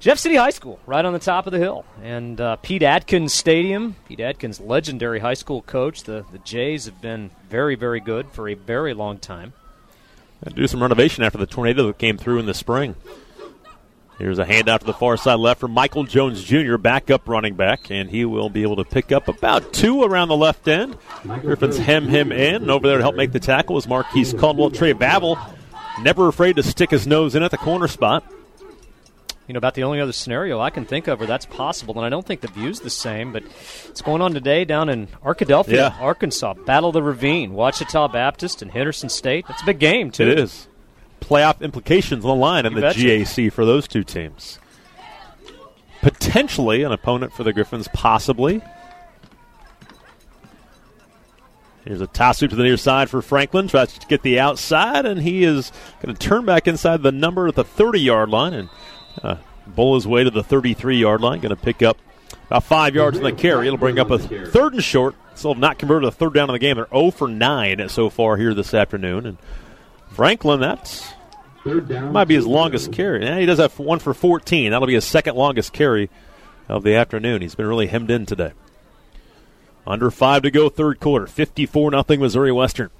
Jeff City High School, right on the top of the hill. And uh, Pete Adkins Stadium, Pete Adkins, legendary high school coach. The, the Jays have been very, very good for a very long time. To do some renovation after the tornado that came through in the spring. Here's a handout to the far side left for Michael Jones Jr., backup running back, and he will be able to pick up about two around the left end. Griffins hem him in, and over there to help make the tackle is Marquise Caldwell. Trey Vavel, never afraid to stick his nose in at the corner spot. You know, about the only other scenario I can think of where that's possible, and I don't think the view's the same, but it's going on today down in Arkadelphia, Yeah. Arkansas. Battle of the Ravine, Ouachita Baptist and Henderson State. That's a big game, too. It is. Playoff implications on the line in You the. GAC for those two teams. Potentially an opponent for the Griffins, possibly. Here's a toss to the near side for Franklin. Tries to get the outside, and he is going to turn back inside the number at the 30 yard line and uh, bowl his way to the 33 yard line. Going to pick up about five yards in the carry. It'll bring up a third and short. Still have not converted a third down in the game. They're 0 for 9 so far here this afternoon. And Franklin, that's might be his longest carry. Yeah, he does have one for 14. That'll be his second longest carry of the afternoon. He's been really hemmed in today. Under five to go, third quarter. 54 nothing Missouri Western.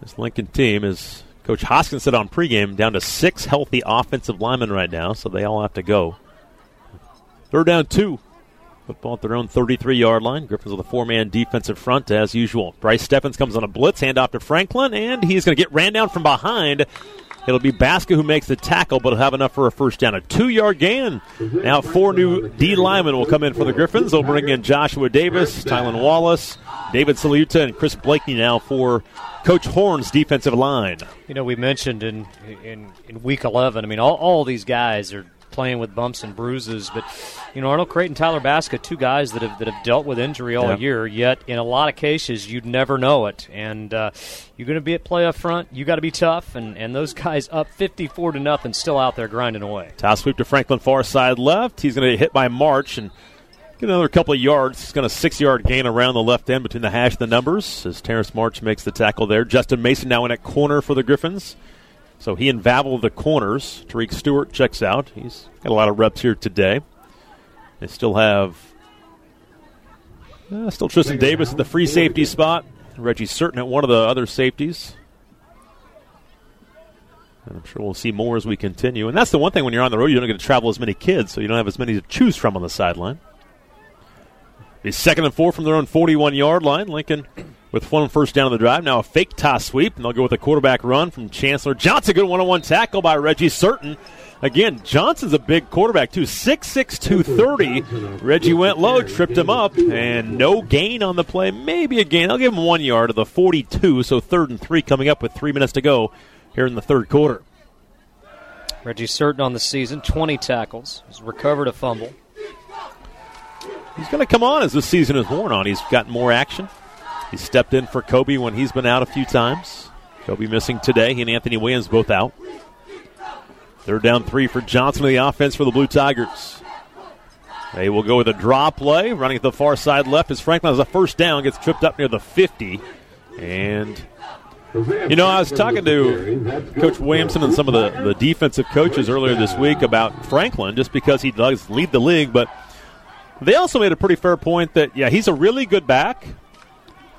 This Lincoln team is, Coach Hoskins said on pregame, down to six healthy offensive linemen right now, so they all have to go. Third down, two. Football at their own 33 yard line. Griffins with a four man defensive front as usual. Bryce Steffens comes on a blitz, handoff to Franklin, and he's going to get ran down from behind. It'll be Baska who makes the tackle, but he'll have enough for a first down. A two yard gain. Now, four new D linemen will come in for the Griffins. They'll bring in Joshua Davis, Tylen Wallace, David Saluta, and Chris Blakeney now for Coach Horn's defensive line. You know, we mentioned in in, in week 11, I mean, all, all these guys are playing with bumps and bruises, but, you know, Arnold Creighton, Tyler Baska, two guys that have, that have dealt with injury all Yeah. year, yet in a lot of cases, you'd never know it. And uh, you're going to be at playoff front, you got to be tough, and, and those guys up 54 to nothing, still out there grinding away. Toss sweep to Franklin, far side left. He's going to hit by March and get another couple of yards. He's got six yard gain around the left end between the hash and the numbers as Terrence March makes the tackle there. Justin Mason now in at corner for the Griffins. So he and Vavel the corners. Tariq Stewart checks out. He's got a lot of reps here today. They still have uh, still Tristan Davis at the free safety spot. Reggie Certain at one of the other safeties. And I'm sure we'll see more as we continue. And that's the one thing when you're on the road, you don't get to travel as many kids, so you don't have as many to choose from on the sideline. Be second and four from their own 41 yard line. Lincoln with one first down of the drive. Now a fake toss sweep, and they'll go with a quarterback run from Chancellor Johnson. Good one on one tackle by Reggie Certain. Again, Johnson's a big quarterback, too. 6'6, 230. Reggie went low, tripped him up, and no gain on the play. Maybe a gain. I'll give him one yard of the 42, so third and three coming up with three minutes to go here in the third quarter. Reggie Certain on the season, 20 tackles. He's recovered a fumble. He's going to come on as this season is worn on. He's gotten more action. He stepped in for Kobe when he's been out a few times. Kobe missing today. He and Anthony Williams both out. Third down three for Johnson of the offense for the Blue Tigers. They will go with a draw play. Running at the far side left as Franklin has a first down, gets tripped up near the 50. And you know, I was talking to Coach Williamson and some of the, the defensive coaches earlier this week about Franklin just because he does lead the league, but they also made a pretty fair point that, yeah, he's a really good back,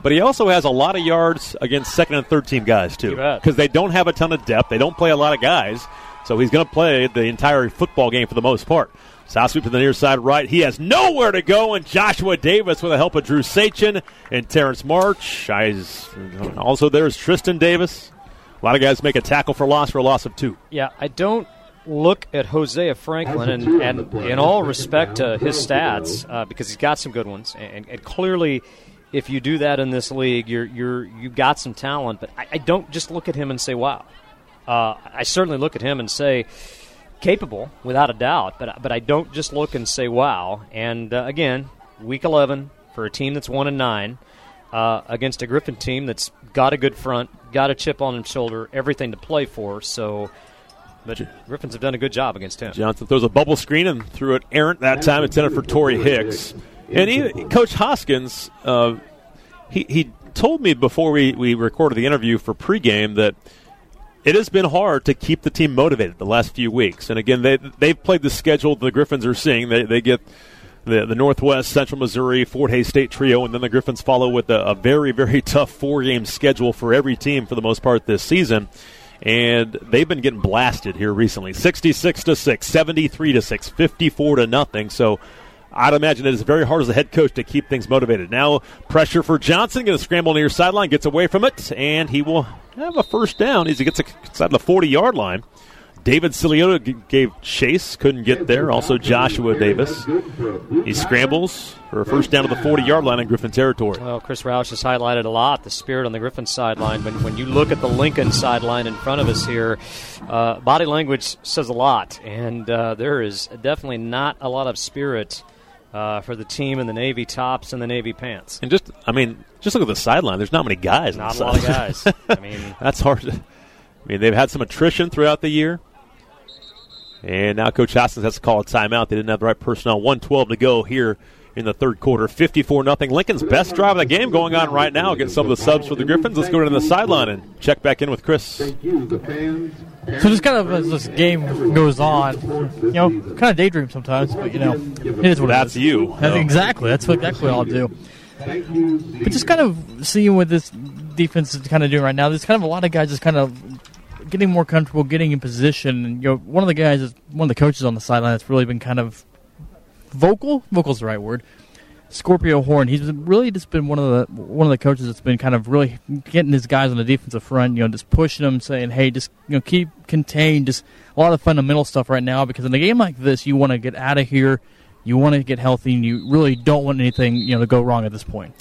but he also has a lot of yards against second and third team guys, too. Because they don't have a ton of depth. They don't play a lot of guys, so he's going to play the entire football game for the most part. South sweep to the near side right. He has nowhere to go, and Joshua Davis with the help of Drew Sachin and Terrence March. Eyes- Also, there's Tristan Davis. A lot of guys make a tackle for loss for a loss of two. Yeah, I don't look at Hosea Franklin, and, and in all respect to his stats, uh, because he's got some good ones, and, and clearly, if you do that in this league, you're you're you got some talent. But I, I don't just look at him and say, "Wow." Uh, I certainly look at him and say, capable without a doubt. But but I don't just look and say, "Wow." And uh, again, week 11 for a team that's one and nine. Uh, against a Griffin team that's got a good front, got a chip on his shoulder, everything to play for. So, but Griffins have done a good job against him. Johnson throws a bubble screen and threw it errant that time. Intended for Torrey Hicks. And he, Coach Hoskins, uh, he, he told me before we, we recorded the interview for pregame that it has been hard to keep the team motivated the last few weeks. And again, they, they've played the schedule the Griffins are seeing. They, they get the, the Northwest, Central Missouri, Fort Hays State trio, and then the Griffins follow with a, a very, very <laughs> tough four game schedule for every team for the most part this season. And they've been getting blasted here recently 66 to 6, 73 to 6, 54 to nothing. So I'd imagine it is very hard as a head coach to keep things motivated. Now, pressure for Johnson, going to scramble near sideline, gets away from it, and he will have a first down as he gets inside the 40 yard line. David Siliota gave chase, couldn't get there. Also, Joshua Davis. He scrambles for a first down to the 40 yard line in Griffin territory. Well, Chris Roush has highlighted a lot the spirit on the Griffin sideline. When, when you look at the Lincoln sideline in front of us here, uh, body language says a lot, and uh, there is definitely not a lot of spirit. Uh, for the team in the navy tops and the navy pants, and just I mean, just look at the sideline. There's not many guys. Not a lot of guys. <laughs> I mean, that's hard. To, I mean, they've had some attrition throughout the year. And now Coach Hoskins has to call a timeout. They didn't have the right personnel. 112 to go here in the third quarter. 54 nothing. Lincoln's best drive of the game going on right now. Get some of the subs for the Griffins. Let's go to the sideline and check back in with Chris. So just kind of as this game goes on, you know, kind of daydream sometimes, but you know, it is what That's it is. you. That's exactly. That's what exactly what I'll do. But just kind of seeing what this defense is kind of doing right now. There's kind of a lot of guys just kind of getting more comfortable, getting in position. And, you know, one of the guys is one of the coaches on the sideline that's really been kind of vocal. Vocal's the right word. Scorpio Horn. He's really just been one of the one of the coaches that's been kind of really getting his guys on the defensive front. You know, just pushing them, saying, "Hey, just you know, keep contained." Just a lot of fundamental stuff right now because in a game like this, you want to get out of here. You want to get healthy, and you really don't want anything you know to go wrong at this point.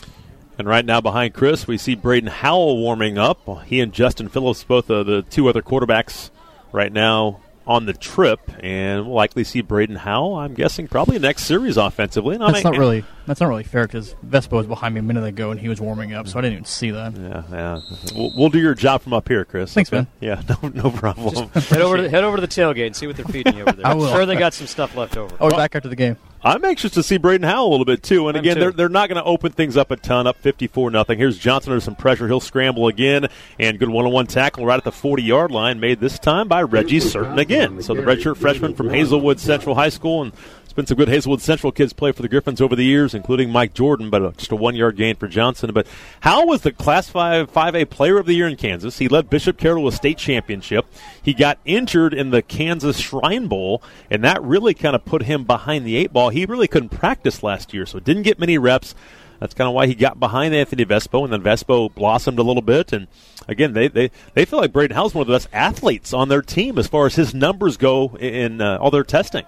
And right now behind Chris, we see Braden Howell warming up. He and Justin Phillips, both of the two other quarterbacks, right now on the trip, and we'll likely see Braden Howell. I'm guessing probably next series offensively. And that's not really that's not really fair because Vespo was behind me a minute ago and he was warming up, so I didn't even see that. Yeah, yeah. We'll, we'll do your job from up here, Chris. Thanks, okay? man. Yeah, <laughs> no, no problem. head over to, head over to the tailgate and see what they're feeding you over there. I I'm will. sure they got some stuff left over. Oh, we're back after the game. I'm anxious to see Braden Howell a little bit too. And I'm again, too. they're they're not going to open things up a ton. Up 54 nothing. Here's Johnson under some pressure. He'll scramble again and good one-on-one tackle right at the 40 yard line, made this time by Reggie Certain again. So the redshirt freshman from Hazelwood Central High School and. Been some good Hazelwood Central kids play for the Griffins over the years, including Mike Jordan, but uh, just a one yard gain for Johnson. But Howell was the Class 5 5A Player of the Year in Kansas. He led Bishop Carroll to a state championship. He got injured in the Kansas Shrine Bowl, and that really kind of put him behind the eight ball. He really couldn't practice last year, so didn't get many reps. That's kind of why he got behind Anthony Vespo, and then Vespo blossomed a little bit. And again, they they, they feel like Braden Howell's one of the best athletes on their team as far as his numbers go in uh, all their testing.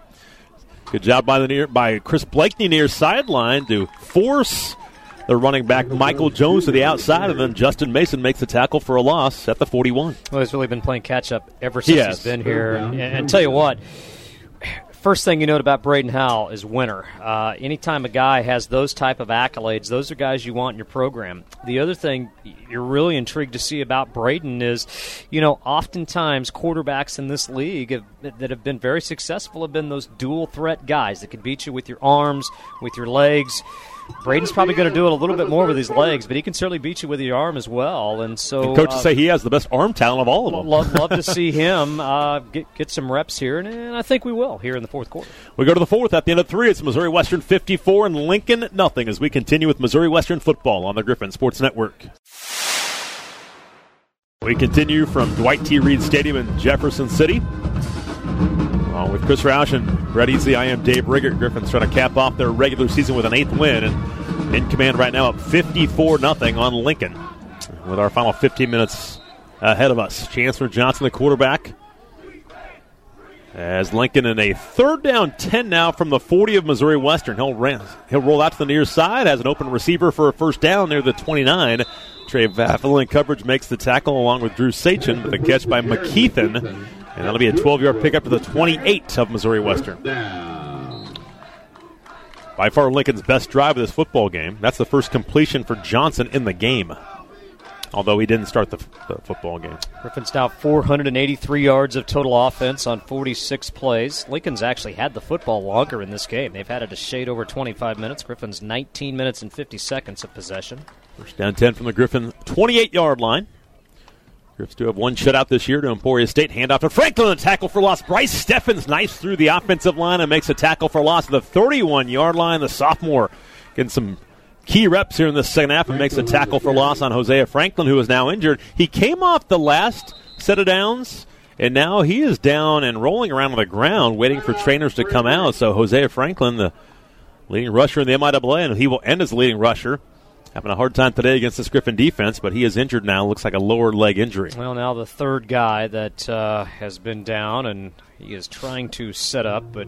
Good job by the near by Chris Blakeney near sideline to force the running back Michael Jones to the outside, and then Justin Mason makes the tackle for a loss at the 41. Well, he's really been playing catch up ever since Yes. he's been here. And, and tell you what, first thing you note about Braden Howell is winner. Uh, anytime a guy has those type of accolades, those are guys you want in your program. The other thing you're really intrigued to see about Braden is, you know, oftentimes quarterbacks in this league have, that have been very successful have been those dual threat guys that can beat you with your arms, with your legs. Braden's probably going to do it a little bit more with his legs, but he can certainly beat you with your arm as well. And so, Coaches uh, say he has the best arm talent of all of them. Love, love to <laughs> see him uh, get get some reps here, and, and I think we will here in the fourth quarter. We go to the fourth at the end of three. It's Missouri Western 54 and Lincoln nothing as we continue with Missouri Western football on the Griffin Sports Network. We continue from Dwight T. Reed Stadium in Jefferson City. Along with Chris Roush and Brett Easley, I am Dave Riggert. Griffin's trying to cap off their regular season with an eighth win and in command right now up 54 nothing on Lincoln. With our final 15 minutes ahead of us. Chancellor Johnson, the quarterback, as Lincoln in a third down 10 now from the 40 of Missouri Western. He'll, ran, he'll roll out to the near side, has an open receiver for a first down near the 29. Trey Vavel in coverage makes the tackle along with Drew Sachin with a catch by McKeithen. And that'll be a 12 yard pickup to the 28 of Missouri Western. By far Lincoln's best drive of this football game. That's the first completion for Johnson in the game. although he didn't start the, the football game. Griffin's now 483 yards of total offense on 46 plays. Lincoln's actually had the football longer in this game. They've had it a shade over 25 minutes. Griffin's 19 minutes and 50 seconds of possession. First down 10 from the Griffin 28 yard line. Griffs do have one shutout this year to Emporia State. Handoff to Franklin, tackle for loss. Bryce Steffens nice through the offensive line and makes a tackle for loss at the 31 yard line. The sophomore getting some key reps here in the second half and makes a tackle for loss on Hosea Franklin, who is now injured. He came off the last set of downs, and now he is down and rolling around on the ground, waiting for trainers to come out. So Hosea Franklin, the leading rusher in the MIAA, and he will end as leading rusher. Having a hard time today against this Griffin defense, but he is injured now. Looks like a lower leg injury. Well, now the third guy that uh, has been down, and he is trying to set up, but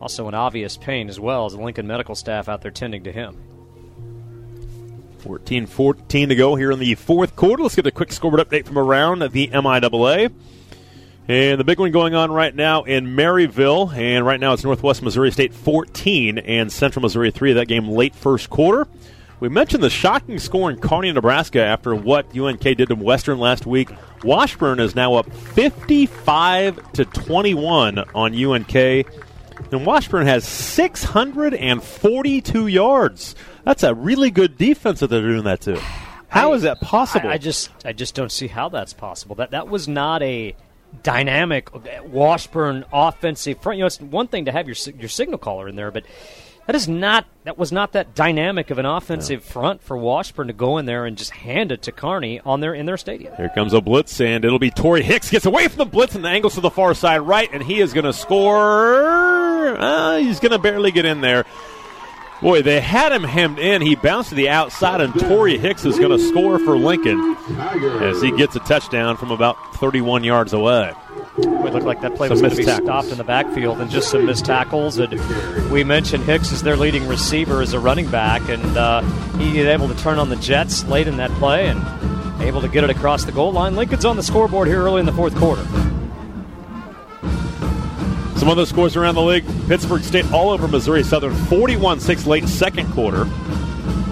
also in obvious pain as well as the Lincoln medical staff out there tending to him. 14 14 to go here in the fourth quarter. Let's get a quick scoreboard update from around the MIAA. And the big one going on right now in Maryville. And right now it's Northwest Missouri State 14 and Central Missouri 3. That game late first quarter. We mentioned the shocking score in Kearney, Nebraska after what UNK did to Western last week. Washburn is now up 55 to 21 on UNK. And Washburn has 642 yards. That's a really good defense that they're doing that to. How I, is that possible? I, I, just I just don't see how that's possible. That that was not a dynamic Washburn offensive front. You know, it's one thing to have your your signal caller in there, but that is not that was not that dynamic of an offensive no. front for Washburn to go in there and just hand it to Kearney on their in their stadium. Here comes a blitz, and it'll be Torrey Hicks gets away from the blitz and the angles to the far side right, and he is going to score. Uh, he's going to barely get in there. Boy, they had him hemmed in. He bounced to the outside, and Torrey Hicks is going to score for Lincoln as he gets a touchdown from about 31 yards away. It looked like that play some was going to be tackles. stopped in the backfield and just some missed tackles. And we mentioned Hicks as their leading receiver as a running back, and uh, he was able to turn on the Jets late in that play and able to get it across the goal line. Lincoln's on the scoreboard here early in the fourth quarter. Some other scores around the league Pittsburg State all over Missouri Southern 41 6 late second quarter.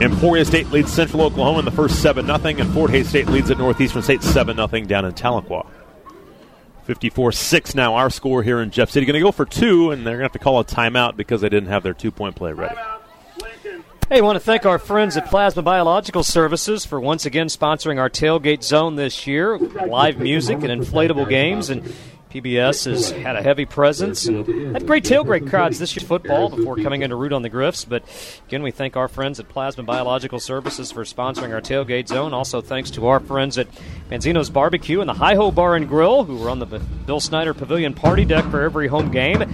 Emporia State leads Central Oklahoma in the first 7 0, and Fort Hays State leads at Northeastern State 7 0 down in Tahlequah. 54 6 now, our score here in Jeff City. Going to go for two, and they're going to have to call a timeout because they didn't have their two point play ready. Hey, want to thank our friends at Plasma Biological Services for once again sponsoring our tailgate zone this year. Live music and inflatable games, and PBS has had a heavy presence and had great tailgate crowds this year football before coming into root on the Griffs. But again, we thank our friends at Plasma Biological Services for sponsoring our tailgate zone. Also, thanks to our friends at Manzino's Barbecue and the Hi Ho Bar and Grill, who were on the Bill Snyder Pavilion party deck for every home game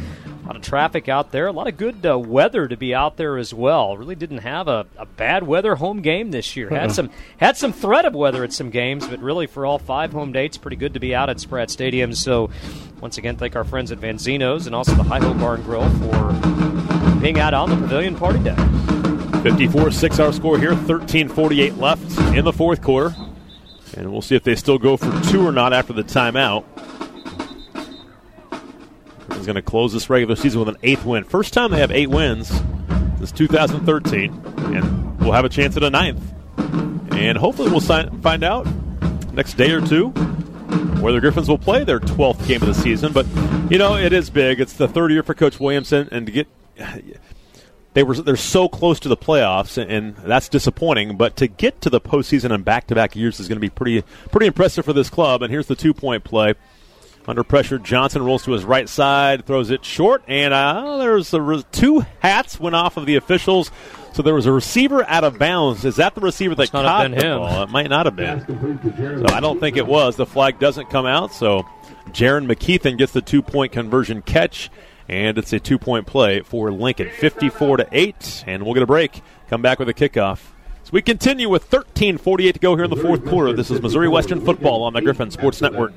lot of traffic out there. A lot of good uh, weather to be out there as well. Really didn't have a, a bad weather home game this year. Had some had some threat of weather at some games, but really for all five home dates, pretty good to be out at Spratt Stadium. So once again, thank our friends at Vanzino's and also the High Ho Bar and Grill for being out on the Pavilion Party Deck. 54 6 hour score here, 13.48 left in the fourth quarter. And we'll see if they still go for two or not after the timeout is going to close this regular season with an eighth win. First time they have eight wins since 2013, and we'll have a chance at a ninth. And hopefully, we'll find out next day or two where the Griffins will play their 12th game of the season. But you know, it is big. It's the third year for Coach Williamson, and to get they were they're so close to the playoffs, and that's disappointing. But to get to the postseason in back-to-back years is going to be pretty pretty impressive for this club. And here's the two-point play. Under pressure, Johnson rolls to his right side, throws it short, and uh, there's re- two hats went off of the officials. So there was a receiver out of bounds. Is that the receiver that not caught the him. ball? It might not have been. So I don't think it was. The flag doesn't come out. So Jaron McKeithen gets the two point conversion catch, and it's a two point play for Lincoln, 54 to eight. And we'll get a break. Come back with a kickoff. So we continue with 13:48 to go here in the fourth quarter. This is Missouri Western football on the Griffin Sports Network.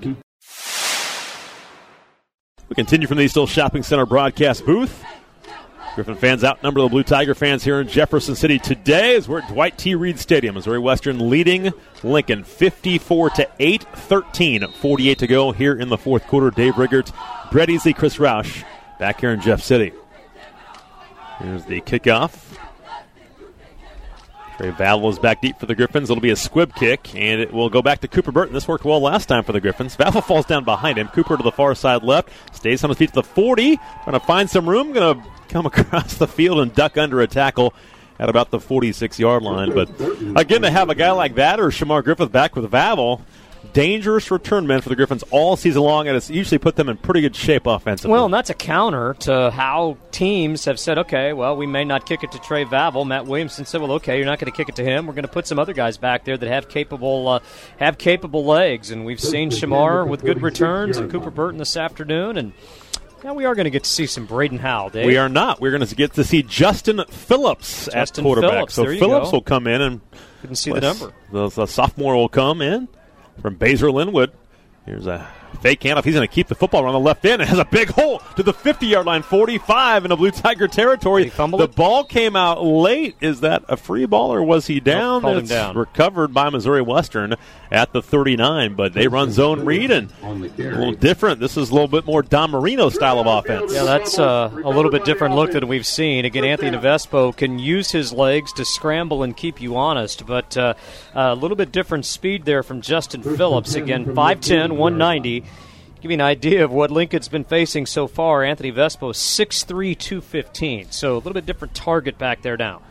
We continue from the East Hill Shopping Center broadcast booth. Griffin fans outnumber the Blue Tiger fans here in Jefferson City today as we're at Dwight T. Reed Stadium. Missouri Western leading Lincoln 54 to 8, 13, 48 to go here in the fourth quarter. Dave Riggert, Brett Easley, Chris Roush back here in Jeff City. Here's the kickoff. Trey Vavel is back deep for the Griffins. It'll be a squib kick, and it will go back to Cooper Burton. This worked well last time for the Griffins. Vavel falls down behind him. Cooper to the far side left, stays on his feet to the 40, trying to find some room. Going to come <laughs> across the field and duck under a tackle at about the 46 yard line. But again, to have a guy like that or Shamar Griffith back with Vavel, dangerous return men for the Griffins all season long, and it's usually put them in pretty good shape offensively. Well, and that's a counter to how teams have said, okay, well, we may not kick it to Trey Vavel. Matt Williamson said, well, okay, you're not going to kick it to him. We're going to put some other guys back there that have capable uh, have capable legs, and we've seen Shamar with good returns and Cooper Burton this afternoon, and. Now we are going to get to see some Braden Howell, Dave. We are not. We're going to get to see Justin Phillips Justin at quarterback. Phillips, so Phillips go. will come in and Couldn't see the number. The, the sophomore will come in from Basehor Linwood. Here's a fake handoff. He's going to keep the football on the left end. It has a big hole to the 50 yard line, 45 in the Blue Tiger territory. Did he fumble the it? ball came out late. Is that a free ball or was he down? called him It's down. recovered by Missouri Western at the 39, but they run zone read and a little different. This is a little bit more Dan Marino style of offense. Yeah, that's uh, a little bit different look than we've seen. Again, Anthony Nevespo can use his legs to scramble and keep you honest, but uh, a little bit different speed there from Justin Phillips. Again, 5'10", 190. Give you an idea of what Lincoln's been facing so far. Anthony Vespo, 6'3", 215. So a little bit different target back there now.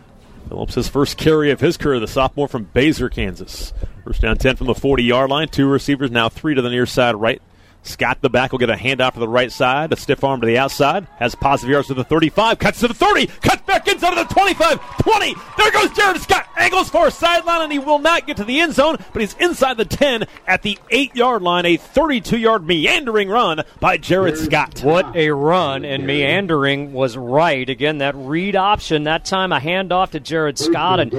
Phillips, his first carry of his career, the sophomore from Basehor, Kansas. First down 10 from the 40 yard line. Two receivers, now three to the near side right. Scott the back will get a handoff to the right side, a stiff arm to the outside, has positive yards to the 35, cuts to the 30, cuts back inside to the 25, 20. There goes Jared Scott, angles for a sideline, and he will not get to the end zone, but he's inside the 10 at the 8 yard line. A 32 yard meandering run by Jared Scott. What a run, and meandering was right. Again, that read option, that time a handoff to Jared Scott, and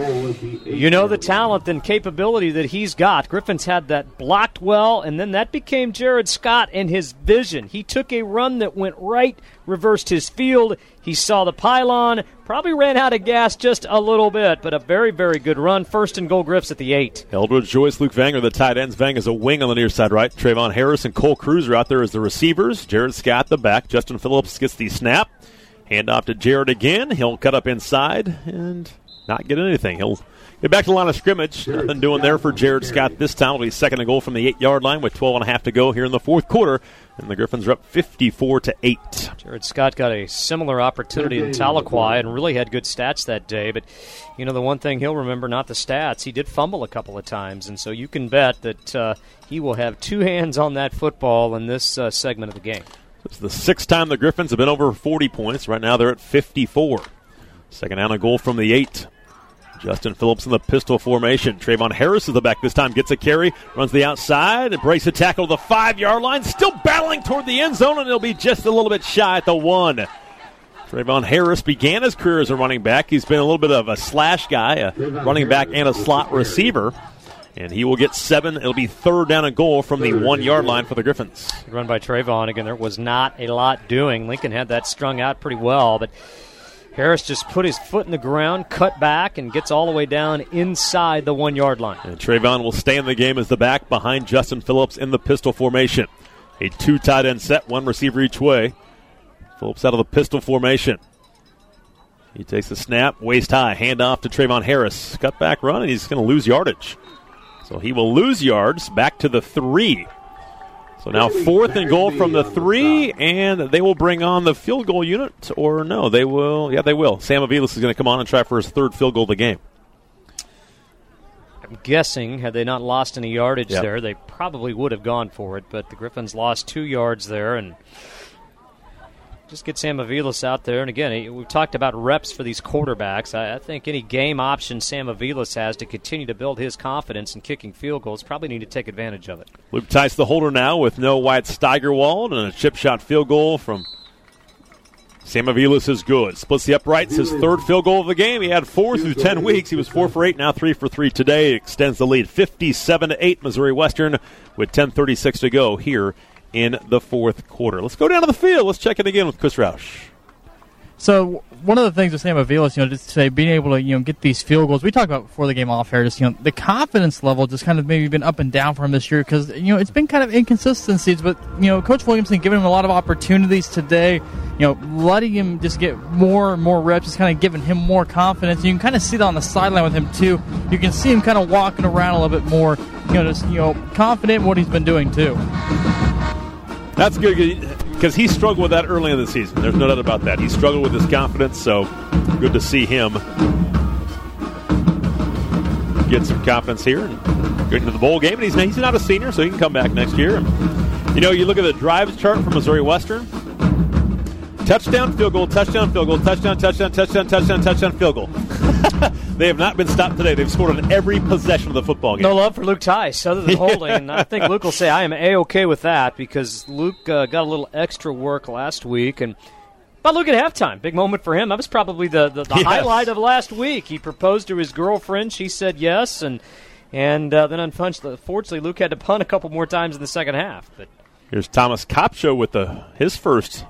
you know the talent and capability that he's got. Griffin's had that blocked well, and then that became Jared Scott and his vision. He took a run that went right, reversed his field. He saw the pylon, probably ran out of gas just a little bit, but a very, very good run. First and goal, Griffs at the eight. Eldridge, Joyce, Luke Vanger, the tight ends. Vang is a wing on the near side right. Trayvon Harris and Cole Cruz are out there as the receivers. Jared Scott the back. Justin Phillips gets the snap. Hand off to Jared again. He'll cut up inside and not get anything. He'll get back to the line of scrimmage. Nothing <laughs> doing there for Jared Scott this time. It'll be second and goal from the eight yard line with 12 and a half to go here in the fourth quarter. And the Griffins are up 54 to 8. Jared Scott got a similar opportunity in Tahlequah and really had good stats that day. But, you know, the one thing he'll remember, not the stats, he did fumble a couple of times. And so you can bet that uh, he will have two hands on that football in this uh, segment of the game. It's the sixth time the Griffins have been over 40 points. Right now they're at 54. Second down a goal from the eight. Justin Phillips in the pistol formation. Trayvon Harris is the back this time. Gets a carry, runs the outside, and breaks a tackle to the five yard line. Still battling toward the end zone, and it'll be just a little bit shy at the one. Trayvon Harris began his career as a running back. He's been a little bit of a slash guy, a running back and a slot receiver. And he will get seven. It'll be third down and goal from the one yard line for the Griffins. Run by Trayvon. Again, there was not a lot doing. Lincoln had that strung out pretty well, but Harris just put his foot in the ground, cut back, and gets all the way down inside the one yard line. And Trayvon will stay in the game as the back behind Justin Phillips in the pistol formation. A two tight end set, one receiver each way. Phillips out of the pistol formation. He takes the snap, waist high, handoff to Trayvon Harris. Cut back run, and he's going to lose yardage. So he will lose yards back to the three. So now fourth and goal from the three, and they will bring on the field goal unit, or no, they will. Yeah, they will. Sam Avilas is going to come on and try for his third field goal of the game. I'm guessing, had they not lost any yardage Yep. there, they probably would have gone for it. But the Griffins lost two yards there, and just get Sam Avilas out there. And again, we've talked about reps for these quarterbacks. I, I think any game option Sam Avilas has to continue to build his confidence in kicking field goals probably need to take advantage of it. Luke Tice the holder now with no Wyatt Steigerwald and a chip shot field goal from Sam Avilas is good. Splits the uprights, his third field goal of the game. He had four through ten weeks. He was four for eight, now three for three today. Extends the lead 57 to 8, Missouri Western, with 10.36 to go here in the fourth quarter. Let's go down to the field. Let's check it again with Chris Roush. So one of the things with Sam Avilas, you know, just say being able to you know get these field goals. We talked about before the game off here, just you know the confidence level just kind of maybe been up and down for him this year because you know it's been kind of inconsistencies. But you know, Coach Williamson giving him a lot of opportunities today. You know, letting him just get more and more reps, just kind of giving him more confidence. You can kind of see that on the sideline with him too. You can see him kind of walking around a little bit more. You know, just you know confident in what he's been doing too. That's good because he struggled with that early in the season. There's no doubt about that. He struggled with his confidence, so good to see him get some confidence here and get into the bowl game. And he's, he's not a senior, so he can come back next year. You know, you look at the drives chart from Missouri Western. Touchdown, field goal, touchdown, field goal, touchdown, touchdown, touchdown, touchdown, touchdown, field goal. <laughs> they have not been stopped today. They've scored on every possession of the football game. No love for Luke Tice other than <laughs> holding. And I think Luke will say I am a okay with that because Luke uh, got a little extra work last week and. But look at halftime. Big moment for him. That was probably the, the, the <laughs> Yes. highlight of last week. He proposed to his girlfriend. She said yes. And and uh, then unfortunately, Luke had to punt a couple more times in the second half. But Here's Thomas Kopcho with the his first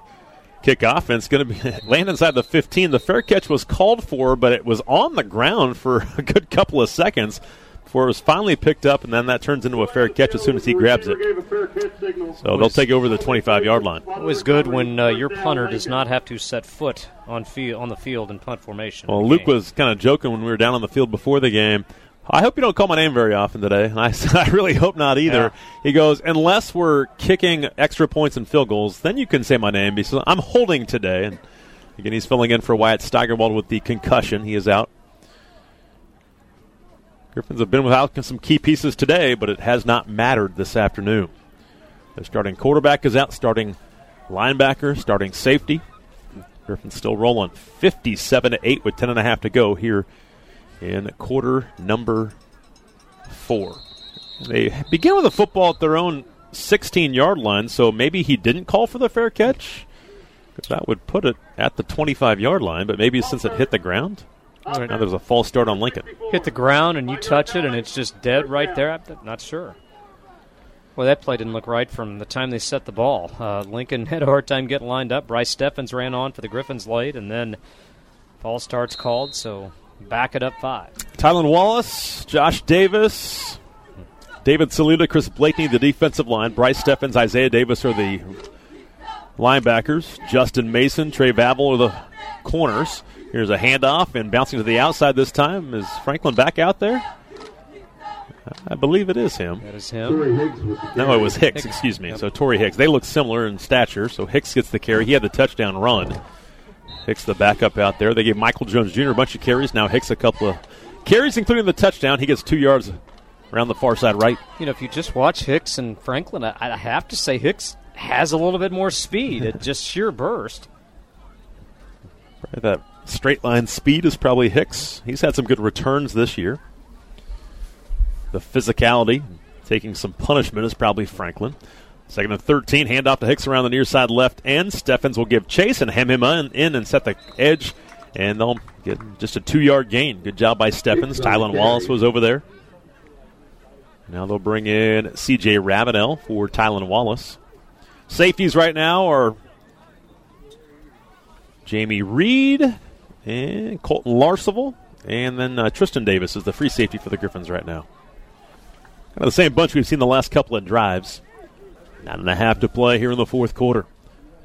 kickoff, and it's going to be <laughs> land inside the 15. The fair catch was called for, but it was on the ground for <laughs> a good couple of seconds before it was finally picked up, and then that turns into a fair catch as soon as he grabs it. Gave a fair catch signal. So they'll take over the 25 yard line. Always good when uh, your punter does not have to set foot on field on the field in punt formation. Well, Luke was kind of joking when we were down on the field before the game. I hope you don't call my name very often today. And I <laughs> I really hope not either. Yeah. He goes, unless we're kicking extra points and field goals, then you can say my name because I'm holding today. And again, he's filling in for Wyatt Steigerwald with the concussion. He is out. Griffins have been without some key pieces today, but it has not mattered this afternoon. Their starting quarterback is out, starting linebacker, starting safety. Griffins still rolling 57 to 8 with 10 and a half to go here in quarter number four. They begin with a football at their own 16 yard line, so maybe he didn't call for the fair catch. that would put it at the 25 yard line, but maybe since it hit the ground. Now there's a false start on Lincoln. hit the ground and you touch it and it's just dead right there. I'm not sure. Well, that play didn't look right from the time they set the ball. Uh, Lincoln <laughs> had a hard time getting lined up. Bryce Steffens ran on for the Griffins late, and then false starts called, so back it up five. Tylen Wallace, Josh Davis, David Saluda, Chris Blakeney, the defensive line. Bryce Steffens, Isaiah Davis are the linebackers. Justin Mason, Trey Vavel are the corners. Here's a handoff and bouncing to the outside this time. Is Franklin back out there? I believe it is him. That is him. Torrey Higgs with the No, it was Hicks, Hicks. excuse me. Yep. So Torrey Hicks. They look similar in stature, so Hicks gets the carry. He had the touchdown run. Hicks the backup out there. They gave Michael Jones Jr. a bunch of carries. Now Hicks a couple of carries, including the touchdown. He gets two yards around the far side right. You know, if you just watch Hicks and Franklin, I, I have to say Hicks has a little bit more speed at just sheer burst. That straight line speed is probably Hicks. He's had some good returns this year. The physicality, taking some punishment, is probably Franklin. Second and 13, handoff to Hicks around the near side left end. Steffens will give chase and hem him in, and set the edge, and they'll get just a two yard gain. Good job by Steffens. Tylen Wallace was over there. Now they'll bring in CJ Ravenel for Tylen Wallace. Safeties right now are Jamie Reed and Colton Larseval, and then uh, Tristan Davis is the free safety for the Griffins right now. Kind of the same bunch we've seen the last couple of drives. Nine and a half to play here in the fourth quarter.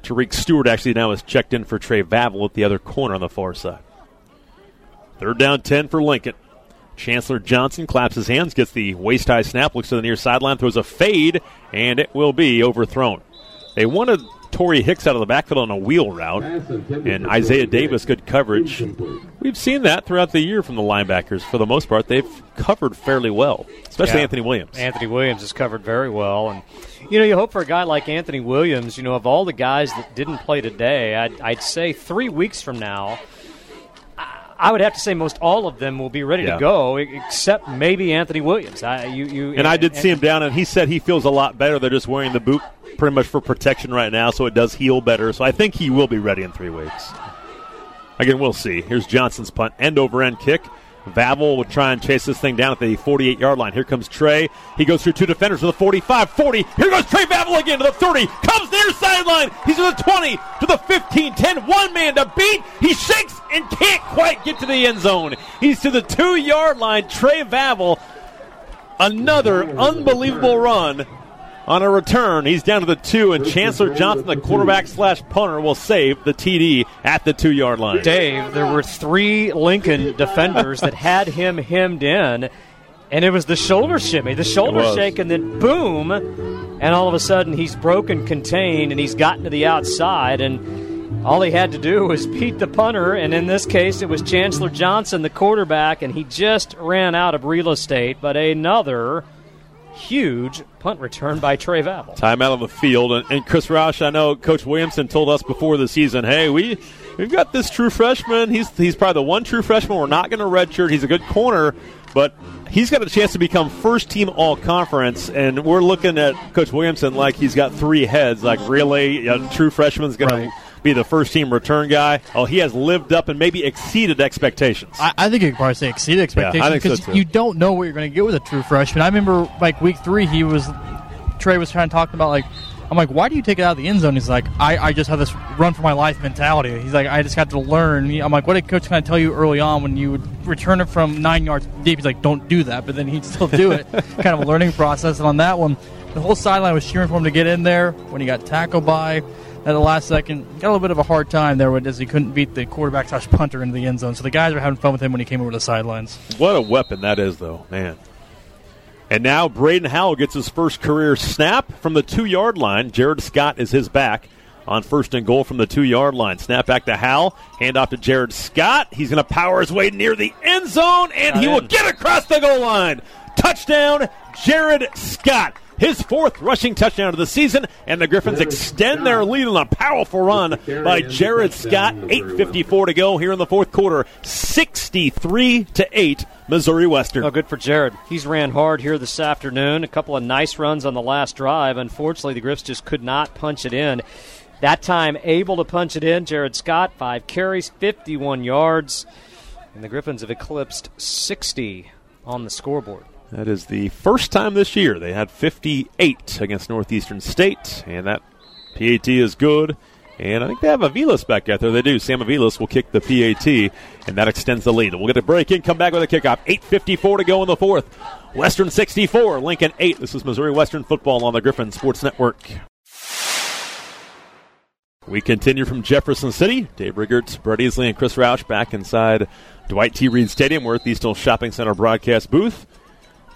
Tariq Stewart actually now is checked in for Trey Vavel at the other corner on the far side. Third down 10 for Lincoln. Chancellor Johnson claps his hands, gets the waist high snap, looks to the near sideline, throws a fade, and it will be overthrown. They wanted Torrey Hicks out of the backfield on a wheel route, and Isaiah Davis, good coverage. We've seen that throughout the year from the linebackers. For the most part, they've covered fairly well, especially Yeah. Anthony Williams. Anthony Williams is covered very well, and you know you hope for a guy like Anthony Williams. You know, of all the guys that didn't play today, I'd, I'd say three weeks from now, I- I would have to say most all of them will be ready Yeah. to go, except maybe Anthony Williams. I, you, you, And I did see him down, and he said he feels a lot better. They're just wearing the boot pretty much for protection right now, so it does heal better. So I think he will be ready in three weeks. Again, we'll see. Here's Johnson's punt, end over end kick. Vavel would try and chase this thing down at the 48 yard line. Here comes Trey. He goes through two defenders to the 45, 40. Here goes Trey Vavel again to the 30. Comes near sideline. He's to the 20, to the 15, 10. One man to beat. He shakes and can't quite get to the end zone. He's to the two yard line. Trey Vavel. Another unbelievable run on a return. He's down to the two, and Chancellor Johnson, the quarterback slash punter, will save the TD at the two yard line. Dave, there were three Lincoln defenders that had him hemmed in, and it was the shoulder shimmy, the shoulder shake, and then boom, and all of a sudden he's broken contained and he's gotten to the outside, and all he had to do was beat the punter, and in this case it was Chancellor Johnson, the quarterback, and he just ran out of real estate, but another huge punt return by Trey Vavel. Time out on the field, and, and Chris Roush. I know Coach Williamson told us before the season, "Hey, we we've got this true freshman. He's he's probably the one true freshman we're not going to redshirt. He's a good corner, but he's got a chance to become first team All Conference. And we're looking at Coach Williamson like he's got three heads. Like really, a true freshman's going Right. to." Be the first team return guy. Oh, he has lived up and maybe exceeded expectations. I, I think you could probably say exceeded expectations I think so, because you don't know what you're going to get with a true freshman. I remember like week three, he was Trey was trying to talk about like. I'm like, why do you take it out of the end zone? He's like, I, I just have this run for my life mentality. He's like, I just got to learn. I'm like, what did coach kind of tell you early on when you would return it from nine yards deep? He's like, don't do that, but then he'd still do it. <laughs> kind of a learning process. And on that one, the whole sideline was cheering for him to get in there. When he got tackled by at the last second, got a little bit of a hard time there as he couldn't beat the quarterback slash punter into the end zone. So the guys were having fun with him when he came over the sidelines. What a weapon that is, though, man. And now Braden Howell gets his first career snap from the two yard line. Jared Scott is his back on first and goal from the two yard line. Snap back to Howell. Hand off to Jared Scott. He's going to power his way near the end zone, and he will get across the goal line. Touchdown, Jared Scott. His fourth rushing touchdown of the season, and the Griffins extend their lead on a powerful run by Jared Scott. 8.54 to go here in the fourth quarter. 63 to 8, Missouri Western. Oh, good for Jared. He's ran hard here this afternoon. A couple of nice runs on the last drive. Unfortunately, the Griffs just could not punch it in. That time, able to punch it in. Jared Scott, five carries, 51 yards. And the Griffins have eclipsed 60 on the scoreboard. That is the first time this year they had 58 against Northeastern State, and that PAT is good. And I think they have Avilas back out there. They do. Sam Avilas will kick the PAT, and that extends the lead. We'll get a break in, come back with a kickoff. 8.54 to go in the fourth. Western 64, Lincoln 8. This is Missouri Western football on the Griffin Sports Network. We continue from Jefferson City. Dave Riggert, Brett Easley, and Chris Roush back inside Dwight T. Reed Stadium. We're at the East Hills Shopping Center broadcast booth.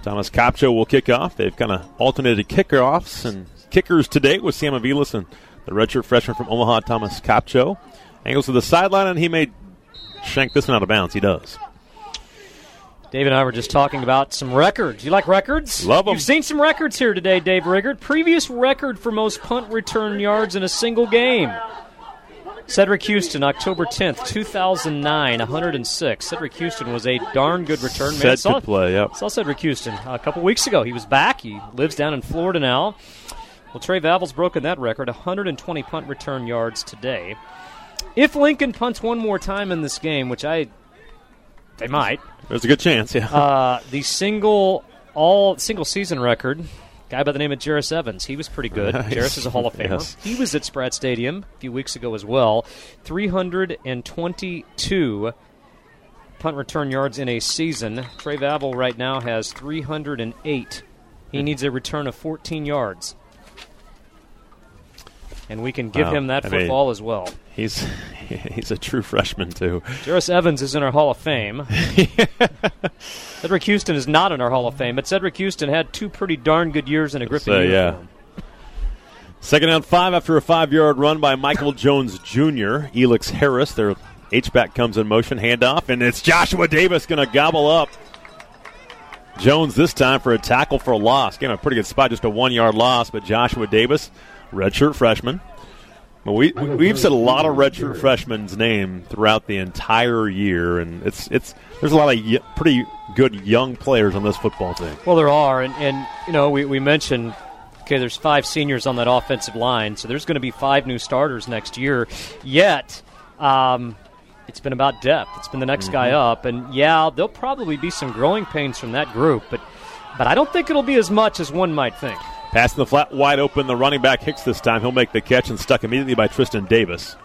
Thomas Copcho will kick off. They've kind of alternated kickoffs and kickers today with Sam Avilas and the redshirt freshman from Omaha, Thomas Copcho. Angles to the sideline, and he may shank this one out of bounds. He does. Dave and I were just talking about some records. You like records? Love them. You've seen some records here today, Dave Riggert. Previous record for most punt return yards in a single game. Cedric Houston, October 10th, 2009, 106. Cedric Houston was a darn good return man. Could play, yep. Saw Cedric Houston a couple weeks ago. He was back. He lives down in Florida now. Well, Trey Vavel's broken that record, 120 punt return yards today. If Lincoln punts one more time in this game, which I they might, There's a good chance, yeah. uh, the single all single season record, guy by the name of Jarris Evans. He was pretty good. Nice. Jarris is a Hall of Famer. Yes. He was at Spratt Stadium a few weeks ago as well. 322 punt return yards in a season. Trey Vavel right now has 308. He needs a return of 14 yards. And we can give Wow. him that I mean- football as well. he's <laughs> he's a true freshman, too. Jarris Evans is in our Hall of Fame. <laughs> Cedric Houston is not in our Hall of Fame, but Cedric Houston had two pretty darn good years in a Griffin So, yeah. uniform. Second down five after a five yard run by Michael Jones Jr. Elix Harris, their H-back comes in motion, handoff, and it's Joshua Davis going to gobble up. Jones this time for a tackle for a loss. Gave him a pretty good spot, just a one yard loss, but Joshua Davis, redshirt freshman. Well, we we've said a lot of redshirt freshmen's name throughout the entire year, and it's it's there's a lot of y- pretty good young players on this football team. Well, there are, and, and you know, we, we mentioned okay, there's five seniors on that offensive line, so there's going to be five new starters next year. Yet, um, it's been about depth. It's been the next guy up, and yeah, there'll probably be some growing pains from that group, but but I don't think it'll be as much as one might think. Passing the flat wide open, the running back Hicks this time. He'll make the catch and stuck immediately by Tristan Davis.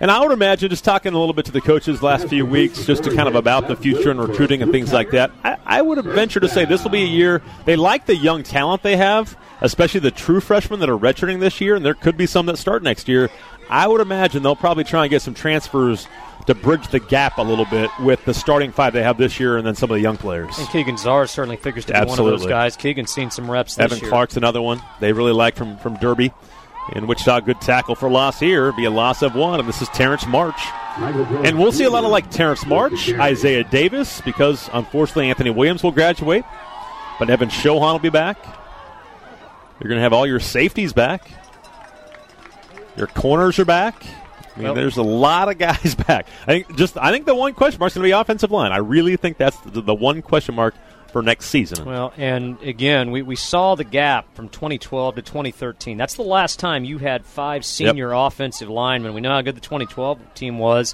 And I would imagine, just talking a little bit to the coaches last few weeks, just to kind of about the future and recruiting and things like that, I, I would venture to say this will be a year they like the young talent they have, especially the true freshmen that are redshirting this year, and there could be some that start next year. I would imagine they'll probably try and get some transfers to bridge the gap a little bit with the starting five they have this year and then some of the young players. And Keegan Czar certainly figures to be one of those guys. Keegan's seen some reps this Evan year. Clark's another one they really like from, from Derby. In Wichita, good tackle for loss here. Be a loss of one, and this is Terrence March. And we'll see a lot of like Terrence March, Isaiah Davis, because unfortunately Anthony Williams will graduate, but Evan Shohan will be back. You're going to have all your safeties back. Your corners are back. I mean, Well- there's a lot of guys <laughs> back. I think just I think the one question mark is going to be offensive line. I really think that's the, the one question mark for next season. Well, and again, we, we saw the gap from 2012 to 2013. That's the last time you had five senior offensive linemen. We know how good the 2012 team was.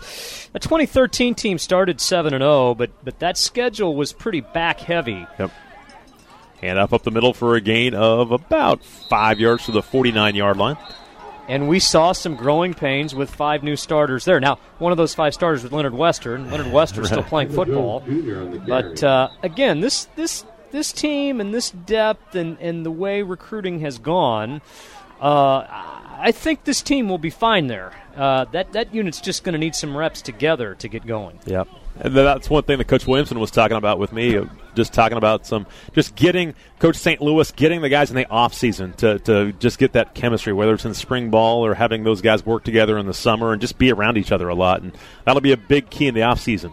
The 2013 team started 7 and 0, but but that schedule was pretty back heavy. Yep. Hand off up the middle for a gain of about five yards to the 49 yard line. And we saw some growing pains with five new starters there. Now, one of those five starters was Leonard Western. Leonard Western still playing football. But uh, again, this this this team and this depth and, and the way recruiting has gone, uh, I think this team will be fine there. Uh, that that unit's just going to need some reps together to get going. Yep. And that's one thing that Coach Williamson was talking about with me, uh, just talking about some, just getting Coach St. Louis, getting the guys in the off season to, to just get that chemistry, whether it's in spring ball or having those guys work together in the summer and just be around each other a lot. And that'll be a big key in the off season.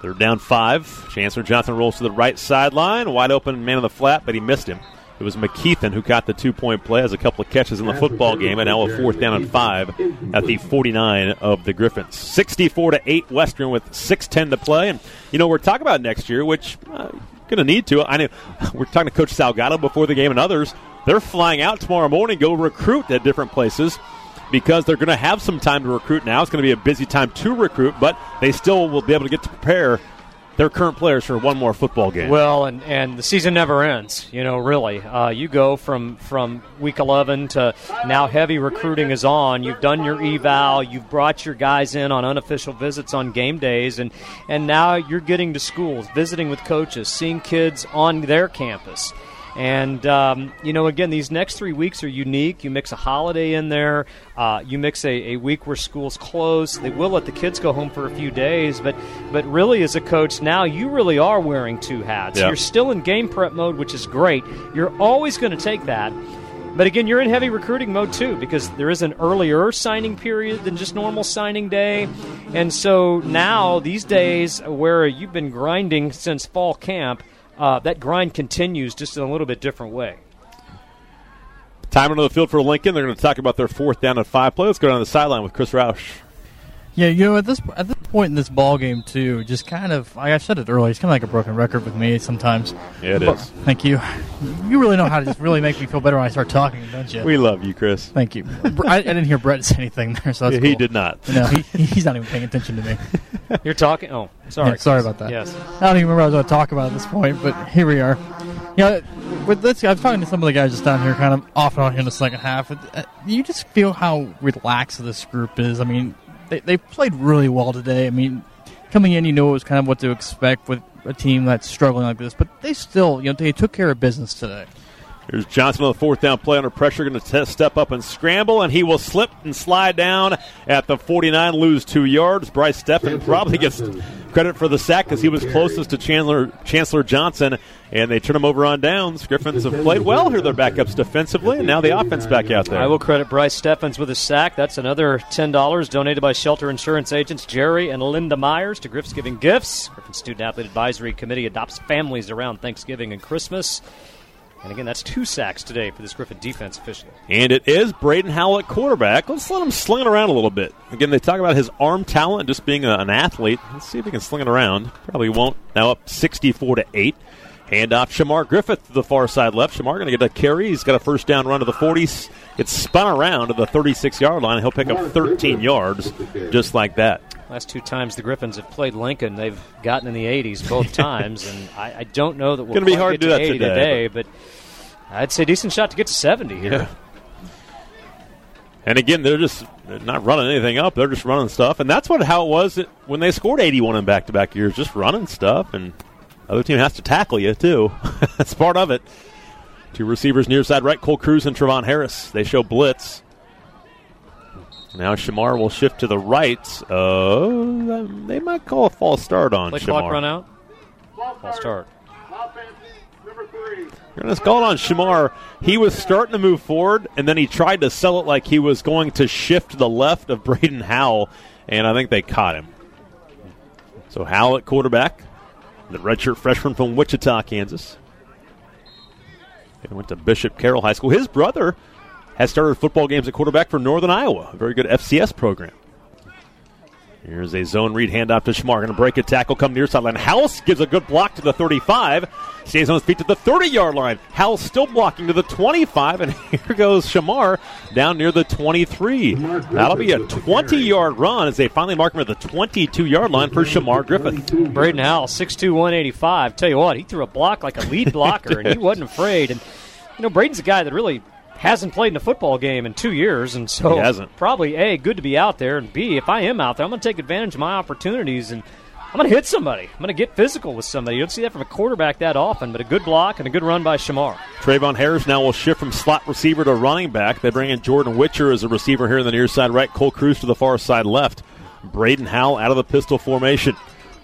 They're down five. Chancellor Johnson rolls to the right sideline, wide open man of the flat, but he missed him. It was McKeithen who got the two point play, has a couple of catches in the football game, and now a fourth down and five at the 49 of the Griffins. 64 to 8 Western with 6.10 to play. And, you know, we're talking about next year, which uh, going to need to. I know <laughs> we're talking to Coach Salgado before the game and others. They're flying out tomorrow morning, go recruit at different places because they're going to have some time to recruit now. It's going to be a busy time to recruit, but they still will be able to get to prepare their current players for one more football game. Well, and, and the season never ends. You know, really, uh, you go from from week 11 to now. Heavy recruiting is on. You've done your eval. You've brought your guys in on unofficial visits on game days, and and now you're getting to schools, visiting with coaches, seeing kids on their campus. And, um, you know, again, these next three weeks are unique. You mix a holiday in there, uh, you mix a, a week where school's closed. They will let the kids go home for a few days, but, but really, as a coach, now you really are wearing two hats. Yeah. You're still in game prep mode, which is great. You're always going to take that. But again, you're in heavy recruiting mode too because there is an earlier signing period than just normal signing day. And so now, these days where you've been grinding since fall camp, uh, that grind continues just in a little bit different way. Time into the field for Lincoln. They're going to talk about their fourth down and five play. Let's go down the sideline with Chris Roush. Yeah, you know, at this at this point in this ball game too, just kind of like I said it earlier, it's kind of like a broken record with me sometimes. Yeah, it But- is. Thank you. You really know how to just really make me feel better when I start talking, don't you? We love you, Chris. Thank you. I, I didn't hear Brett say anything there, so that's He cool. did not. No, he, he's not even paying attention to me. <laughs> You're talking. Oh, sorry. Yeah, sorry about that. Yes. I don't even remember what I was going to talk about at this point, but here we are. You know, with this, I was talking to some of the guys just down here, kind of off and on here in the second half. Uh, You just feel how relaxed this group is. I mean, they they played really well today. I mean, coming in, you know, it was kind of what to expect with a team that's struggling like this, but they still, you know, they took care of business today. Here's Johnson on the fourth down play under pressure, going to step up and scramble, and he will slip and slide down at the 49, lose two yards. Bryce Steffen probably gets credit for the sack because he was closest to Chandler Chancellor Johnson, and they turn him over on downs. Griffins have played well here, their backups defensively, and now the offense back out there. I will credit Bryce Steffens with a sack. That's another $10 donated by Shelter Insurance agents Jerry and Linda Myers to Griff's Giving Gifts. Griffin Student Athlete Advisory Committee adopts families around Thanksgiving and Christmas. And again, that's two sacks today for this Griffin defense officially. And it is Braden Howell at quarterback. Let's let him sling it around a little bit. Again, they talk about his arm talent, just being a, an athlete. Let's see if he can sling it around. Probably won't. Now up 64 to 8. Hand off Shamar Griffith to the far side left. Shamar going to get a carry. He's got a first down run to the 40s. It's spun around to the 36 yard line. He'll pick up 13 yards just like that. Last two times the Griffins have played Lincoln, they've gotten in the 80s both <laughs> times, and I, I don't know that we'll Gonna be hard to do that 80 today, today, but I'd say decent shot to get to 70 here. Yeah. And again, they're just they're not running anything up. They're just running stuff, and that's what how it was when they scored 81 in back-to-back years, just running stuff, and other team has to tackle you too. <laughs> that's part of it. Two receivers near side right, Cole Cruz and Trevon Harris. They show blitz. Now Shamar will shift to the right. Uh, they might call a false start on Play Shamar. clock run out. False start. Offense, number three. They're going to call on Shamar. He was starting to move forward, and then he tried to sell it like he was going to shift to the left of Braden Howell, and I think they caught him. So Howell at quarterback, the redshirt freshman from Wichita, Kansas. He went to Bishop Carroll High School. His brother has started football games at quarterback for Northern Iowa, a very good FCS program. Here's a zone read handoff to Shamar. Going to break a tackle, come near sideline. House gives a good block to the 35. Stays on his feet to the 30 yard line. House still blocking to the 25. And <laughs> here goes Shamar down near the 23. That'll be a 20 yard run as they finally mark him at the 22 yard line for Shamar Griffith. Braden Howell, 6'2", 185. Tell you what, he threw a block like a lead blocker, and he <laughs> wasn't afraid. And you know, Braden's a guy that really hasn't played in a football game in two years, and so He hasn't. probably a good to be out there, and b if I am out there, I'm going to take advantage of my opportunities and. I'm going to hit somebody. I'm going to get physical with somebody. You don't see that from a quarterback that often, but a good block and a good run by Shamar. Trayvon Harris now will shift from slot receiver to running back. They bring in Jordan Witcher as a receiver here in the near side right. Cole Cruz to the far side left. Braden Howell out of the pistol formation.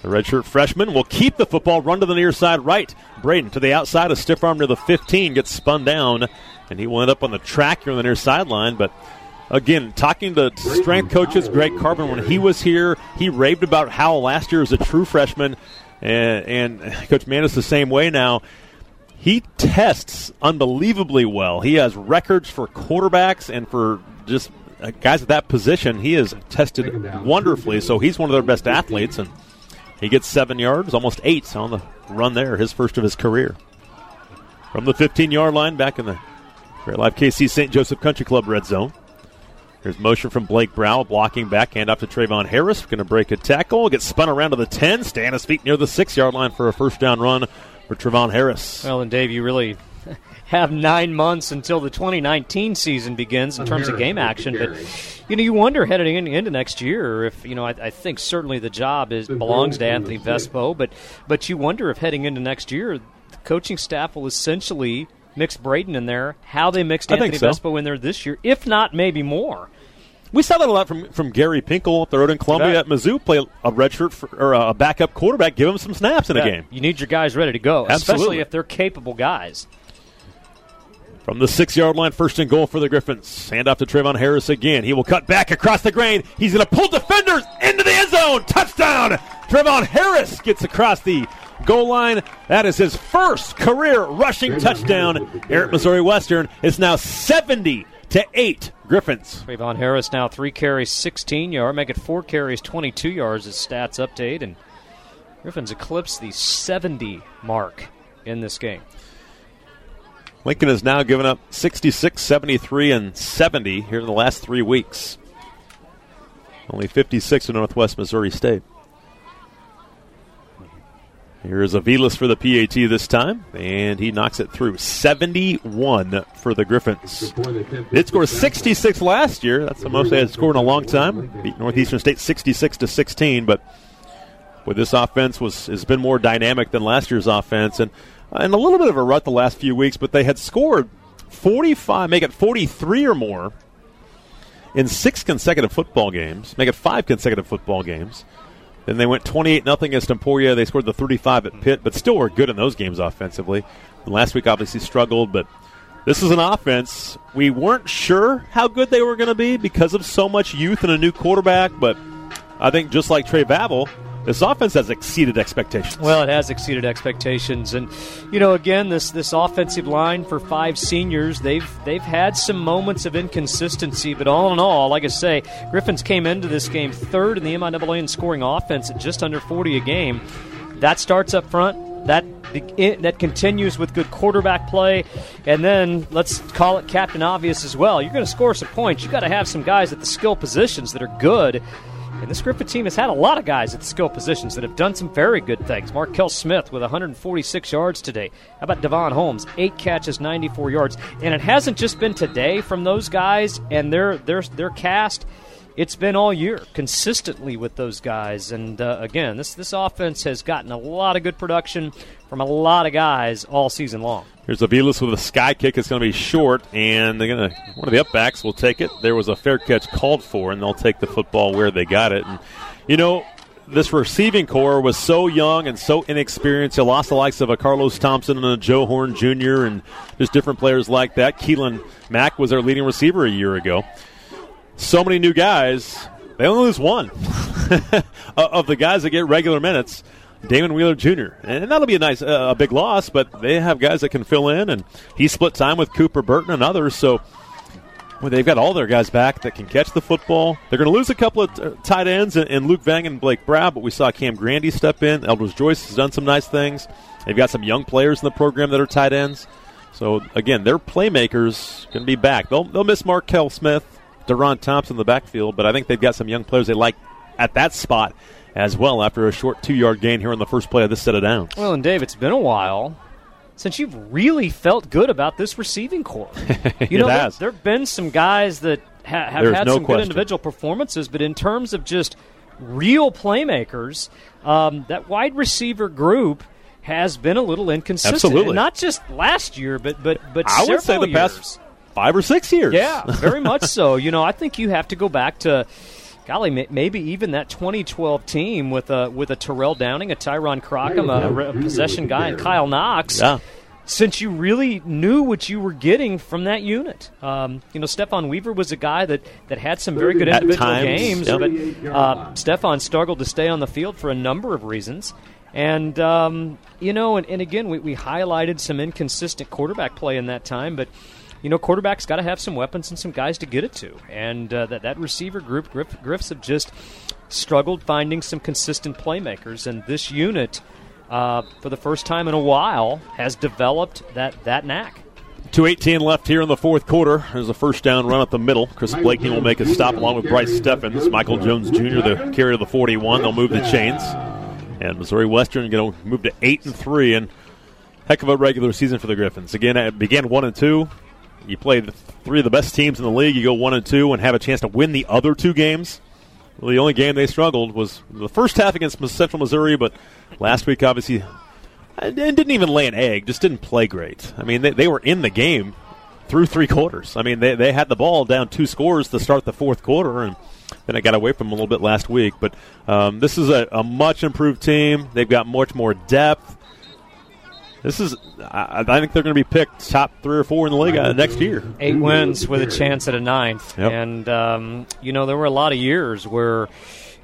The redshirt freshman will keep the football, run to the near side right. Braden to the outside, a stiff arm to the 15, gets spun down, and he will end up on the track here on the near sideline. But again, talking to strength coaches, Greg Carbon, when he was here, he raved about how last year as a true freshman, and, and Coach Manis the same way now. He tests unbelievably well. He has records for quarterbacks and for just uh, guys at that position. He has tested wonderfully, so he's one of their best athletes, and he gets seven yards, almost eight on the run there, his first of his career. From the 15 yard line, back in the Great Life KC St. Joseph Country Club red zone. Here's motion from Blake Brown, blocking back, hand off to Trayvon Harris. Going to break a tackle, gets spun around to the 10, stay on his feet near the six yard line for a first down run for Trayvon Harris. Well, and Dave, you really <laughs> have nine months until the 2019 season begins in terms of game action. But you know, you wonder heading in, into next year if you know. I, I think certainly the job is belongs to Anthony Vespo, but but you wonder if heading into next year, the coaching staff will essentially mix Braden in there. How they mixed I Anthony so. Vespo in there this year, if not maybe more. We saw that a lot from from Gary Pinkel up the road in Columbia at Mizzou. Play a redshirt for, or a backup quarterback, give him some snaps in a game. You need your guys ready to go, especially if they're capable guys. From the six yard line, first and goal for the Griffins. Hand off to Trayvon Harris again. He will cut back across the grain. He's going to pull defenders into the end zone. Touchdown! Trayvon Harris gets across the goal line. That is his first career rushing touchdown here at Missouri Western. It's now 70 to 8 Griffins. Trayvon Harris now three carries, 16 yard, make it four carries, 22 yards. His stats update, and Griffins eclipsed the 70 mark in this game. Lincoln has now given up 66, 73, and 70 here in the last three weeks. Only 56 in Northwest Missouri State. Here is Avilas for the PAT this time, and he knocks it through. 71 for the Griffins. It scored 66 last year. That's the most they had scored in a long time. Beat Northeastern State 66 to 16, but with this offense was has been more dynamic than last year's offense, and uh, and a little bit of a rut the last few weeks. But they had scored 45, make it 43 or more in six consecutive football games, make it five consecutive football games. Then they went 28 nothing against Emporia. They scored the 35 at Pitt, but still were good in those games offensively. Last week obviously struggled, but this is an offense. We weren't sure how good they were going to be because of so much youth and a new quarterback, but I think just like Trey Vavel, this offense has exceeded expectations. Well, it has exceeded expectations, and you know, again, this this offensive line for five seniors, they've they've had some moments of inconsistency, but all in all, like I say, Griffins came into this game third in the MIAA in scoring offense at just under 40 a game. That starts up front. that that continues with good quarterback play, and then let's call it captain obvious as well. You're going to score some points. You've got to have some guys at the skill positions that are good. And this Griffin team has had a lot of guys at the skill positions that have done some very good things. Markel Smith with 146 yards today. How about Devon Holmes? Eight catches, 94 yards. And it hasn't just been today from those guys and their their their cast. It's been all year consistently with those guys. And uh, again, this this offense has gotten a lot of good production from a lot of guys all season long. Here's Avilas with a sky kick. It's going to be short, and they're going to one of the upbacks will take it. There was a fair catch called for, and they'll take the football where they got it. And you know, this receiving core was so young and so inexperienced. You lost the likes of a Carlos Thompson and a Joe Horn Jr. and just different players like that. Keelan Mack was their leading receiver a year ago. So many new guys. They only lose one <laughs> of the guys that get regular minutes. Damon Wheeler Jr. And that'll be a nice, uh, a big loss, but they have guys that can fill in, and he split time with Cooper Burton and others. So well, they've got all their guys back that can catch the football. They're going to lose a couple of t- tight ends and Luke Vang and Blake Brown, but we saw Cam Grandy step in. Elders Joyce has done some nice things. They've got some young players in the program that are tight ends. So again, their playmakers going to be back. They'll they'll miss Markel Smith, Deron Thompson in the backfield, but I think they've got some young players they like at that spot as well after a short two yard gain here in the first play of this set of downs. Well, and Dave, it's been a while since you've really felt good about this receiving core. <laughs> You know, there, there, have been some guys that ha- have There's had no some question. good individual performances, but in terms of just real playmakers, um, that wide receiver group has been a little inconsistent. Absolutely. Not just last year, but but but I would say the years. past five or six years. Yeah, very <laughs> much so. You know, I think you have to go back to golly, maybe even that 2012 team with a with a Terrell Downing, a Tyron Crockham, a, a possession guy, and Kyle Knox. Yeah. Since you really knew what you were getting from that unit, um, you know, Stefan Weaver was a guy that, that had some very good individual times, games, yep. but uh, Stefan struggled to stay on the field for a number of reasons. And, um, you know, and, and again, we, we highlighted some inconsistent quarterback play in that time, but you know, quarterbacks got to have some weapons and some guys to get it to. And uh, that, that receiver group, Griff, Griffs have just struggled finding some consistent playmakers. And this unit, uh, for the first time in a while, has developed that, that knack. 218 left here in the fourth quarter. There's a first down run up the middle. Chris Blakeney will make a stop along with Bryce Steffens. Michael Jones Jr., the carrier of the 41. They'll move the chains. And Missouri Western going to move to 8 and 3. And heck of a regular season for the Griffins. Again, it began 1 and 2. You play three of the best teams in the league. You go one and two and have a chance to win the other two games. Well, the only game they struggled was the first half against Central Missouri, but last week obviously and didn't even lay an egg. Just didn't play great. I mean, they, they were in the game through three quarters. I mean, they they had the ball down two scores to start the fourth quarter, and then it got away from them a little bit last week. But um, this is a, a much improved team. They've got much more depth. This is, I, I think they're going to be picked top three or four in the league uh, next year. Eight wins with a chance at a ninth. Yep. And, um, you know, there were a lot of years where,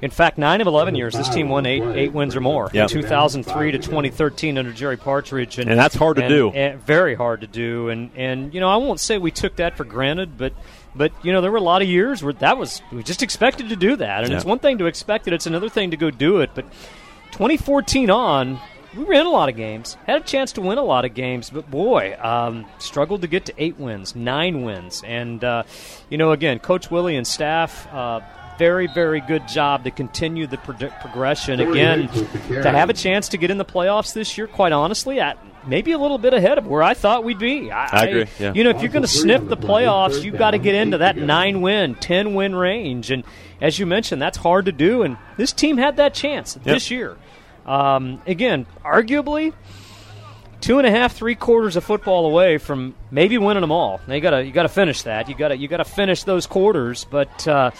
in fact, nine of 11 years, this team won eight, eight wins or more. Yep. 2003 to 2013 under Jerry Partridge. And that's hard to and- do. and very hard to do. And, and, you know, I won't say we took that for granted, but. But you know there were a lot of years where that was we just expected to do that, and Yeah. it's one thing to expect it; it's another thing to go do it. But 2014 on, we ran a lot of games, had a chance to win a lot of games, but boy, um, struggled to get to eight wins, nine wins, and uh, you know, again, Coach Willie and staff. Uh, very, very good job to continue the pro- progression. Again, to have a chance to get in the playoffs this year, quite honestly, at maybe a little bit ahead of where I thought we'd be. I, I agree, yeah. You know, if you're going to sniff the playoffs, you've got to get into that nine win, ten win range, and as you mentioned, that's hard to do. And this team had that chance this year. Um, again, arguably, two and a half, three quarters of football away from maybe winning them all. Now you got to you got to finish that. You got to you got to finish those quarters. But uh,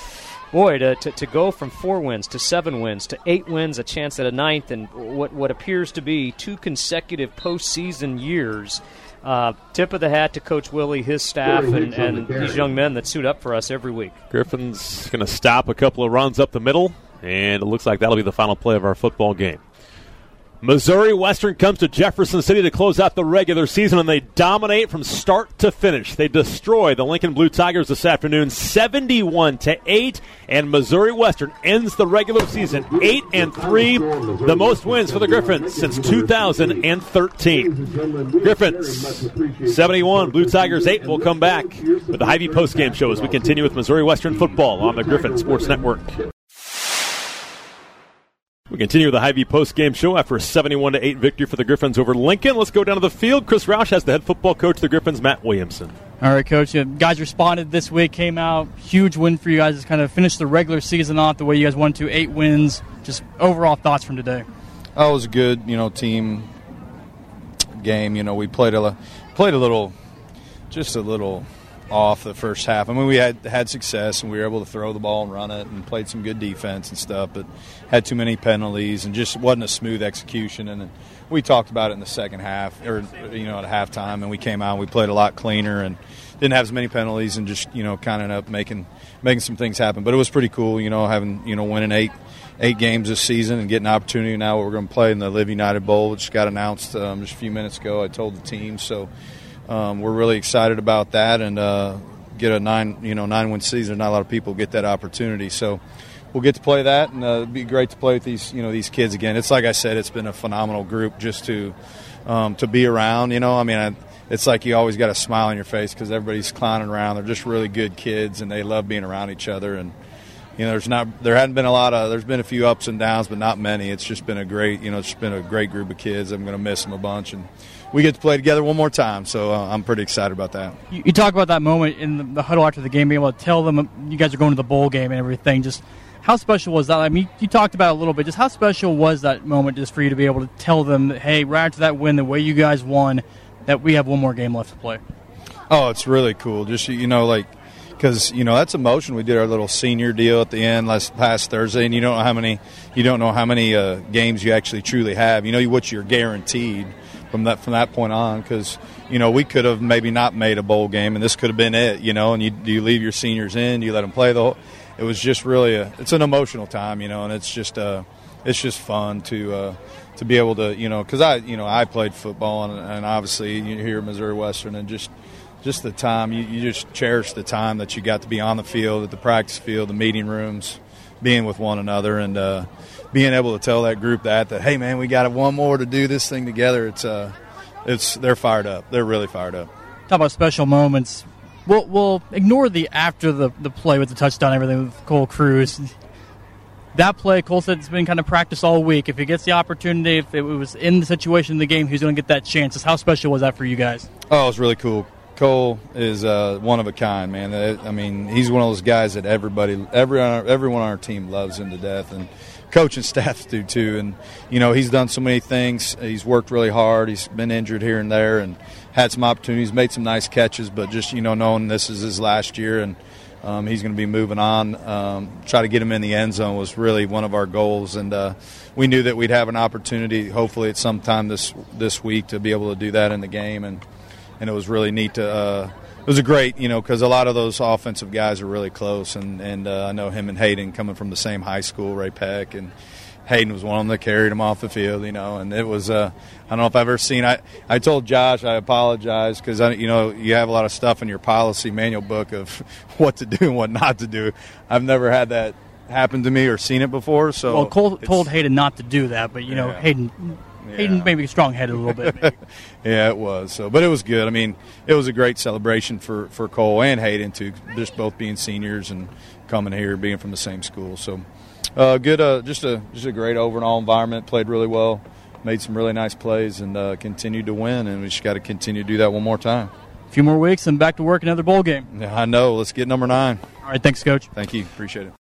boy, to, to to go from four wins to seven wins to eight wins, a chance at a ninth, and what what appears to be two consecutive postseason years. Uh, tip of the hat to Coach Willie, his staff, and, and these young men that suit up for us every week. Griffin's going to stop a couple of runs up the middle, and it looks like that'll be the final play of our football game. Missouri Western comes to Jefferson City to close out the regular season, and they dominate from start to finish. They destroy the Lincoln Blue Tigers this afternoon, seventy-one to eight, and Missouri Western ends the regular season eight and three, the most wins for the Griffins since 2013. Griffins seventy-one, Blue Tigers eight. We'll come back with the Hy-Vee postgame show as we continue with Missouri Western football on the Griffin Sports Network. We continue with the Hy-Vee post-game show after a 71 to 8 victory for the Griffins over Lincoln. Let's go down to the field. Chris Roush has the head football coach of the Griffins, Matt Williamson. All right, coach. You guys responded this week. Came out huge win for you guys. to kind of finished the regular season off the way you guys wanted to. Eight wins. Just overall thoughts from today. Oh, it was a good, you know, team game. You know, we played a played a little, just a little off the first half. I mean, we had had success and we were able to throw the ball and run it and played some good defense and stuff, but had too many penalties and just wasn't a smooth execution. And we talked about it in the second half, or you know, at halftime, and we came out and we played a lot cleaner and didn't have as many penalties and just you know, kind of up making making some things happen. But it was pretty cool, you know, having you know winning eight eight games this season and getting an opportunity now. We're going to play in the Live United Bowl, which got announced um, just a few minutes ago. I told the team so um, we're really excited about that and uh, get a nine you know nine win season. Not a lot of people get that opportunity, so we'll get to play that, and uh, it'd be great to play with these you know these kids again. It's like I said, it's been a phenomenal group just to um, to be around. You know, I mean. I, it's like you always got a smile on your face because everybody's clowning around. They're just really good kids, and they love being around each other. And you know, there's not there hadn't been a lot of there's been a few ups and downs, but not many. It's just been a great you know it's been a great group of kids. I'm going to miss them a bunch, and we get to play together one more time. So uh, I'm pretty excited about that. You, you, talk about that moment in the, the, huddle after the game, being able to tell them you guys are going to the bowl game and everything. Just how special was that? I mean, you talked about it a little bit. Just how special was that moment just for you to be able to tell them that, hey, right after that win, the way you guys won, that we have one more game left to play? Oh, it's really cool. Just you know, like because you know that's emotion. We did our little senior deal at the end last past Thursday, and you don't know how many you don't know how many uh, games you actually truly have. You know what you're guaranteed from that from that point on because you know we could have maybe not made a bowl game, and this could have been it. You know, and you you leave your seniors in, you let them play the whole. It was just really a it's an emotional time, you know, and it's just uh it's just fun to. Uh, to be able to, you know, because I, you know, I played football and, and obviously you here at Missouri Western, and just just the time you, you just cherish the time that you got to be on the field, at the practice field, the meeting rooms, being with one another, and uh, being able to tell that group that that hey man, we got one more to do this thing together. It's uh, it's they're fired up. They're really fired up. Talk about special moments. We'll, we'll ignore the after the, the play with the touchdown, everything with Cole Cruz. That play, Cole said it's been kind of practice all week. If he gets the opportunity, if it was in the situation in the game, he's going to get that chance. How special was that for you guys? Oh, it was really cool. Cole is uh, one of a kind, man. I mean, he's one of those guys that everybody, everyone, everyone on our team loves him to death, and coaching staffs do too. And you know, he's done so many things. He's worked really hard. He's been injured here and there, and had some opportunities, made some nice catches. But just you know, knowing this is his last year and um, he's going to be moving on. Um, try to get him in the end zone was really one of our goals, and uh, we knew that we'd have an opportunity, hopefully at some time this this week, to be able to do that in the game. And and it was really neat to. Uh, it was a great, you know, because a lot of those offensive guys are really close, and and uh, I know him and Hayden coming from the same high school, Ray-Pec, and Hayden was one of them that carried him off the field, you know, and it was. Uh, I don't know if I've ever seen. I I told Josh I apologize because I, you know, you have a lot of stuff in your policy manual book of <laughs> what to do and what not to do. I've never had that happen to me or seen it before. So well, Cole told Hayden not to do that, but you know, yeah. Hayden yeah. Hayden maybe strong headed a little bit. <laughs> yeah, it was. So, but it was good. I mean, it was a great celebration for, for Cole and Hayden too, just both being seniors and coming here, being from the same school. So, uh, good. Uh, just a just a great overall environment. Played really well. Made some really nice plays and uh, continued to win. And we just got to continue to do that one more time. A few more weeks and back to work another bowl game. Yeah, I know. Let's get number nine. All right. Thanks, Coach. Thank you. Appreciate it.